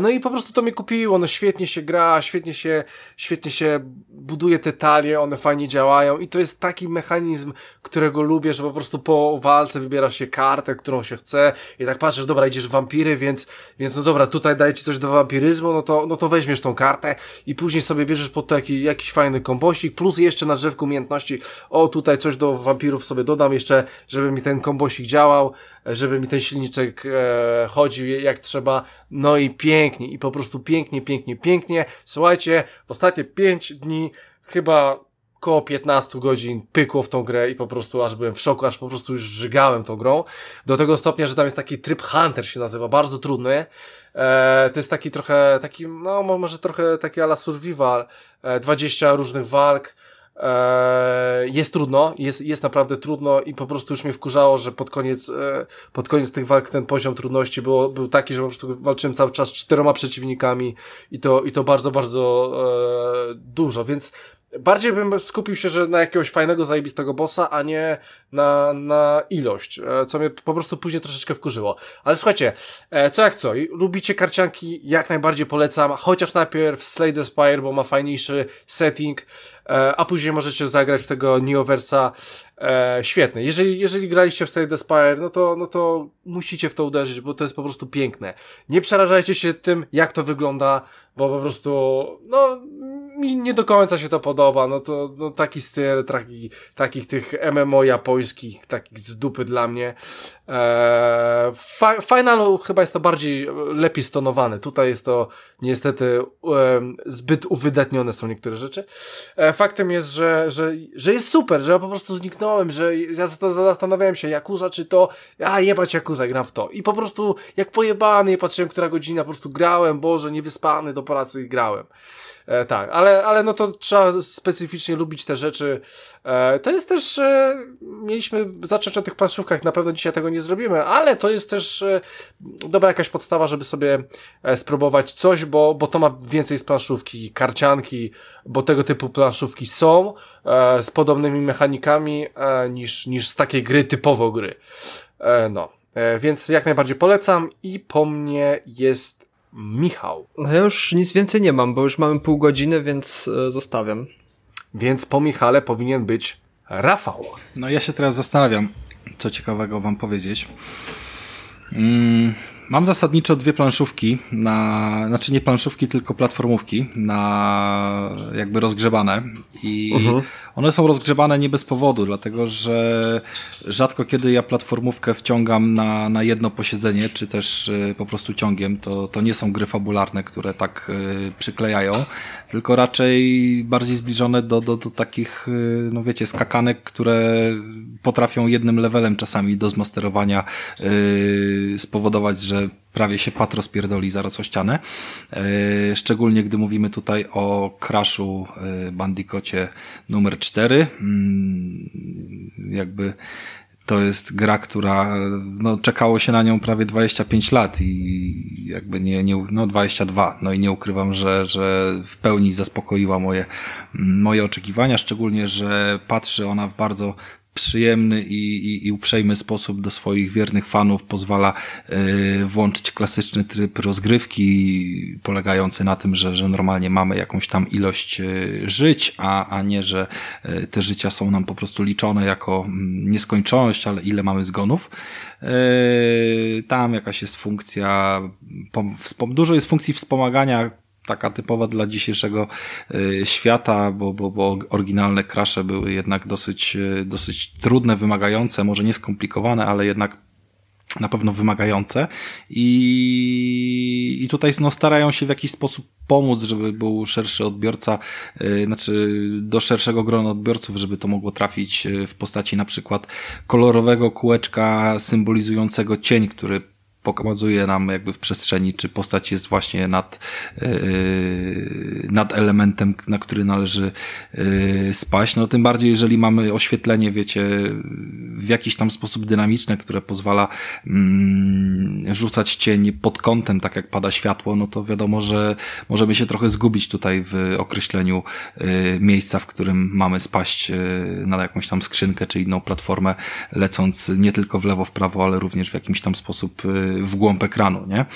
No i po prostu to mnie kupiło, no świetnie się gra, świetnie się, świetnie się buduje te talie, one fajnie działają i to jest taki mechanizm, którego lubię, że po prostu po walce wybiera się kartę, którą się chce. I tak patrzysz, dobra, idziesz w wampiry, więc, więc no dobra, tutaj daje ci coś do wampiryzmu, no to, no to weźmiesz tą kartę i później sobie bierzesz pod to jakiś, fajny kombosik, plus jeszcze na drzewku umiejętności, o tutaj coś do wampirów sobie dodam jeszcze, żeby mi ten kombosik działał, żeby mi ten silniczek e, chodził jak trzeba, no i pięknie, i po prostu pięknie, pięknie, pięknie. Słuchajcie, w ostatnie pięć dni chyba koło 15 godzin pykło w tą grę i po prostu aż byłem w szoku, aż po prostu już żygałem tą grą. Do tego stopnia, że tam jest taki tryb Hunter się nazywa, bardzo trudny. E, to jest taki trochę, taki, no może trochę taki ala survival, e, 20 różnych walk, e, jest trudno, jest, jest naprawdę trudno i po prostu już mnie wkurzało, że pod koniec, e, pod koniec tych walk ten poziom trudności było, był taki, że po prostu walczyłem cały czas czteroma przeciwnikami i to, i to bardzo, bardzo e, dużo, więc bardziej bym skupił się, że na jakiegoś fajnego, zajebistego bossa, a nie na, na ilość, e, co mnie po prostu później troszeczkę wkurzyło. Ale słuchajcie, e, co jak co, lubicie karcianki, jak najbardziej polecam, chociaż najpierw Slay the Spire, bo ma fajniejszy setting, e, a później możecie zagrać w tego Neoversa, świetny. Jeżeli, jeżeli graliście w Slay the Spire, no to, no to musicie w to uderzyć, bo to jest po prostu piękne. Nie przerażajcie się tym, jak to wygląda, bo po prostu, no, mi nie do końca się to podoba, no to no, taki styl, taki, takich tych MMO japońskich, takich z dupy dla mnie. Eee, fa Finalu chyba jest to bardziej, lepiej stonowane. Tutaj jest to niestety e, zbyt uwydatnione są niektóre rzeczy. E, faktem jest, że, że, że jest super, że ja po prostu zniknąłem, że ja zastanawiałem się, Jakuza czy to, a jebać Jakuza, gram w to. I po prostu jak pojebany, patrzyłem, która godzina, po prostu grałem, Boże, niewyspany do pracy i grałem. E, tak, ale, ale no to trzeba specyficznie lubić te rzeczy. E, to jest też, e, mieliśmy zacząć o tych planszówkach, na pewno dzisiaj tego nie zrobimy, ale to jest też e, dobra jakaś podstawa, żeby sobie e, spróbować coś, bo, bo to ma więcej z planszówki, karcianki, bo tego typu planszówki są e, z podobnymi mechanikami niż, niż z takiej gry typowo gry. no. Więc jak najbardziej polecam i po mnie jest Michał. No ja już nic więcej nie mam, bo już mamy pół godziny, więc e, zostawiam. Więc po Michale powinien być Rafał. No ja się teraz zastanawiam, co ciekawego wam powiedzieć. Mm, Mam zasadniczo dwie planszówki na, znaczy nie planszówki, tylko platformówki na jakby rozgrzebane i uh-huh. One są rozgrzebane nie bez powodu, dlatego że rzadko kiedy ja platformówkę wciągam na, na jedno posiedzenie, czy też y, po prostu ciągiem, to, to nie są gry fabularne, które tak y, przyklejają, tylko raczej bardziej zbliżone do, do, do takich, y, no wiecie, skakanek, które potrafią jednym levelem czasami do zmasterowania spowodować, że prawie się pat rozpierdoli zaraz o ścianę. E, szczególnie gdy mówimy tutaj o Crashu e, Bandicocie numer 4. Mm, jakby to jest gra, która no, czekało się na nią prawie 25 lat i jakby nie, nie no 22. No i nie ukrywam, że, że w pełni zaspokoiła moje, moje oczekiwania, szczególnie, że patrzy ona w bardzo przyjemny i, i, i uprzejmy sposób do swoich wiernych fanów pozwala y, włączyć klasyczny tryb rozgrywki, polegający na tym, że, że normalnie mamy jakąś tam ilość y, żyć, a, a nie, że y, te życia są nam po prostu liczone jako mm, nieskończoność, ale ile mamy zgonów. Tam jakaś jest funkcja, dużo jest funkcji wspomagania taka typowa dla dzisiejszego y, świata, bo, bo, bo oryginalne krasze były jednak dosyć, y, dosyć trudne, wymagające, może nie skomplikowane, ale jednak na pewno wymagające. I, i tutaj no, starają się w jakiś sposób pomóc, żeby był szerszy odbiorca, yy, znaczy do szerszego grona odbiorców, żeby to mogło trafić y, w postaci na przykład kolorowego kółeczka symbolizującego cień, który pokazuje nam jakby w przestrzeni, czy postać jest właśnie nad, yy, nad elementem, na który należy yy, spaść. No tym bardziej, jeżeli mamy oświetlenie, wiecie, w jakiś tam sposób dynamiczne, które pozwala yy, rzucać cień pod kątem, tak jak pada światło, no to wiadomo, że możemy się trochę zgubić tutaj w określeniu yy, miejsca, w którym mamy spaść na jakąś tam skrzynkę, czy inną platformę, lecąc nie tylko w lewo, w prawo, ale również w jakimś tam sposób w głąb ekranu, nie?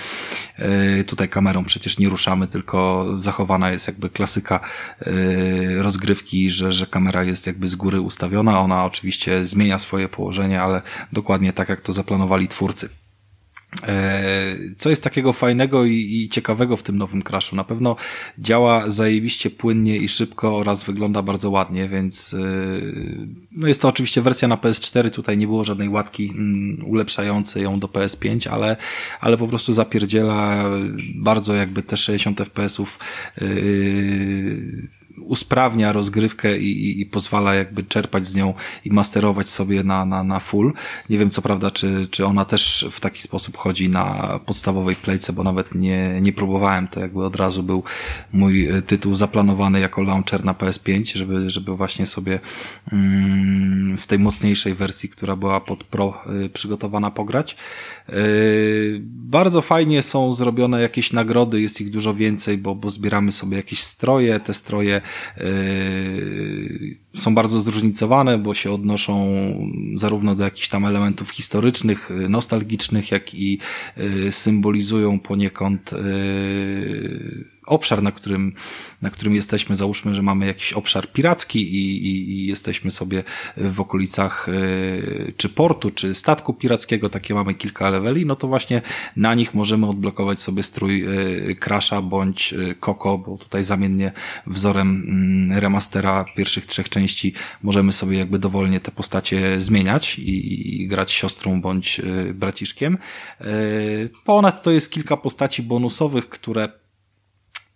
E, tutaj kamerą przecież nie ruszamy, tylko zachowana jest jakby klasyka e, rozgrywki, że, że kamera jest jakby z góry ustawiona. Ona oczywiście zmienia swoje położenie, ale dokładnie tak jak to zaplanowali twórcy. E, co jest takiego fajnego i, ciekawego w tym nowym Crashu? Na pewno działa zajebiście płynnie i szybko oraz wygląda bardzo ładnie, więc e, no jest to oczywiście wersja na PS4, tutaj nie było żadnej łatki mm, ulepszającej ją do PS5, ale, ale po prostu zapierdziela bardzo jakby te 60 FPS-ów yy, usprawnia rozgrywkę i, i, i, pozwala jakby czerpać z nią i masterować sobie na, na, na full. Nie wiem co prawda, czy, czy ona też w taki sposób chodzi na podstawowej playce, bo nawet nie, nie próbowałem. To jakby od razu był mój e, tytuł zaplanowany jako launcher na PS5, żeby, żeby właśnie sobie mm, w tej mocniejszej wersji, która była pod Pro y, przygotowana pograć. Y, bardzo fajnie są zrobione jakieś nagrody, jest ich dużo więcej, bo, bo zbieramy sobie jakieś stroje, te stroje są bardzo zróżnicowane, bo się odnoszą zarówno do jakichś tam elementów historycznych, nostalgicznych, jak i symbolizują poniekąd obszar, na którym, na którym jesteśmy, załóżmy, że mamy jakiś obszar piracki i, i, i jesteśmy sobie w okolicach y, czy portu, czy statku pirackiego, takie mamy kilka leveli, no to właśnie na nich możemy odblokować sobie strój y, Crasha bądź Koko, bo tutaj zamiennie wzorem y, remastera pierwszych trzech części możemy sobie jakby dowolnie te postacie zmieniać i, i grać siostrą bądź braciszkiem. Ponad to jest kilka postaci bonusowych, które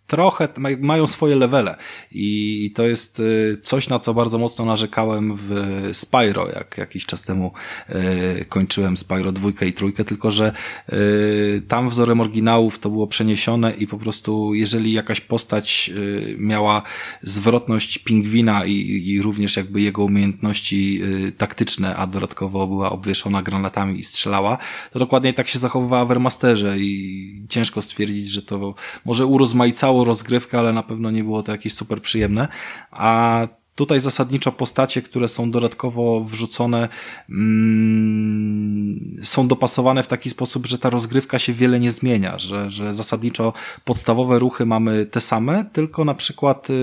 trochę mają swoje levele. I to jest y, coś, na co bardzo mocno narzekałem w Spyro, jak jakiś czas temu y, kończyłem Spyro dwójkę i trójkę, tylko że y, tam wzorem oryginałów to było przeniesione i po prostu jeżeli jakaś postać miała zwrotność pingwina i, i również jakby jego umiejętności taktyczne, a dodatkowo była obwieszona granatami i strzelała, to dokładnie tak się zachowywała w remasterze i ciężko stwierdzić, że to może urozmaicało rozgrywkę, ale na pewno nie było to jakieś super przyjemne. A Tutaj zasadniczo postacie, które są dodatkowo wrzucone, mm, są dopasowane w taki sposób, że ta rozgrywka się wiele nie zmienia, że, że zasadniczo podstawowe ruchy mamy te same, tylko na przykład y,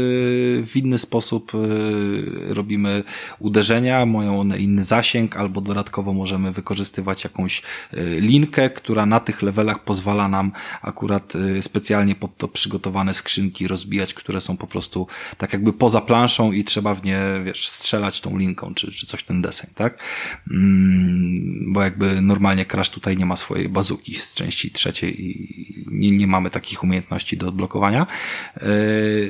w inny sposób y, robimy uderzenia, mają one inny zasięg, albo dodatkowo możemy wykorzystywać jakąś y, linkę, która na tych levelach pozwala nam akurat specjalnie pod to przygotowane skrzynki rozbijać, które są po prostu tak jakby poza planszą i trzeba trzeba w nie, wiesz, strzelać tą linką, czy, czy coś w ten deseń, tak? Mm, bo jakby normalnie Crash tutaj nie ma swojej bazuki z części trzeciej i nie, nie mamy takich umiejętności do odblokowania. E,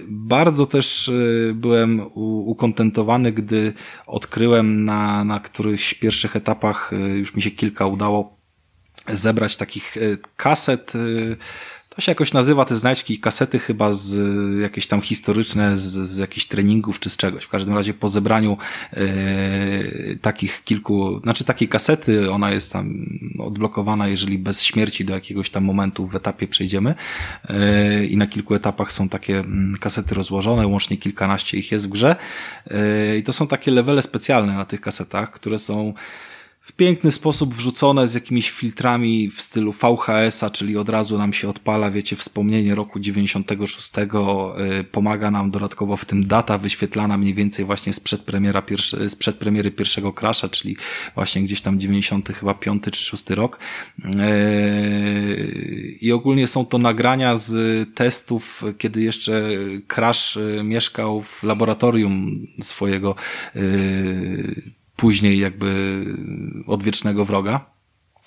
bardzo też e, byłem ukontentowany, gdy odkryłem na, na którychś pierwszych etapach, e, już mi się kilka udało zebrać takich kaset, to się jakoś nazywa te znajdźki i kasety chyba z jakieś tam historyczne, z, z jakichś treningów czy z czegoś. W każdym razie po zebraniu e, takich kilku, znaczy takiej kasety, ona jest tam odblokowana, jeżeli bez śmierci do jakiegoś tam momentu w etapie przejdziemy e, i na kilku etapach są takie mm, kasety rozłożone, łącznie kilkanaście ich jest w grze i to są takie levele specjalne na tych kasetach, które są w piękny sposób wrzucone z jakimiś filtrami w stylu VHS-a, czyli od razu nam się odpala, wiecie, wspomnienie roku 96, y, pomaga nam dodatkowo w tym data wyświetlana mniej więcej właśnie sprzed, premiera pierwsze, sprzed premiery pierwszego Crasha, czyli właśnie gdzieś tam 90 chyba 5 czy 6 rok. Y, I ogólnie są to nagrania z testów, kiedy jeszcze Crash y, mieszkał w laboratorium swojego później jakby odwiecznego wroga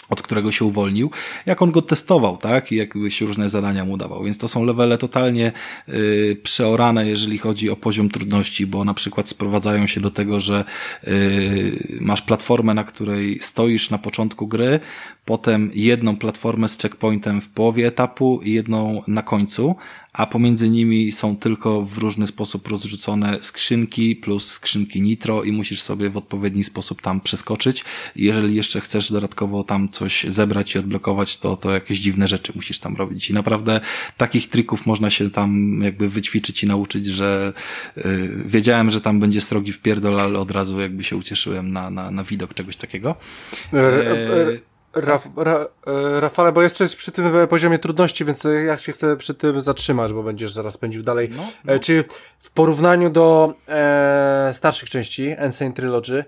od którego się uwolnił, jak on go testował, tak, i jakby się różne zadania mu dawał. Więc to są levele totalnie y, przeorane, jeżeli chodzi o poziom trudności, bo na przykład sprowadzają się do tego, że y, masz platformę, na której stoisz na początku gry, potem jedną platformę z checkpointem w połowie etapu i jedną na końcu, a pomiędzy nimi są tylko w różny sposób rozrzucone skrzynki plus skrzynki nitro i musisz sobie w odpowiedni sposób tam przeskoczyć. Jeżeli jeszcze chcesz dodatkowo tam coś zebrać i odblokować, to, to jakieś dziwne rzeczy musisz tam robić. I naprawdę takich trików można się tam jakby wyćwiczyć i nauczyć, że yy, wiedziałem, że tam będzie srogi w pierdol, ale od razu jakby się ucieszyłem na, na, na widok czegoś takiego. E, Raf, ra, e, Rafale, bo jeszcze przy tym poziomie trudności, więc ja się chcę przy tym zatrzymać, bo będziesz zaraz pędził dalej. No, no. E, czy w porównaniu do e, starszych części Insane Trilogy,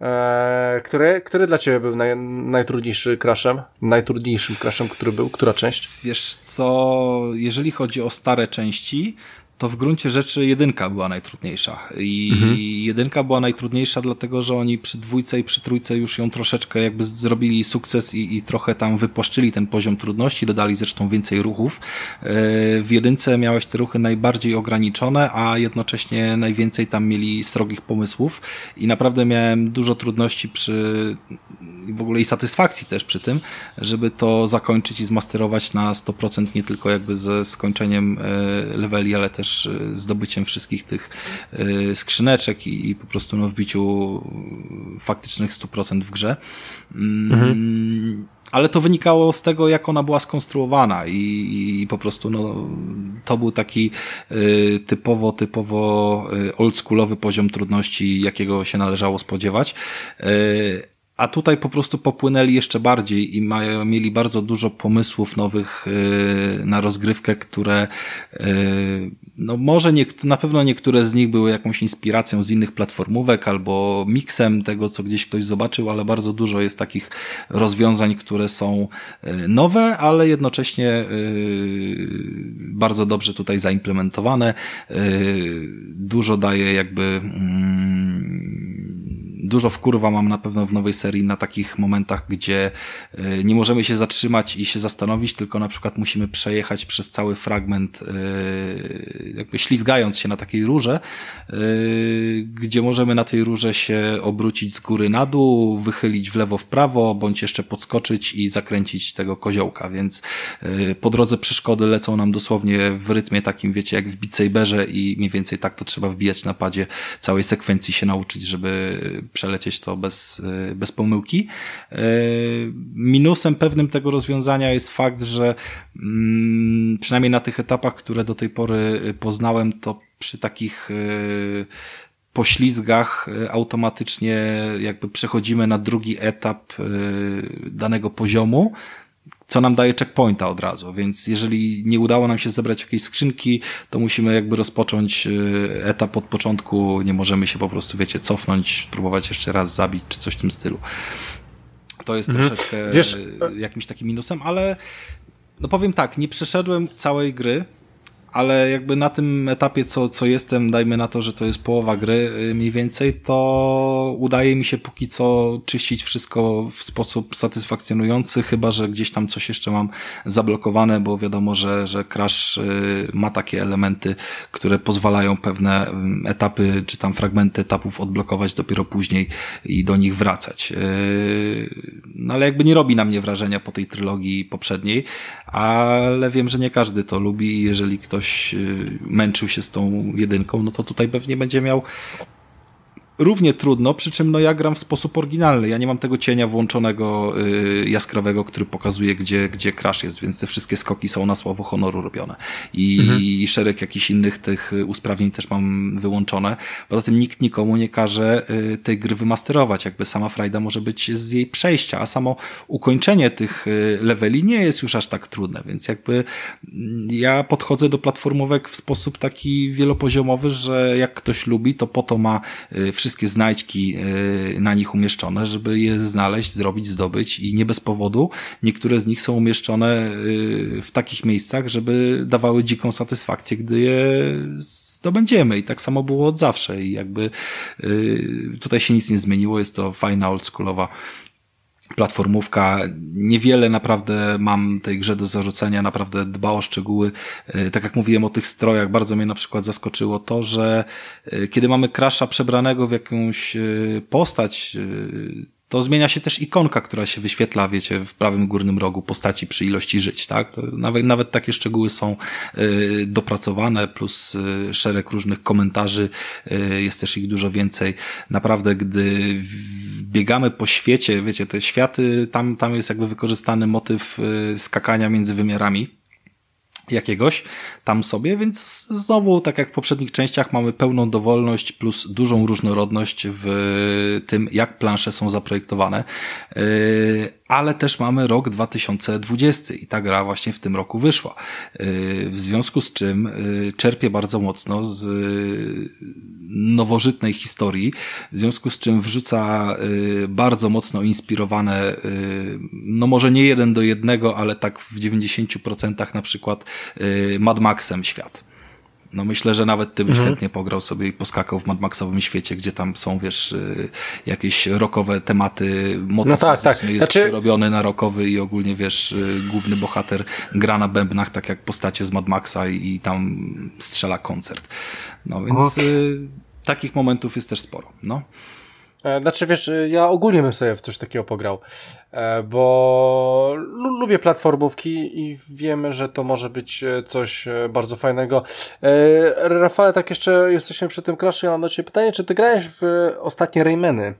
e, które, który dla Ciebie był naj, najtrudniejszy crashem? Najtrudniejszym crashem, który był? Która część? Wiesz co, jeżeli chodzi o stare części, to w gruncie rzeczy jedynka była najtrudniejsza. I mhm. jedynka była najtrudniejsza, dlatego że oni przy dwójce i przy trójce już ją troszeczkę jakby zrobili sukces i, i trochę tam wypłaszczyli ten poziom trudności, dodali zresztą więcej ruchów. E, w jedynce miałeś te ruchy najbardziej ograniczone, a jednocześnie najwięcej tam mieli srogich pomysłów i naprawdę miałem dużo trudności przy w ogóle i satysfakcji też przy tym, żeby to zakończyć i zmasterować na 100% nie tylko jakby ze skończeniem e, leveli, ale też e, zdobyciem wszystkich tych e, skrzyneczek i, i po prostu no, wbiciu faktycznych 100% w grze. Mm, mhm. ale to wynikało z tego, jak ona była skonstruowana i, i po prostu no, to był taki y, typowo, typowo oldschoolowy poziom trudności, jakiego się należało spodziewać. Y, a tutaj po prostu popłynęli jeszcze bardziej i mają, mieli bardzo dużo pomysłów nowych yy, na rozgrywkę, które yy, no może nie, na pewno niektóre z nich były jakąś inspiracją z innych platformówek albo miksem tego, co gdzieś ktoś zobaczył, ale bardzo dużo jest takich rozwiązań, które są yy, nowe, ale jednocześnie yy, bardzo dobrze tutaj zaimplementowane. Yy, dużo daje jakby mm, dużo wkurwa mam na pewno w nowej serii na takich momentach, gdzie e, nie możemy się zatrzymać i się zastanowić, tylko na przykład musimy przejechać przez cały fragment, e, jakby ślizgając się na takiej rurze, e, gdzie możemy na tej rurze się obrócić z góry na dół, wychylić w lewo, w prawo, bądź jeszcze podskoczyć i zakręcić tego koziołka, więc po drodze przeszkody lecą nam dosłownie w rytmie takim, wiecie, jak w Beat Saberze i mniej więcej tak to trzeba wbijać na padzie całej sekwencji się nauczyć, żeby przelecieć to bez, y, bez pomyłki. Y, minusem pewnym tego rozwiązania jest fakt, że mm, przynajmniej na tych etapach, które do tej pory y, poznałem, to przy takich poślizgach automatycznie jakby przechodzimy na drugi etap danego poziomu, co nam daje checkpointa od razu, więc jeżeli nie udało nam się zebrać jakiejś skrzynki, to musimy jakby rozpocząć y, etap od początku, nie możemy się po prostu, wiecie, cofnąć, próbować jeszcze raz zabić, czy coś w tym stylu. To jest mhm. troszeczkę Wiesz... jakimś takim minusem, ale no powiem tak, nie przeszedłem całej gry, ale jakby na tym etapie, co, co jestem, dajmy na to, że to jest połowa gry y, mniej więcej, to udaje mi się póki co czyścić wszystko w sposób satysfakcjonujący, chyba, że gdzieś tam coś jeszcze mam zablokowane, bo wiadomo, że, że Crash y, ma takie elementy, które pozwalają pewne mm, etapy, czy tam fragmenty etapów odblokować dopiero później i do nich wracać. Y, no ale jakby nie robi na mnie wrażenia po tej trylogii poprzedniej, ale wiem, że nie każdy to lubi i jeżeli ktoś y, męczył się z tą jedynką, no to tutaj pewnie będzie miał równie trudno, przy czym no ja gram w sposób oryginalny. Ja nie mam tego cienia włączonego y, jaskrawego, który pokazuje, gdzie, gdzie crash jest, więc te wszystkie skoki są na słowo honoru robione. I, mhm. i szereg jakichś innych tych usprawnień też mam wyłączone. Poza tym nikt nikomu nie każe y, tej gry wymasterować. Jakby sama frajda może być z jej przejścia, a samo ukończenie tych y, leveli nie jest już aż tak trudne, więc jakby mm, ja podchodzę do platformówek w sposób taki wielopoziomowy, że jak ktoś lubi, to po to ma y, wszystkie znajdźki e, na nich umieszczone, żeby je znaleźć, zrobić, zdobyć i nie bez powodu niektóre z nich są umieszczone e, w takich miejscach, żeby dawały dziką satysfakcję, gdy je zdobędziemy. I tak samo było od zawsze. I jakby e, tutaj się nic nie zmieniło, jest to fajna oldschoolowa platformówka. Niewiele naprawdę mam tej grze do zarzucenia, naprawdę dba o szczegóły. E, tak jak mówiłem o tych strojach, bardzo mnie na przykład zaskoczyło to, że e, kiedy mamy Crasha przebranego w jakąś e, postać, to zmienia się też ikonka, która się wyświetla, wiecie, w prawym górnym rogu postaci przy ilości żyć, tak? To nawet, nawet takie szczegóły są y, dopracowane, plus y, szereg różnych komentarzy, y, jest też ich dużo więcej. Naprawdę, gdy biegamy po świecie, wiecie, te światy, tam, tam jest jakby wykorzystany motyw skakania między wymiarami jakiegoś tam sobie, więc znowu, tak jak w poprzednich częściach, mamy pełną dowolność plus dużą różnorodność w tym, jak plansze są zaprojektowane. Yy, ale też mamy rok 2020 i ta gra właśnie w tym roku wyszła. Yy, w związku z czym yy, czerpie bardzo mocno z nowożytnej historii, w związku z czym wrzuca bardzo mocno inspirowane, no może nie jeden do jednego, ale tak w 90% na przykład Mad Maxem świat. No myślę, że nawet ty byś mhm. chętnie pograł sobie i poskakał w Mad Maxowym świecie, gdzie tam są, wiesz, y, jakieś rokowe tematy, motyw no tak, tak. jest znaczy... przerobiony na rokowy i ogólnie, wiesz, y, główny bohater gra na bębnach, tak jak postacie z Mad Maxa i, tam strzela koncert. No więc okay. y, takich momentów jest też sporo, no. E, znaczy, wiesz, ja ogólnie bym sobie w coś takiego pograł, e, bo lubię platformówki i wiemy, że to może być e, coś bardzo fajnego. Rafale, tak jeszcze jesteśmy przy tym Crashu, ja mam do Ciebie pytanie, czy Ty grałeś w ostatnie Raymany?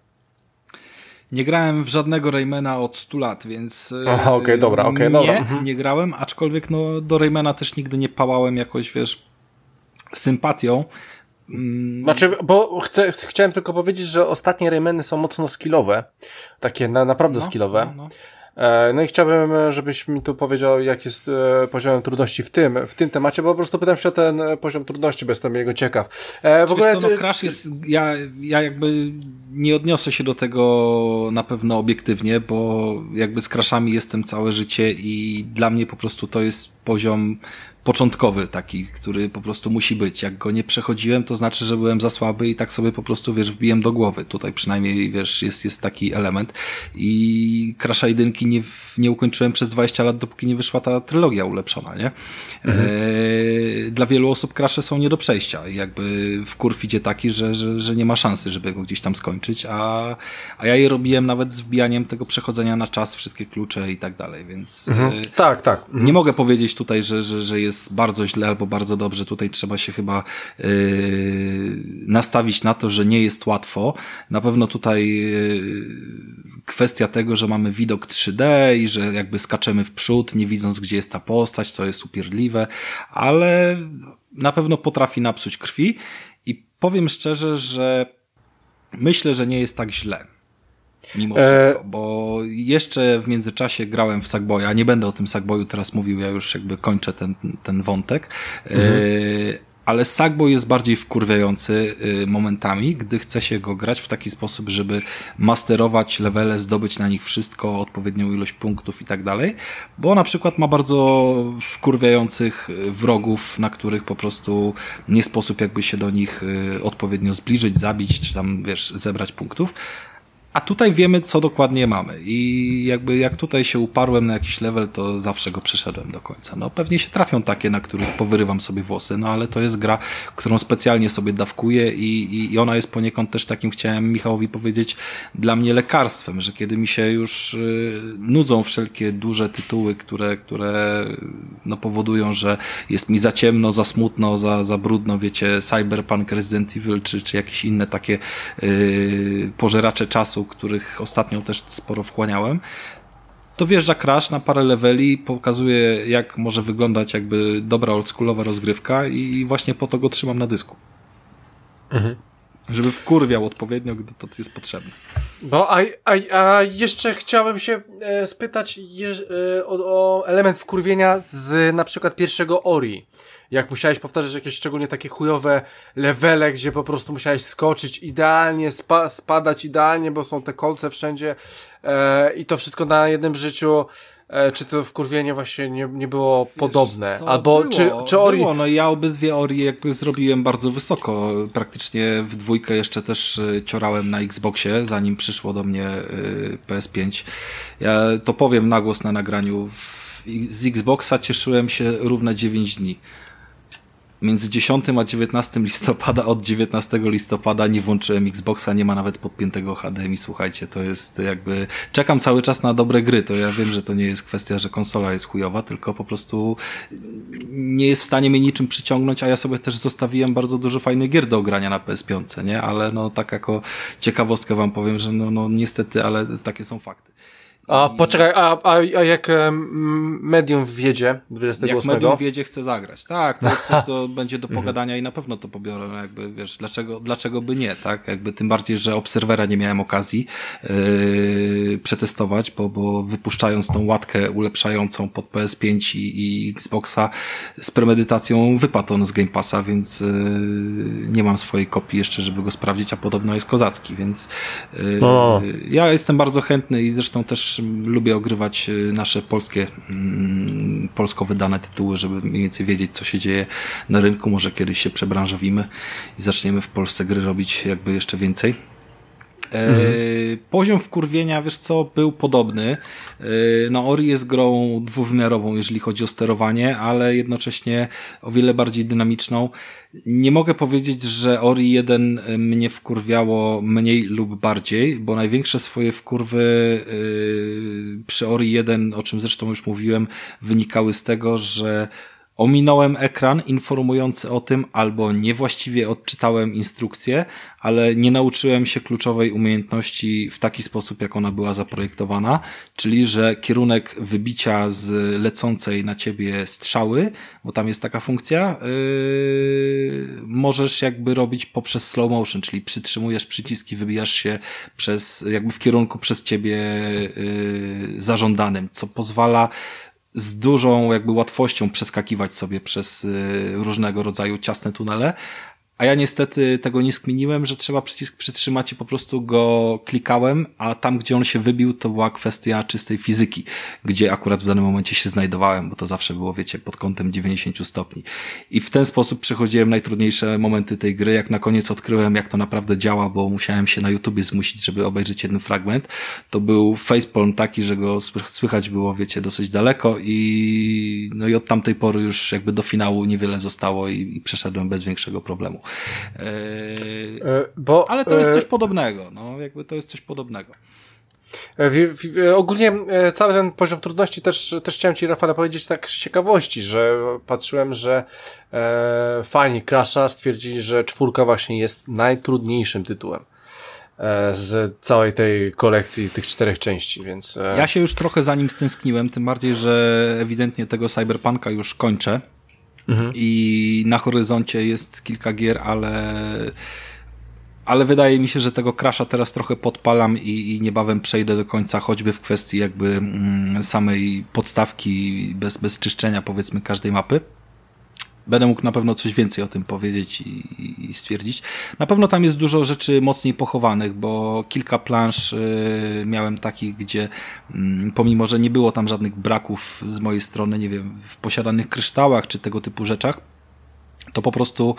Nie grałem w żadnego Raymana od 100 lat, więc. Aha, okej, okay, dobra, okej, okay, dobra. Nie, mhm. nie grałem, aczkolwiek no, do Raymana też nigdy nie pałałem jakoś, wiesz, sympatią. Mm. Znaczy, bo chcę, chciałem tylko powiedzieć, że ostatnie Raymany są mocno skillowe. Takie na, naprawdę no, skillowe. No, no. E, no i chciałbym, żebyś mi tu powiedział, jak jest e, poziom trudności w tym, w tym temacie, bo po prostu pytam się o ten e, poziom trudności, bo jestem jego ciekaw. w ogóle... Co, no Crash jest, ja, ja jakby nie odniosę się do tego na pewno obiektywnie, bo jakby z Crashami jestem całe życie i dla mnie po prostu to jest poziom początkowy taki, który po prostu musi być. Jak go nie przechodziłem, to znaczy, że byłem za słaby i tak sobie po prostu, wiesz, wbiłem do głowy. Tutaj przynajmniej, wiesz, jest, jest taki element. I Crasha jedynki nie, nie ukończyłem przez 20 lat, dopóki nie wyszła ta trylogia ulepszona, nie? Mhm. E, dla wielu osób Crashe są nie do przejścia. Jakby w kurw idzie taki, że, że, że nie ma szansy, żeby go gdzieś tam skończyć, a, a ja je robiłem nawet z wbijaniem tego przechodzenia na czas, wszystkie klucze i tak dalej, więc... Mhm. E, tak, tak. Nie mhm. mogę powiedzieć tutaj, że, że, że jest jest bardzo źle albo bardzo dobrze. Tutaj trzeba się chyba yy, nastawić na to, że nie jest łatwo. Na pewno tutaj yy, kwestia tego, że mamy widok 3D i że jakby skaczemy w przód, nie widząc gdzie jest ta postać, to jest upierdliwe, ale na pewno potrafi napsuć krwi i powiem szczerze, że myślę, że nie jest tak źle mimo wszystko, e... bo jeszcze w międzyczasie grałem w Sackboya, nie będę o tym Sackboyu teraz mówił, ja już jakby kończę ten, ten wątek, mhm. e... ale Sackboy jest bardziej wkurwiający e, momentami, gdy chce się go grać w taki sposób, żeby masterować levele, zdobyć na nich wszystko, odpowiednią ilość punktów i tak dalej, bo na przykład ma bardzo wkurwiających e, wrogów, na których po prostu nie sposób jakby się do nich e, odpowiednio zbliżyć, zabić, czy tam, wiesz, zebrać punktów, a tutaj wiemy, co dokładnie mamy. I jakby jak tutaj się uparłem na jakiś level, to zawsze go przeszedłem do końca. No pewnie się trafią takie, na których powyrywam sobie włosy, no ale to jest gra, którą specjalnie sobie dawkuję i, i, i ona jest poniekąd też takim, chciałem Michałowi powiedzieć, dla mnie lekarstwem, że kiedy mi się już y, nudzą wszelkie duże tytuły, które, które no, powodują, że jest mi za ciemno, za smutno, za, za brudno, wiecie, Cyberpunk, Resident Evil, czy, czy jakieś inne takie y, pożeracze czasu, których ostatnio też sporo wchłaniałem, to wjeżdża Crash na parę leveli, pokazuje jak może wyglądać jakby dobra oldschoolowa rozgrywka i właśnie po to go trzymam na dysku. Mhm. Żeby wkurwiał odpowiednio, gdy to jest potrzebne. No, a, a, a jeszcze chciałem się e, spytać je, e, o, o element wkurwienia z na przykład pierwszego Ori jak musiałeś powtarzać jakieś szczególnie takie chujowe levele, gdzie po prostu musiałeś skoczyć idealnie, spa spadać idealnie, bo są te kolce wszędzie e, i to wszystko na jednym życiu. E, czy to wkurwienie właśnie nie, nie było Wiesz, podobne? Co, Albo było, czy, czy Ori... Było, no ja obydwie Ori jakby zrobiłem bardzo wysoko. Praktycznie w dwójkę jeszcze też e, ciorałem na Xboxie, zanim przyszło do mnie e, PS5. Ja to powiem na głos na nagraniu. Z Xboxa cieszyłem się równe 9 dni między 10 a 19 listopada, od 19 listopada nie włączyłem Xboxa, nie ma nawet podpiętego HDMI, słuchajcie, to jest jakby, czekam cały czas na dobre gry, to ja wiem, że to nie jest kwestia, że konsola jest chujowa, tylko po prostu nie jest w stanie mnie niczym przyciągnąć, a ja sobie też zostawiłem bardzo dużo fajnych gier do ogrania na PS5, nie, ale no tak jako ciekawostkę wam powiem, że no, no niestety, ale takie są fakty. A poczekaj, a, a, a jak medium wjedzie 28? Jak medium wjedzie, chce zagrać. Tak, to jest coś, co będzie do mhm. pogadania i na pewno to pobiorę. No jakby, wiesz, dlaczego, dlaczego by nie, tak? Jakby tym bardziej, że Obserwera nie miałem okazji yy, przetestować, bo, bo wypuszczając tą łatkę ulepszającą pod PS5 i, i Xboxa z premedytacją wypadł on z Game Passa, więc yy, nie mam swojej kopii jeszcze, żeby go sprawdzić, a podobno jest kozacki, więc yy, ja jestem bardzo chętny i zresztą też lubię ogrywać y, nasze polskie, mm, polsko wydane tytuły, żeby mniej więcej wiedzieć, co się dzieje na rynku. Może kiedyś się przebranżowimy i zaczniemy w Polsce gry robić jakby jeszcze więcej. Mhm. Poziom wkurwienia, wiesz co, był podobny. E, no, Ori jest grą dwuwymiarową, jeżeli chodzi o sterowanie, ale jednocześnie o wiele bardziej dynamiczną. Nie mogę powiedzieć, że Ori 1 mnie wkurwiało mniej lub bardziej, bo największe swoje wkurwy przy Ori 1, o czym zresztą już mówiłem, wynikały z tego, że ominąłem ekran informujący o tym, albo niewłaściwie odczytałem instrukcję, ale nie nauczyłem się kluczowej umiejętności w taki sposób, jak ona była zaprojektowana, czyli że kierunek wybicia z lecącej na ciebie strzały, bo tam jest taka funkcja, yy, możesz jakby robić poprzez slow motion, czyli przytrzymujesz przyciski, wybijasz się przez, jakby w kierunku przez ciebie yy, zażądanym, co pozwala z dużą jakby łatwością przeskakiwać sobie przez y, różnego rodzaju ciasne tunele, a ja niestety tego nie skminiłem, że trzeba przycisk przytrzymać i po prostu go klikałem, a tam, gdzie on się wybił, to była kwestia czystej fizyki, gdzie akurat w danym momencie się znajdowałem, bo to zawsze było, wiecie, pod kątem 90 stopni. I w ten sposób przechodziłem najtrudniejsze momenty tej gry, jak na koniec odkryłem, jak to naprawdę działa, bo musiałem się na YouTubie zmusić, żeby obejrzeć jeden fragment. To był facepalm taki, że go słychać było, wiecie, dosyć daleko i no i od tamtej pory już jakby do finału niewiele zostało i, i przeszedłem bez większego problemu. E, bo, Ale to jest e, coś podobnego, no jakby to jest coś podobnego. E, w, w, ogólnie cały ten poziom trudności też, też chciałem Ci, Rafale, powiedzieć tak z ciekawości, że patrzyłem, że e, fani Crasha stwierdzili, że czwórka właśnie jest najtrudniejszym tytułem e, z całej tej kolekcji tych czterech części, więc... E... Ja się już trochę za nim stęskniłem, tym bardziej, że ewidentnie tego Cyberpunka już kończę. Mhm. I na horyzoncie jest kilka gier, ale ale wydaje mi się, że tego Crasha teraz trochę podpalam i, i niebawem przejdę do końca, choćby w kwestii jakby mm, samej podstawki bez, bez czyszczenia powiedzmy każdej mapy. Będę mógł na pewno coś więcej o tym powiedzieć i, i stwierdzić. Na pewno tam jest dużo rzeczy mocniej pochowanych, bo kilka plansz y, miałem takich, gdzie y, pomimo, że nie było tam żadnych braków z mojej strony, nie wiem, w posiadanych kryształach czy tego typu rzeczach, to po prostu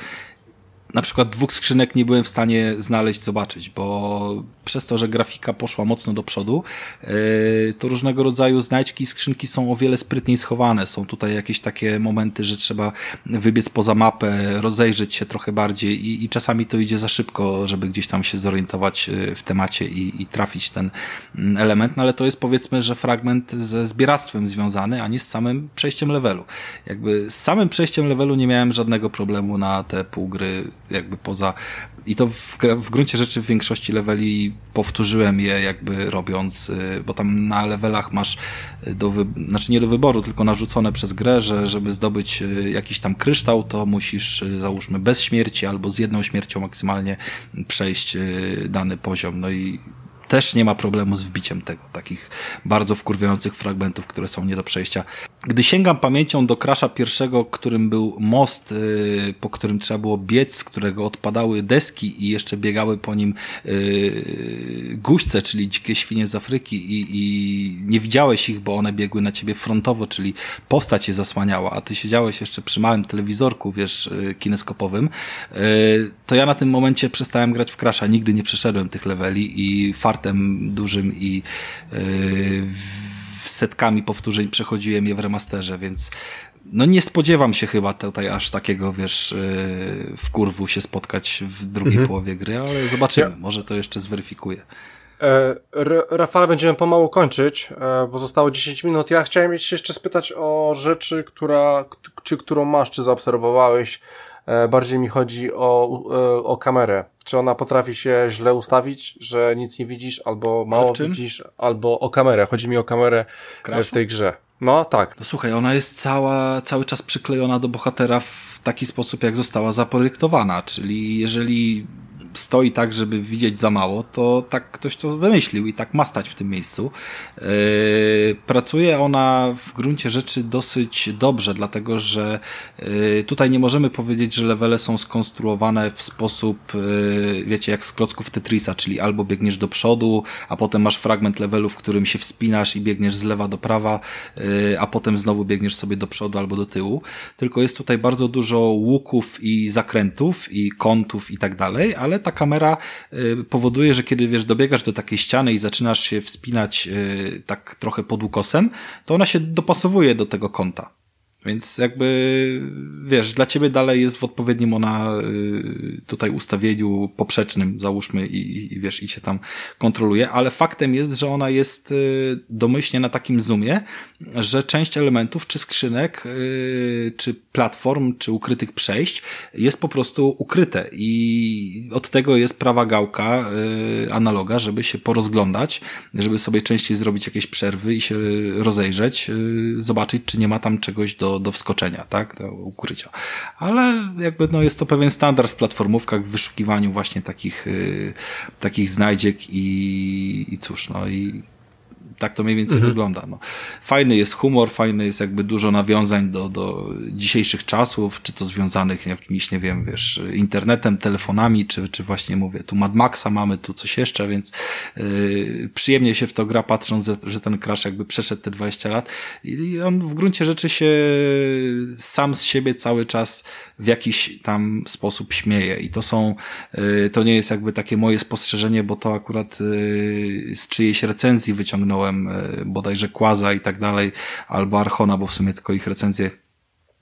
na przykład dwóch skrzynek nie byłem w stanie znaleźć, zobaczyć, bo przez to, że grafika poszła mocno do przodu, yy, to różnego rodzaju znajdźki i skrzynki są o wiele sprytniej schowane. Są tutaj jakieś takie momenty, że trzeba wybiec poza mapę, rozejrzeć się trochę bardziej i, i czasami to idzie za szybko, żeby gdzieś tam się zorientować yy, w temacie i, i trafić ten mm, element, no ale to jest powiedzmy, że fragment ze zbieractwem związany, a nie z samym przejściem levelu. Jakby z samym przejściem levelu nie miałem żadnego problemu na te pół gry jakby poza i to w, w gruncie rzeczy w większości leveli powtórzyłem je jakby robiąc, y, bo tam na levelach masz do, wy... znaczy nie do wyboru, tylko narzucone przez grę, że żeby zdobyć y, jakiś tam kryształ, to musisz y, załóżmy bez śmierci albo z jedną śmiercią maksymalnie przejść dany poziom. No i też nie ma problemu z wbiciem tego, takich bardzo wkurwiających fragmentów, które są nie do przejścia. Gdy sięgam pamięcią do krasza pierwszego, którym był most, yy, po którym trzeba było biec, z którego odpadały deski i jeszcze biegały po nim yy, guźce, czyli dzikie świnie z Afryki i, i nie widziałeś ich, bo one biegły na ciebie frontowo, czyli postać je zasłaniała, a ty siedziałeś jeszcze przy małym telewizorku, wiesz, yy, kineskopowym, to ja na tym momencie przestałem grać w krasza, nigdy nie przeszedłem tych leveli i fart dużym i yy, setkami powtórzeń przechodziłem je w remasterze, więc no nie spodziewam się chyba tutaj aż takiego, wiesz, yy, w kurwu się spotkać w drugiej mhm. połowie gry, ale zobaczymy, ja. może to jeszcze zweryfikuję. E, Rafale, będziemy pomału kończyć, e, bo zostało 10 minut. Ja chciałem się jeszcze spytać o rzeczy, która, czy którą masz, czy zaobserwowałeś. E, bardziej mi chodzi o, o kamerę. Czy ona potrafi się źle ustawić, że nic nie widzisz, albo mało widzisz, albo o kamerę. Chodzi mi o kamerę w, w tej grze. No tak. No słuchaj, ona jest cała, cały czas przyklejona do bohatera w taki sposób, jak została zaprojektowana, czyli jeżeli stoi tak, żeby widzieć za mało, to tak ktoś to wymyślił i tak ma stać w tym miejscu. Yy, pracuje ona w gruncie rzeczy dosyć dobrze, dlatego że yy, tutaj nie możemy powiedzieć, że levele są skonstruowane w sposób, yy, wiecie, jak z klocków Tetrisa, czyli albo biegniesz do przodu, a potem masz fragment levelu, w którym się wspinasz i biegniesz z lewa do prawa, a potem znowu biegniesz sobie do przodu albo do tyłu. Tylko jest tutaj bardzo dużo łuków i zakrętów i kątów i tak dalej, ale ta kamera y, powoduje, że kiedy wiesz, dobiegasz do takiej ściany i zaczynasz się wspinać y, tak trochę pod ukosem, to ona się dopasowuje do tego kąta. Więc jakby, wiesz, dla ciebie dalej jest w odpowiednim ona y, tutaj ustawieniu poprzecznym, załóżmy, i, i wiesz, i się tam kontroluje, ale faktem jest, że ona jest y, domyślnie na takim zoomie, że część elementów, czy skrzynek, y, czy platform, czy ukrytych przejść jest po prostu ukryte. I od tego jest prawa gałka analoga, żeby się porozglądać, żeby sobie częściej zrobić jakieś przerwy i się rozejrzeć, zobaczyć, czy nie ma tam czegoś do do, wskoczenia, tak, do ukrycia. Ale jakby no jest to pewien standard w platformówkach w wyszukiwaniu właśnie takich, y, takich znajdziek i, i cóż, no i tak to mniej więcej mhm. wygląda. No. Fajny jest humor, fajny jest jakby dużo nawiązań do, do dzisiejszych czasów, czy to związanych jakimiś, nie wiem, wiesz, internetem, telefonami, czy, czy właśnie mówię, tu Mad Maxa mamy, tu coś jeszcze, więc yy, przyjemnie się w to gra, patrząc, że ten Crash jakby przeszedł te 20 lat i on w gruncie rzeczy się sam z siebie cały czas w jakiś tam sposób śmieje i to są, yy, to nie jest jakby takie moje spostrzeżenie, bo to akurat yy, z czyjejś recenzji wyciągnąłem czytałem e, bodajże Kłaza i tak dalej, albo Archona, bo w sumie tylko ich recenzje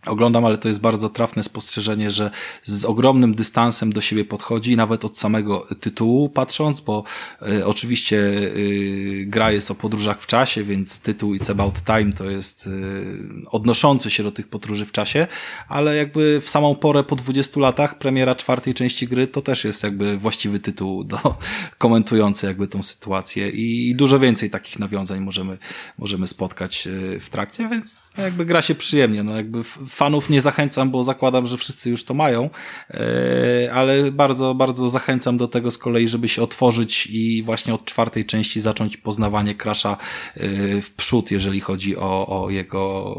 oglądam, ale to jest bardzo trafne spostrzeżenie, że z ogromnym dystansem do siebie podchodzi, nawet od samego tytułu patrząc, bo y, oczywiście y, gra jest o podróżach w czasie, więc tytuł It's About Time to jest y, odnoszący się do tych podróży w czasie, ale jakby w samą porę po 20 latach premiera czwartej części gry to też jest jakby właściwy tytuł do, komentujący jakby tą sytuację i dużo więcej takich nawiązań możemy, możemy spotkać w trakcie, więc jakby gra się przyjemnie, no jakby fanów nie zachęcam, bo zakładam, że wszyscy już to mają, e, ale bardzo, bardzo zachęcam do tego z kolei, żeby się otworzyć i właśnie od czwartej części zacząć poznawanie Crasha e, w przód, jeżeli chodzi o, o jego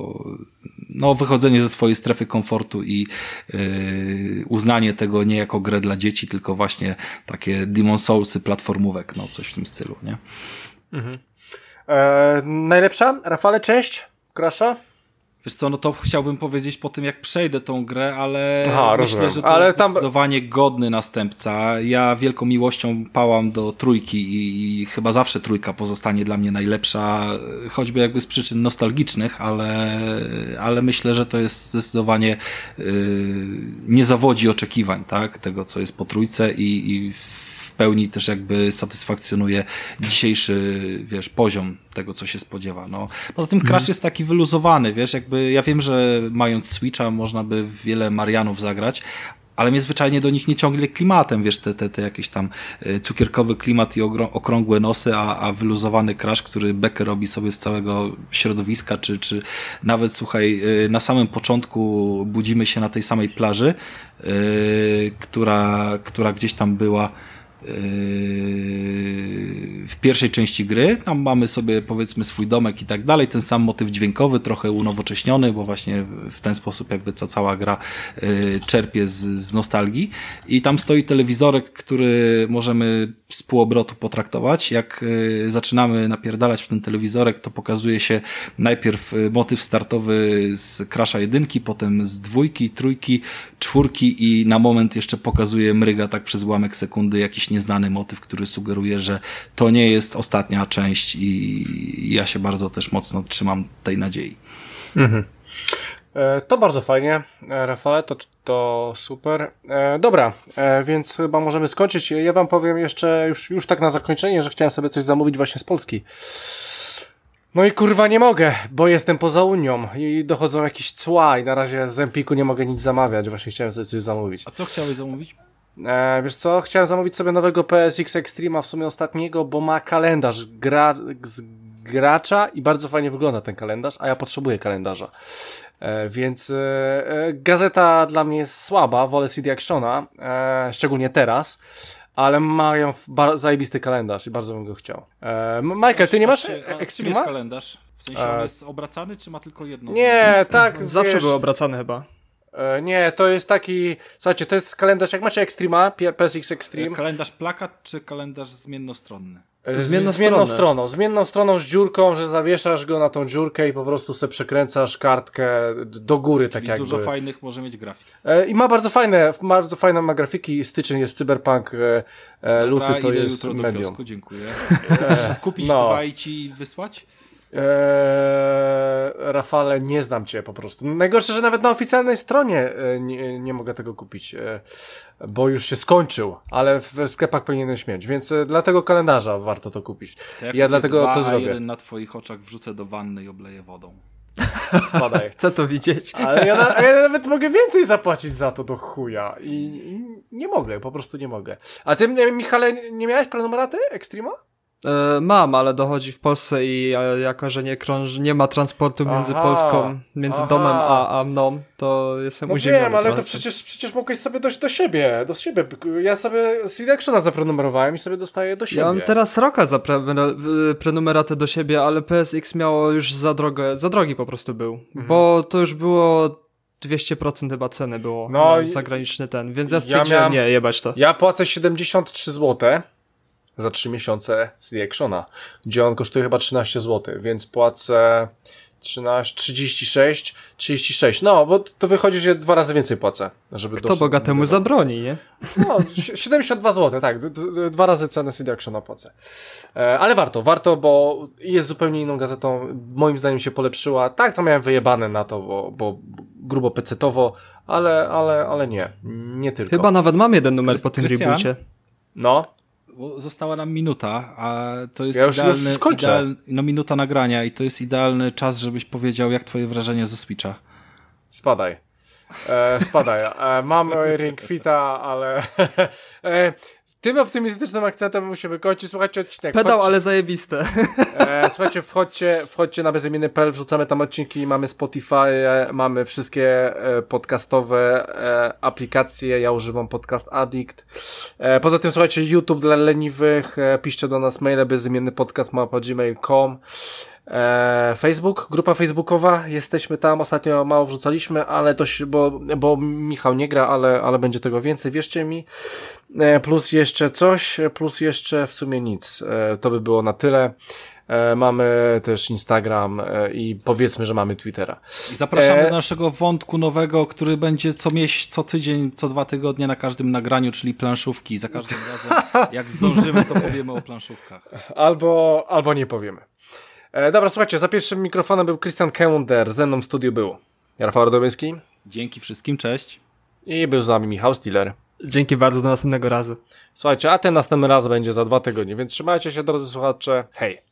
no, wychodzenie ze swojej strefy komfortu i yy, uznanie tego nie jako grę dla dzieci, tylko właśnie takie Demon Soulsy platformówek, no coś w tym stylu, nie? Mhm. E, najlepsza, Rafale, część Crasha? Wiesz co, no to chciałbym powiedzieć po tym, jak przejdę tą grę, ale Aha, myślę, rozumiem. że to ale jest tam... zdecydowanie godny następca. Ja wielką miłością pałam do trójki i, i, chyba zawsze trójka pozostanie dla mnie najlepsza, choćby jakby z przyczyn nostalgicznych, ale, ale myślę, że to jest zdecydowanie yy, nie zawodzi oczekiwań, tak, tego, co jest po trójce i, i w pełni też jakby satysfakcjonuje dzisiejszy, wiesz, poziom tego, co się spodziewa. No, poza tym Crash mm. jest taki wyluzowany, wiesz, jakby ja wiem, że mając Switcha można by wiele Marianów zagrać, ale mnie zwyczajnie do nich nie ciągnie klimatem, wiesz, te, te, te jakieś tam e, cukierkowy klimat i okrągłe nosy, a, a wyluzowany crash, który Becker robi sobie z całego środowiska, czy, czy nawet, słuchaj, e, na samym początku budzimy się na tej samej plaży, yy, która, która gdzieś tam była w pierwszej części gry. Tam mamy sobie powiedzmy swój domek i tak dalej, ten sam motyw dźwiękowy, trochę unowocześniony, bo właśnie w ten sposób jakby ta cała gra yy, czerpie z, z nostalgii. I tam stoi telewizorek, który możemy z półobrotu potraktować. Jak yy, zaczynamy napierdalać w ten telewizorek, to pokazuje się najpierw motyw startowy z Crasha jedynki, potem z dwójki, trójki, czwórki i na moment jeszcze pokazuje mryga tak przez ułamek sekundy jakiś nieznany motyw, który sugeruje, że to nie jest ostatnia część i ja się bardzo też mocno trzymam tej nadziei. Mhm. E, to bardzo fajnie, e, Rafale, to, to super. E, dobra, e, więc chyba możemy skończyć. Ja wam powiem jeszcze, już, już tak na zakończenie, że chciałem sobie coś zamówić właśnie z Polski. No i kurwa nie mogę, bo jestem poza Unią i dochodzą jakieś cła i na razie z Empiku nie mogę nic zamawiać, właśnie chciałem sobie coś zamówić. A co chciałeś zamówić? E, wiesz co, chciałem zamówić sobie nowego PSX Extreme'a, w sumie ostatniego, bo ma kalendarz gra, z gracza i bardzo fajnie wygląda ten kalendarz, a ja potrzebuję kalendarza. E, więc e, e gazeta dla mnie jest słaba, wolę CD Actiona, e, szczególnie teraz, ale mają zajebisty kalendarz i bardzo bym go chciał. E, Michael, ty nie masz Extrema? jest kalendarz? W sensie on jest obracany, czy ma tylko jedno? Nie, tak. Zawsze wiesz, był obracany chyba. E, nie, to jest taki. Słuchajcie, to jest kalendarz, jak macie Extrema, PSX Extreme. Kalendarz plakat czy kalendarz zmiennostronny? E, zmienną, zmienną stroną. Zmienną stroną z dziurką, że zawieszasz go na tą dziurkę i po prostu sobie przekręcasz kartkę do góry, tak Czyli tak jakby. dużo fajnych może mieć grafik. E, I ma bardzo fajne, bardzo fajne ma grafiki. Styczeń jest Cyberpunk, Dobra, luty to idę jest jutro medium. do kiosku, dziękuję. kupić no. dwa i ci wysłać? Eee, Rafale, nie znam cię po prostu. Najgorsze, że nawet na oficjalnej stronie e, nie, nie mogę tego kupić, e, bo już się skończył, ale w sklepach powinieneś mieć, więc e, dla tego kalendarza warto to kupić. To ja kupię dlatego dwa, to a zrobię. jeden na twoich oczach wrzucę do wanny i obleję wodą. Spadaj. Chcę to widzieć. Ale ja, na, a ja nawet mogę więcej zapłacić za to do chuja i, i nie mogę, po prostu nie mogę. A ty, Michale, nie miałeś prenumeraty Extrema? E, mam, ale dochodzi w Polsce i e, jako, że nie krąży, nie ma transportu między Aha, Polską, między aha. domem a, a mną, to jestem No uziemiony wiem, ale to trochę. przecież, przecież mogłeś sobie dojść do siebie, do siebie. Ja sobie CD Actiona zaprenumerowałem i sobie dostaję do siebie. Ja mam teraz roka za pre prenumeratę do siebie, ale PSX miało już za drogę, za drogi po prostu był, Mhm. bo to już było 200% chyba ceny było No zagraniczny ten, więc ja Ja stwierdziłem, miałem- nie, jebać to. Ja płacę 73 zł za 3 miesiące CD Actiona, gdzie on kosztuje chyba 13 zł, więc płacę 13, 36, 36. No, bo to wychodzi, że dwa razy więcej płacę. Żeby Kto bogatemu do- zabroni, nie? No, si- 72 zł, tak. Dwa razy cenę CD Actiona płacę. E, Ale warto, warto, bo jest zupełnie inną gazetą. Moim zdaniem się polepszyła. Tak, tam miałem wyjebane na to, bo, bo grubo pecetowo, ale, ale, ale nie. Nie tylko. Chyba nawet mam jeden numer Krys- po tym Krystian? reboocie. No, Bo została nam minuta, a to jest Ja już- idealny, już idealny, no minuta nagrania i to jest idealny czas, żebyś powiedział, jak twoje wrażenie ze Switcha. spadaj. E, spadaj. E, mam Ring Fita, ale e, tym optymistycznym akcentem musimy kończyć. Słuchajcie odcinek. Pedał, Chodź- ale zajebiste. E, słuchajcie, wchodźcie, wchodźcie na bezimienny.pl, wrzucamy tam odcinki, mamy Spotify, e, mamy wszystkie e, podcastowe e, aplikacje, ja używam Podcast Addict. E, poza tym słuchajcie, YouTube dla leniwych, e, piszcie do nas maile bezimienny podcast Facebook, grupa facebookowa, jesteśmy tam, ostatnio mało wrzucaliśmy, ale to się, bo, bo Michał nie gra, ale, ale będzie tego więcej, wierzcie mi. E, plus jeszcze coś, plus jeszcze w sumie nic. E, to by było na tyle. E, mamy też Instagram e, i powiedzmy, że mamy Twittera. I zapraszamy E, do naszego wątku nowego, który będzie co miesiąc, co tydzień, co dwa tygodnie na każdym nagraniu, czyli planszówki. Za każdym razem, jak zdążymy, to powiemy o planszówkach. Albo, albo nie powiemy. E, dobra, słuchajcie, za pierwszym mikrofonem był Christian Kender, ze mną w studiu był Rafał Radomiński Dzięki wszystkim, cześć. i był z nami Michał Stiller. Dzięki bardzo, do następnego razu. Słuchajcie, a ten następny raz będzie za dwa tygodnie, więc trzymajcie się drodzy słuchacze. Hej!